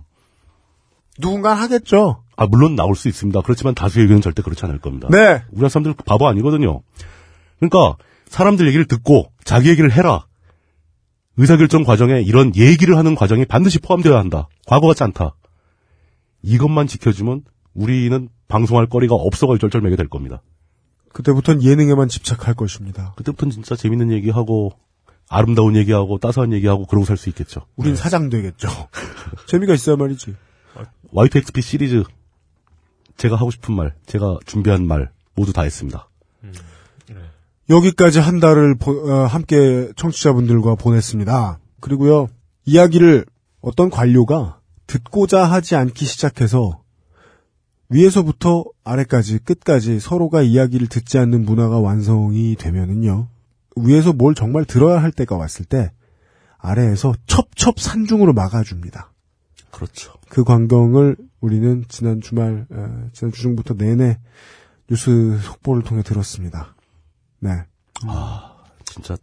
누군가 하겠죠. 아 물론 나올 수 있습니다. 그렇지만 다수의 의견은 절대 그렇지 않을 겁니다. 네. 우리나라 사람들 바보 아니거든요. 그러니까 사람들 얘기를 듣고 자기 얘기를 해라. 의사결정 과정에 이런 얘기를 하는 과정이 반드시 포함되어야 한다. 과거 같지 않다. 이것만 지켜주면 우리는 방송할 거리가 없어가 절절매게 될 겁니다. 그때부터는 예능에만 집착할 것입니다. 그때부터는 진짜 재밌는 얘기하고 아름다운 얘기하고 따스한 얘기하고 그러고 살 수 있겠죠. 우린 사장 되겠죠. 재미가 있어야 말이지. YTXP 시리즈 제가 하고 싶은 말, 제가 준비한 말 모두 다 했습니다. 여기까지 한 달을 보- 어, 함께 청취자분들과 보냈습니다. 그리고요, 이야기를 어떤 관료가 듣고자 하지 않기 시작해서 위에서부터 아래까지 끝까지 서로가 이야기를 듣지 않는 문화가 완성이 되면은요, 위에서 뭘 정말 들어야 할 때가 왔을 때 아래에서 첩첩 산중으로 막아줍니다. 그렇죠. 그 광경을 우리는 지난 주말, 어, 지난 주중부터 내내 뉴스 속보를 통해 들었습니다. 네. 진짜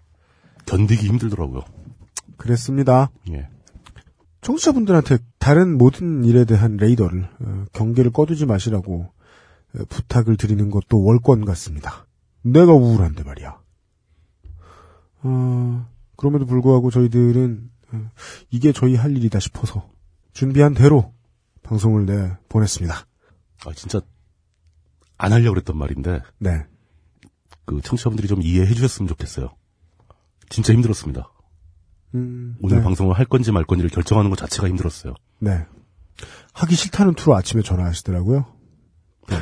견디기 힘들더라고요. 그랬습니다. 예. 청취자분들한테 다른 모든 일에 대한 레이더를 어, 경계를 꺼두지 마시라고 어, 부탁을 드리는 것도 월권 같습니다. 내가 우울한데 말이야. 어, 그럼에도 불구하고 저희들은 어, 이게 저희 할 일이다 싶어서 준비한 대로 방송을 내 보냈습니다. 아 진짜 안 하려고 그랬던 말인데 네. 그 청취자분들이 좀 이해해 주셨으면 좋겠어요. 진짜 힘들었습니다. 음, 오늘 네. 방송을 할 건지 말 건지를 결정하는 것 자체가 힘들었어요. 네. 하기 싫다는 투로 아침에 전화하시더라고요. 네.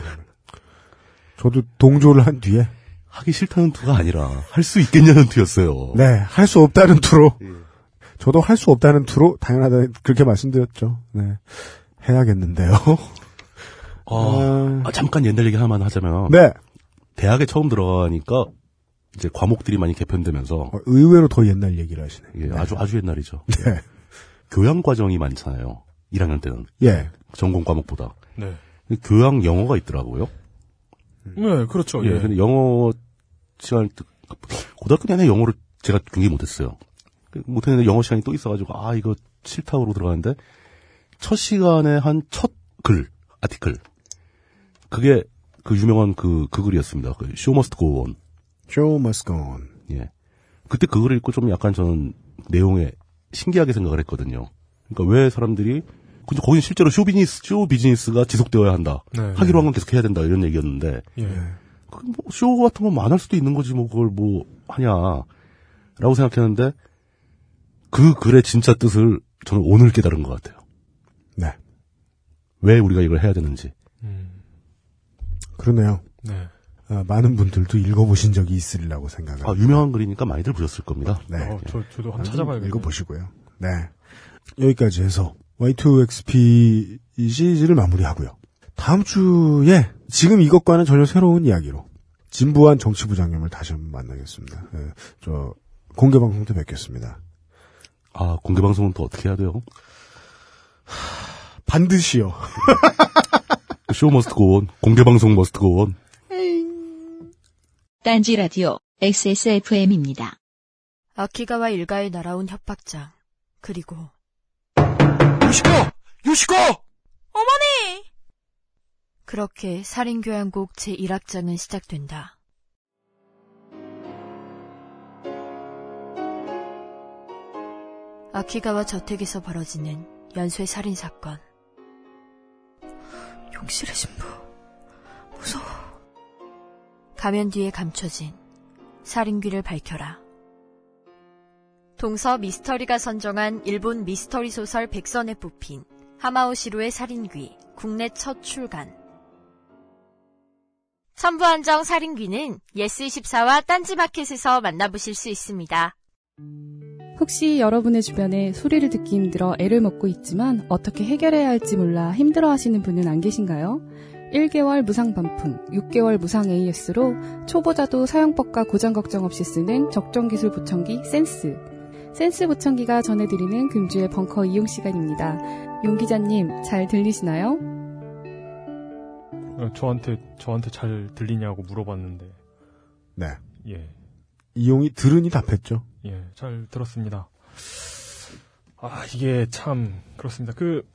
저도 동조를 한 뒤에 하기 싫다는 투가 아니라 할 수 있겠냐는 투였어요. 네, 할 수 없다는 투로. 저도 할 수 없다는 투로 당연하다 그렇게 말씀드렸죠. 네. 해야겠는데요. 아, 아, 잠깐 옛날 얘기 하나만 하자면 네. 대학에 처음 들어가니까 이제 과목들이 많이 개편되면서 어, 의외로 더 옛날 얘기를 하시네. 예, 아주 아주 옛날이죠. 네. 교양 과정이 많잖아요. 1학년 때는 예. 전공 과목보다 네. 교양 영어가 있더라고요. 네, 그렇죠. 예, 예. 근데 영어 시간 고등학교 내내 영어를 제가 굉장히 못했어요. 못했는데 영어 시간이 또 있어가지고 아 이거 싫다고 들어가는데 첫 시간에 한 첫 글 아티클 그게 그 유명한 그, 그 글이었습니다. 그 Show Must Go On. Show must go on. 예. 그때 그 글을 읽고 좀 약간 저는 내용에 신기하게 생각을 했거든요. 그러니까 왜 사람들이 근데 거긴 실제로 쇼 비즈니스, 쇼 비즈니스가 지속되어야 한다. 네. 하기로 한 건 계속 해야 된다. 이런 얘기였는데 예. 그 뭐, 쇼 같은 건안할 수도 있는 거지, 뭐, 그걸 뭐, 하냐. 라고 생각했는데, 그 글의 진짜 뜻을 저는 오늘 깨달은 것 같아요. 네. 왜 우리가 이걸 해야 되는지. 그러네요. 네. 아, 많은 분들도 읽어보신 적이 있으리라고 생각합니다. 아, 유명한 글이니까 많이들 보셨을 겁니다. 네. 어, 저, 저도 한번 찾아봐야겠네요. 읽어보시고요. 네. 여기까지 해서 Y2XP 이 시리즈를 마무리하고요. 다음 주에 지금 이것과는 전혀 새로운 이야기로 진부한 정치부장님을 다시 한번 만나겠습니다. 네, 저 공개 방송 때 뵙겠습니다. 아, 공개 방송은 또 어떻게 해야 돼요? 반드시요. Show must go on, 공개방송 must go on. 딴지 라디오 XSFM입니다. 아키가와 일가에 날아온 협박장. 그리고 유시코! 유시코! 어머니! 그렇게 살인교향곡 제1악장은 시작된다. 아키가와 저택에서 벌어지는 연쇄 살인 사건. 용실의 신부. 무서워. 가면 뒤에 감춰진 살인귀를 밝혀라. 동서 미스터리가 선정한 일본 미스터리 소설 백선에 뽑힌 하마오 시로의 살인귀 국내 첫 출간. 천부 한정 살인귀는 예스24와 딴지마켓에서 만나보실 수 있습니다. 혹시 여러분의 주변에 소리를 듣기 힘들어 애를 먹고 있지만 어떻게 해결해야 할지 몰라 힘들어 하시는 분은 안 계신가요? 1개월 무상 반품, 6개월 무상 AS로 초보자도 사용법과 고장 걱정 없이 쓰는 적정 기술 보청기 센스. 센스 보청기가 전해드리는 금주의 벙커 이용 시간입니다. 용 기자님, 잘 들리시나요? 어, 저한테 저한테 잘 들리냐고 물어봤는데 네. 예. 이용이 들으니 답했죠. 예, 잘 들었습니다. 아, 이게 참 그렇습니다. 그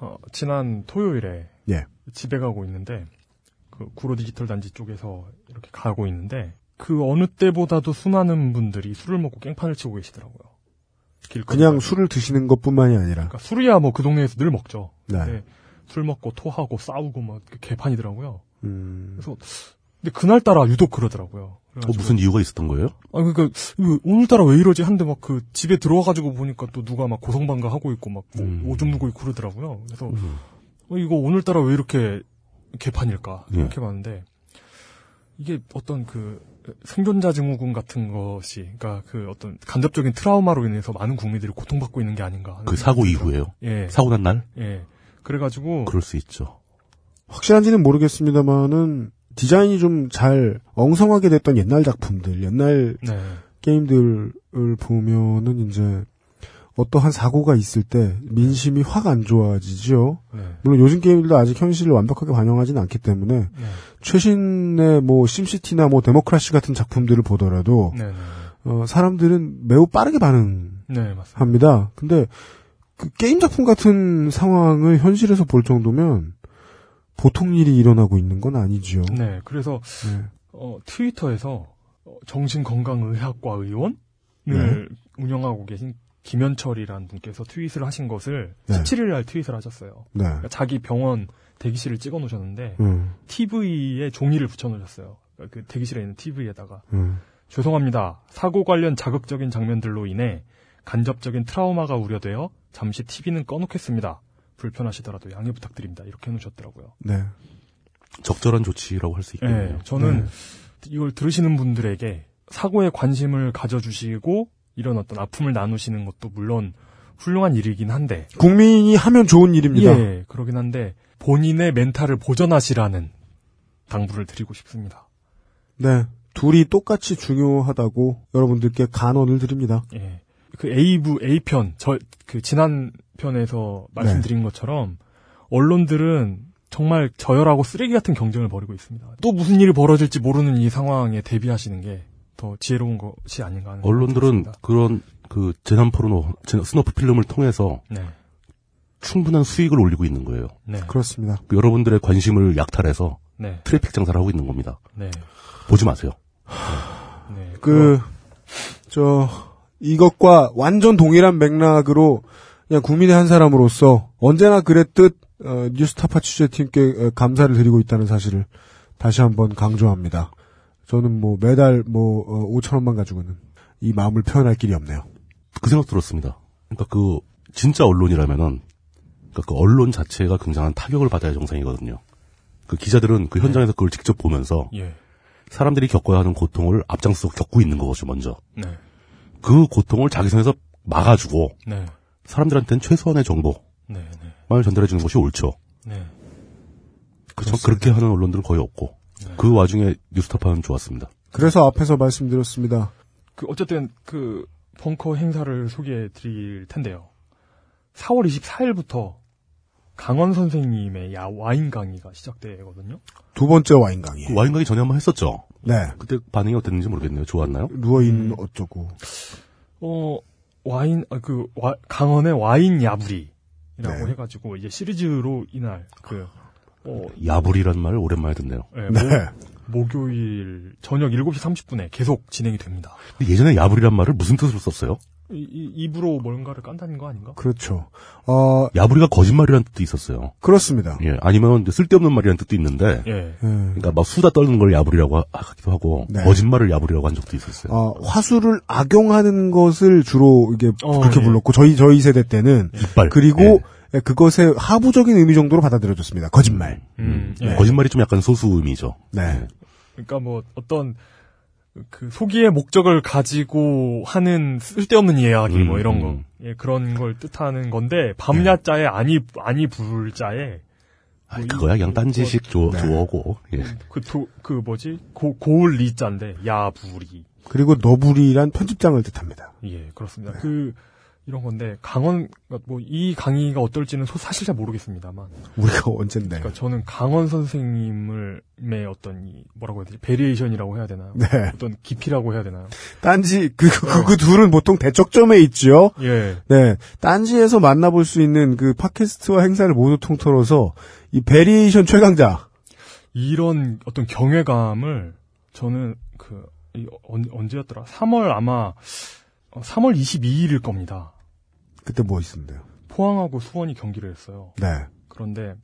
어, 지난 토요일에 예. 집에 가고 있는데 그 구로 디지털 단지 쪽에서 이렇게 가고 있는데 그 어느 때보다도 수많은 분들이 술을 먹고 깽판을 치고 계시더라고요. 그냥 술을 드시는 것뿐만이 아니라 그러니까 술이야 뭐 그 동네에서 늘 먹죠. 네. 근데 술 먹고 토하고 싸우고 막 개판이더라고요. 음, 그래서 근데 그날 따라 유독 그러더라고요. 어, 그래가지고 무슨 이유가 있었던 거예요? 아, 그니까, 이거 오늘따라 왜 이러지? 한데 막 그 집에 들어와가지고 보니까 또 누가 막 고성방가 하고 있고 막뭐 음. 오줌 누고 있고 그러더라고요. 그래서, 음. 어, 이거 오늘따라 왜 이렇게 개판일까? 예. 이렇게 봤는데, 이게 어떤 그 생존자 증후군 같은 것이, 그니까 그 어떤 간접적인 트라우마로 인해서 많은 국민들이 고통받고 있는 게 아닌가. 하는 그 사고. 이후에요? 예. 사고 난 날? 예. 그래가지고, 그럴 수 있죠. 확실한지는 모르겠습니다만은 디자인이 좀 잘 엉성하게 됐던 옛날 작품들, 옛날 네. 게임들을 보면은 이제 어떠한 사고가 있을 때 민심이 확 안 좋아지죠. 네. 물론 요즘 게임들도 아직 현실을 완벽하게 반영하지는 않기 때문에 네. 최신의 뭐 심시티나 뭐 데모크라시 같은 작품들을 보더라도 네. 네. 어, 사람들은 매우 빠르게 반응합니다. 네. 근데 그 게임 작품 같은 상황을 현실에서 볼 정도면 보통 일이 일어나고 있는 건 아니죠. 네. 그래서, 네. 어, 트위터에서 어, 정신건강의학과 의원을 네. 운영하고 계신 김현철이라는 분께서 트윗을 하신 것을 네. 17일 날 트윗을 하셨어요. 네. 그러니까 자기 병원 대기실을 찍어 놓으셨는데 음, TV에 종이를 붙여 놓으셨어요. 그러니까 그 대기실에 있는 TV에다가 음. 죄송합니다. 사고 관련 자극적인 장면들로 인해 간접적인 트라우마가 우려되어 잠시 TV는 꺼놓겠습니다. 불편하시더라도 양해 부탁드립니다. 이렇게 해놓으셨더라고요. 네. 적절한 조치라고 할 수 있겠네요. 네, 저는 네. 이걸 들으시는 분들에게 사고에 관심을 가져주시고 이런 어떤 아픔을 나누시는 것도 물론 훌륭한 일이긴 한데, 국민이 하면 좋은 일입니다. 예, 그러긴 한데 본인의 멘탈을 보전하시라는 당부를 드리고 싶습니다. 네. 둘이 똑같이 중요하다고 여러분들께 간언을 드립니다. 예, 그 A부 A편 저 그 지난 편에서 말씀드린 것처럼 언론들은 정말 저열하고 쓰레기 같은 경쟁을 벌이고 있습니다. 또 무슨 일이 벌어질지 모르는 이 상황에 대비하시는 게 더 지혜로운 것이 아닌가 하는 언론들은 생각이 듭니다. 그런 그 재난 포르노, 재- snuff film을 통해서 네, 충분한 수익을 올리고 있는 거예요. 네, 그렇습니다. 그 여러분들의 관심을 약탈해서 네, 트래픽 장사를 하고 있는 겁니다. 네, 보지 마세요. 네. 그, 저, 이것과 완전 동일한 맥락으로 그냥 국민의 한 사람으로서 언제나 그랬듯 어, 뉴스타파 취재팀께 어, 감사를 드리고 있다는 사실을 다시 한번 강조합니다. 저는 뭐 매달 뭐 어, 5천 원만 가지고는 이 마음을 표현할 길이 없네요. 그 생각 들었습니다. 그러니까 그 진짜 언론이라면은 그러니까 그 언론 자체가 굉장한 타격을 받아야 정상이거든요. 그 기자들은 그 현장에서 그걸 직접 보면서 예, 사람들이 겪어야 하는 고통을 앞장서서 겪고 있는 거죠, 먼저. 네, 그 고통을 자기 선에서 막아주고 네, 사람들한테는 최소한의 정보만 네, 네, 전달해 주는 것이 옳죠. 네. 그렇죠. 그렇게 하는 언론들은 거의 없고 그 와중에 뉴스타파는 좋았습니다. 그래서 앞에서 말씀드렸습니다. 그 어쨌든 그 벙커 행사를 소개해 드릴 텐데요. 4월 24일부터 강원 선생님의 야 와인 강의가 시작되거든요. 두 번째 와인 강의. 그 와인 가기 전에 한번 했었죠. 네. 그때 반응이 어땠는지 모르겠네요. 좋았나요? 누워있는 음. 어쩌고. 어 와인 아, 그 와- 강원의 와인 야부리라고 네. 해가지고 이제 시리즈로 이날 그 어, 야불이라는 말을 오랜만에 듣네요. 예, 네. 목, 목요일 저녁 7시 30분에 계속 진행이 됩니다. 예전에 야불이란 말을 무슨 뜻으로 썼어요? 이, 이, 입으로 뭔가를 깐다는 거 아닌가? 그렇죠. 어, 야불이가 거짓말이라는 뜻도 있었어요. 그렇습니다. 예, 아니면 쓸데없는 말이라는 뜻도 있는데, 예. 예. 그러니까 막 수다 떨는 걸 야불이라고 하- 하기도 하고, 네. 거짓말을 야불이라고 한 적도 있었어요. 어, 화수를 악용하는 것을 주로 이게 어, 그렇게 예. 불렀고 저희 저희 세대 때는 이빨. 그리고 예, 그것의 하부적인 의미 정도로 받아들여졌습니다. 거짓말. 음, 예. 예. 거짓말이 좀 약간 소수 의미죠. 네. 그러니까 뭐 어떤 그 소기의 목적을 가지고 하는 쓸데없는 이야기 뭐 음, 이런 거 음. 예, 그런 걸 뜻하는 건데 밤야자에 아니 아니 불자에 아, 그거야 그냥 딴지식 조, 네. 조어고. 예. 그그 그 뭐지 고 고을 리자인데 야불이 그리고 너부리란 편집장을 뜻합니다. 예 그렇습니다. 그 이런 건데 강헌 뭐 이 강의가 어떨지는 소- 사실 잘 모르겠습니다만 우리가 언젠데. 그러니까 저는 강헌 선생님을 의 어떤 이 뭐라고 해야 되지 variation이라고 해야 되나요? 네. 어떤 깊이라고 해야 되나요? 딴지 그그그 둘은 보통 대척점에 있죠. 예. 네, 딴지에서 만나볼 수 있는 그 팟캐스트와 행사를 모두 통틀어서 이 variation 최강자. 이런 어떤 경외감을 저는 그 이, 언, 언제였더라? 3월 아마 어, 3월 22일일 겁니다. 그때 뭐 있었는데요? 포항하고 수원이 경기를 했어요. 네, 그런데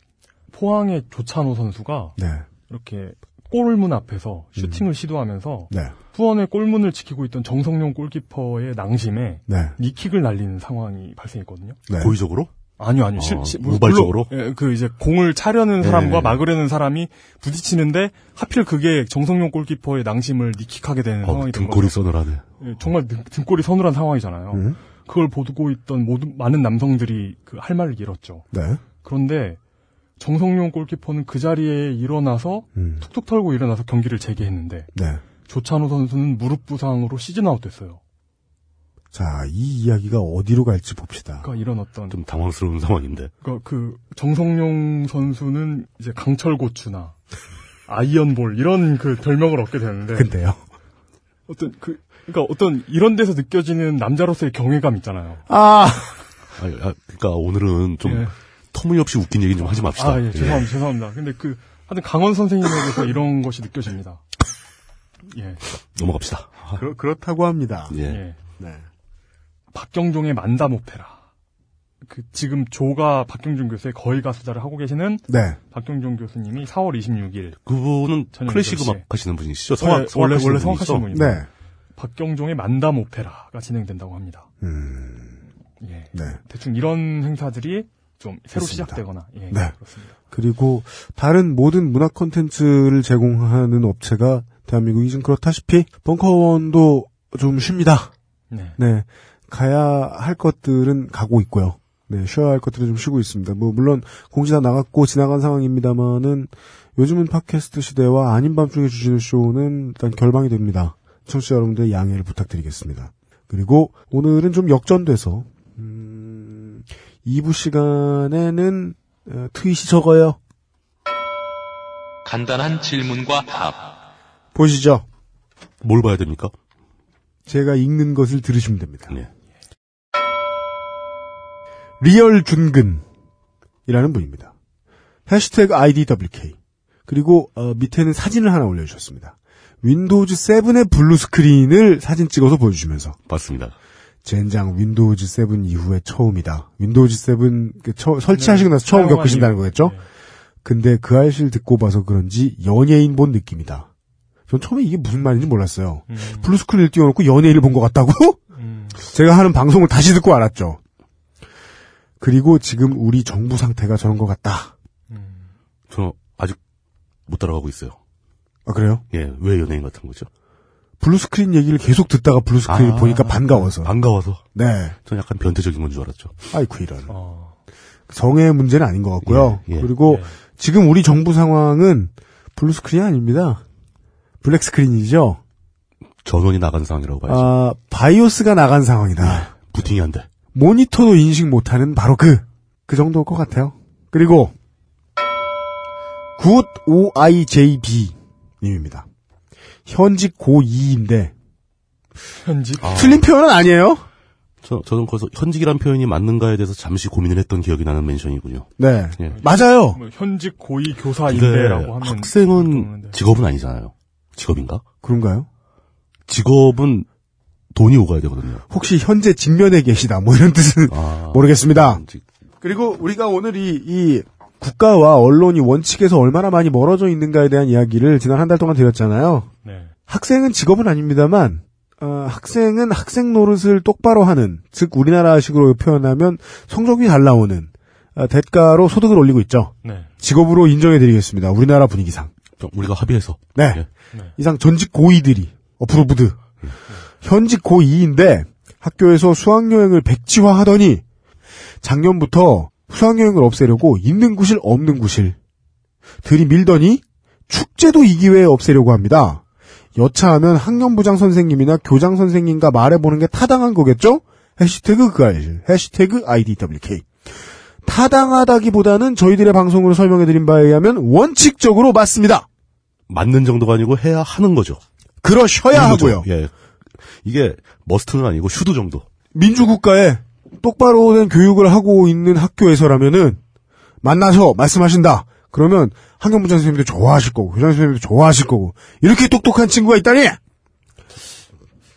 포항의 조찬호 선수가 네, 이렇게 골문 앞에서 슈팅을 시도하면서 네, 수원의 골문을 지키고 있던 정성용 골키퍼의 낭심에 네, 니킥을 날리는 상황이 발생했거든요. 네. 고의적으로? 아니요, 아니요. 어, 실, 실- 물론- 우발적으로? 예, 그 이제 공을 차려는 사람과 네. 막으려는 사람이 부딪히는데 하필 그게 정성용 골키퍼의 낭심을 니킥하게 되는 어, 상황이 된 등골이. 서늘하네. 예, 정말 등, 등골이 서늘한 상황이잖아요. 음, 그걸 보고 있던 모든 많은 남성들이 그 할 말을 잃었죠. 네, 그런데 정성용 골키퍼는 그 자리에 일어나서 음, 툭툭 털고 일어나서 경기를 재개했는데 네. 조찬호 선수는 무릎 부상으로 시즌 아웃됐어요. 자, 이 이야기가 어디로 갈지 봅시다. 그러니까 이런 어떤 좀 당황스러운 상황인데. 그러니까 그 정성용 선수는 이제 강철 고추나 아이언볼 이런 그 별명을 얻게 되는데 근데요. 어떤 그 그러니까 어떤 이런 데서 느껴지는 남자로서의 경외감 있잖아요. 아, 아, 아, 그러니까 오늘은 좀 예. 터무니없이 웃긴 얘기는 좀 하지 맙시다. 아, 예, 예. 죄송합니다. 죄송합니다. 근데 그 하여튼 강원 선생님에게서 이런 것이 느껴집니다. 예. 넘어갑시다. 아, 그렇, 그렇다고 합니다. 예. 예. 네. 박경종의 만담 오페라. 그 지금 조가 박경종 교수의 거의 가수자를 하고 계시는 네. 박경종 교수님이 4월 26일 그분은 클래식 8시 에. 음악 하시는 분이시죠? 원래 성악, 원래, 성악하시는 원래 분이시죠? 성악하시는 분입니다. 네. 박경종의 만담 오페라가 진행된다고 합니다. 음, 예. 네. 대충 이런 행사들이 좀 새로 있습니다. 시작되거나 예, 네. 그렇습니다. 그리고 다른 모든 문화 콘텐츠를 제공하는 업체가 대한민국이 좀 그렇다시피 벙커원도 좀 쉽니다. 네. 네. 가야 할 것들은 가고 있고요. 네, 쉬어야 할 것들은 좀 쉬고 있습니다. 뭐, 물론, 공지 다 나갔고 지나간 상황입니다만은, 요즘은 팟캐스트 시대와 아닌 밤중에 주시는 쇼는 일단 결방이 됩니다. 청취자 여러분들의 양해를 부탁드리겠습니다. 그리고 오늘은 좀 역전돼서, 음, 2부 시간에는, 어, 트윗이 적어요. 간단한 질문과 답. 보시죠. 뭘 봐야 됩니까? 제가 읽는 것을 들으시면 됩니다. 네. real 준근이라는 분입니다. 해시태그 IDWK. 그리고 어, 밑에는 사진을 하나 올려주셨습니다. 윈도우즈 7의 blue screen을 사진 찍어서 보여주시면서 맞습니다. 젠장 윈도우즈 7 이후에 처음이다. 윈도우즈 7 그 처- 설치하시고 나서 처음 겪으신다는. 거겠죠? 네. 근데 그알싫을 듣고 봐서 그런지 연예인 본 느낌이다. 전 처음에 이게 무슨 말인지 몰랐어요. 음, blue screen을 띄워놓고 연예인을 본 것 같다고? 음, 제가 하는 방송을 다시 듣고 알았죠. 그리고 지금 우리 정부 상태가 저런 것 같다. 음. 저는 아직 못 따라가고 있어요. 아, 그래요? 예, 왜 연예인 같은 거죠? blue screen 얘기를 계속 듣다가 blue screen 아, 보니까 반가워서. 반가워서. 네. 전 약간 변태적인 건 줄 알았죠. 아이쿠, 이런. 어, 성의 문제는 아닌 것 같고요. 예, 예. 그리고 예. 지금 우리 정부 상황은 blue screen이 아닙니다. black screen이죠. 전원이 나간 상황이라고 봐야죠. 아, BIOS가 나간 상황이다. 부팅이 안 돼. 모니터도 인식 못하는 바로 그, 그 정도일 것 같아요. 그리고, good OIJB 님입니다. 현직 고2인데, 현직 아, 틀린 표현은 아니에요? 저, 저는 거기서 현직이란 표현이 맞는가에 대해서 잠시 고민을 했던 기억이 나는 mention이군요. 네. 예. 맞아요. 뭐 현직 고2 근데 교사인데라고 하면 학생은. 직업은 아니잖아요. 직업인가? 그런가요? 직업은 돈이 오가야 되거든요. 혹시 현재 직면에 계시다, 뭐 이런 뜻은 아, 모르겠습니다. 직- 그리고 우리가 오늘 이, 이 국가와 언론이 원칙에서 얼마나 많이 멀어져 있는가에 대한 이야기를 지난 한 달 동안 드렸잖아요. 네. 학생은 직업은 아닙니다만, 어, 학생은 학생 노릇을 똑바로 하는, 즉 우리나라식으로 표현하면 성적이 잘 나오는 어, 대가로 소득을 올리고 있죠. 네. 직업으로 인정해드리겠습니다. 우리나라 분위기상. 좀 우리가 합의해서. 네. 예. 이상 전직 고위들이 어프로브드. 현직 고2인데 학교에서 수학여행을 백지화하더니 작년부터 수학여행을 없애려고 있는 구실 없는 구실 들이밀더니 축제도 이 기회에 없애려고 합니다. 여차하면 학년부장 선생님이나 교장 선생님과 말해보는 게 타당한 거겠죠? 해시태그 그알, 해시태그 IDWK. 타당하다기보다는 저희들의 방송으로 설명해드린 바에 의하면 원칙적으로 맞습니다. 맞는 정도가 아니고 해야 하는 거죠. 그러셔야. 하고요. 예. 이게 머스트는 아니고 슈도 정도. 민주국가에 똑바로 된 교육을 하고 있는 학교에서라면은 만나서 말씀하신다. 그러면 학년부장 선생님도 좋아하실 거고 교장 선생님도 좋아하실 거고 이렇게 똑똑한 친구가 있다니.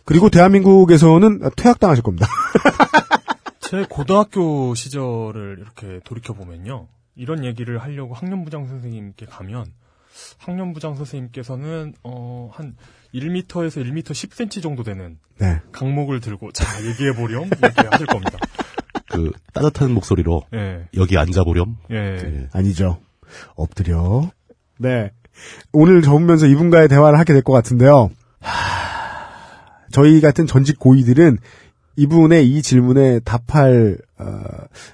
그리고 대한민국에서는 퇴학당하실 겁니다. 제 고등학교 시절을 이렇게 돌이켜 보면요. 이런 얘기를 하려고 학년부장 선생님께 가면 학년부장 선생님께서는 어, 한 1m에서 1m 10cm 정도 되는 네. 강목을 들고 자 얘기해 보렴 이렇게 하실 겁니다. 그 따뜻한 목소리로 예. 여기 앉아 보렴. 예. 예. 아니죠. 엎드려. 네. 오늘 접으면서 이분과의 대화를 하게 될 것 같은데요. 저희 같은 전직 고위들은 이분의 이 질문에 답할 어,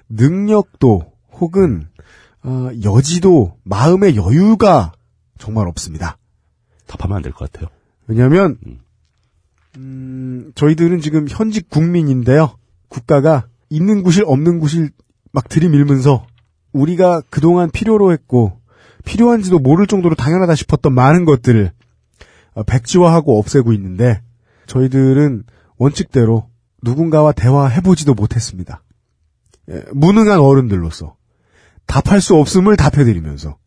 능력도 혹은 어, 여지도 마음의 여유가 정말 없습니다. 답하면 안 될 것 같아요. 왜냐하면 음, 저희들은 지금 현직 국민인데요. 국가가 있는 구실 없는 구실 막 들이밀면서 우리가 그동안 필요로 했고 필요한지도 모를 정도로 당연하다 싶었던 많은 것들을 어, 백지화하고 없애고 있는데 저희들은 원칙대로 누군가와 대화해보지도 못했습니다. 예, 무능한 어른들로서 답할 수 없음을 답해드리면서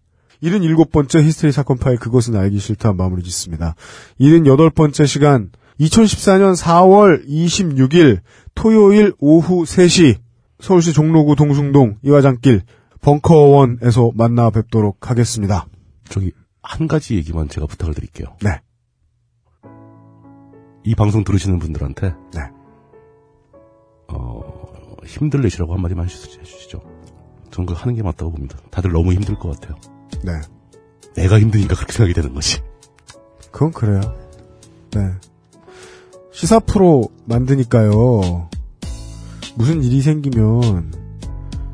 77번째 히스테리 사건 파일 그것은 알기 싫다 마무리 짓습니다. 78번째 시간 2014년 4월 26일 토요일 오후 3시 서울시 종로구 동숭동 이화장길 벙커원에서 만나 뵙도록 하겠습니다. 저기 한 가지 얘기만 제가 부탁을 드릴게요. 네. 이 방송 들으시는 분들한테 네. 어, 힘들내시라고 한마디만 해주- 해주시죠. 저는 그 하는 게 맞다고 봅니다. 다들 너무 힘들 것 같아요. 네. 내가 힘드니까 그렇게 생각이 되는 거지. 그건 그래요. 네. 시사 프로 만드니까요. 무슨 일이 생기면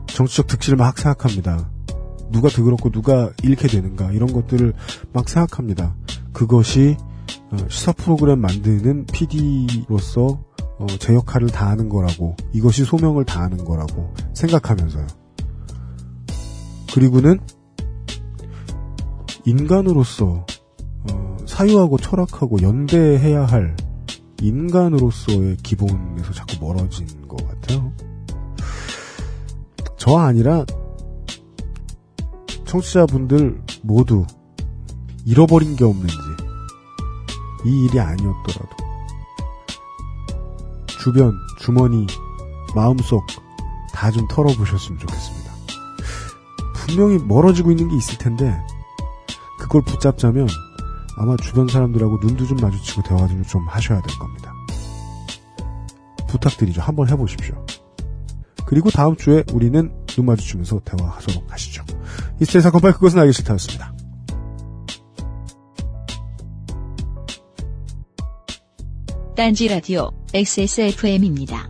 정치적 득실을 막 생각합니다. 누가 더그렇고 누가 잃게 되는가 이런 것들을 막 생각합니다. 그것이 어, 시사 프로그램 만드는 PD로서 어, 제 역할을 다하는 거라고 이것이 소명을 다하는 거라고 생각하면서요. 그리고는 인간으로서 어, 사유하고 철학하고 연대해야 할 인간으로서의 기본에서 자꾸 멀어진 것 같아요. 저 아니라 청취자분들 모두 잃어버린 게 없는지 이 일이 아니었더라도 주변, 주머니, 마음속 다 좀 털어보셨으면 좋겠습니다. 분명히 멀어지고 있는 게 있을 텐데 그걸 붙잡자면 아마 주변 사람들하고 눈도 좀 마주치고 대화를 좀 하셔야 될 겁니다. 부탁드리죠. 한번 해보십시오. 그리고 다음 주에 우리는 눈 마주치면서 대화하도록 하시죠. 이스테이 사건 파일 그것은 알기 싫다였습니다. 딴지 라디오 XSFM입니다.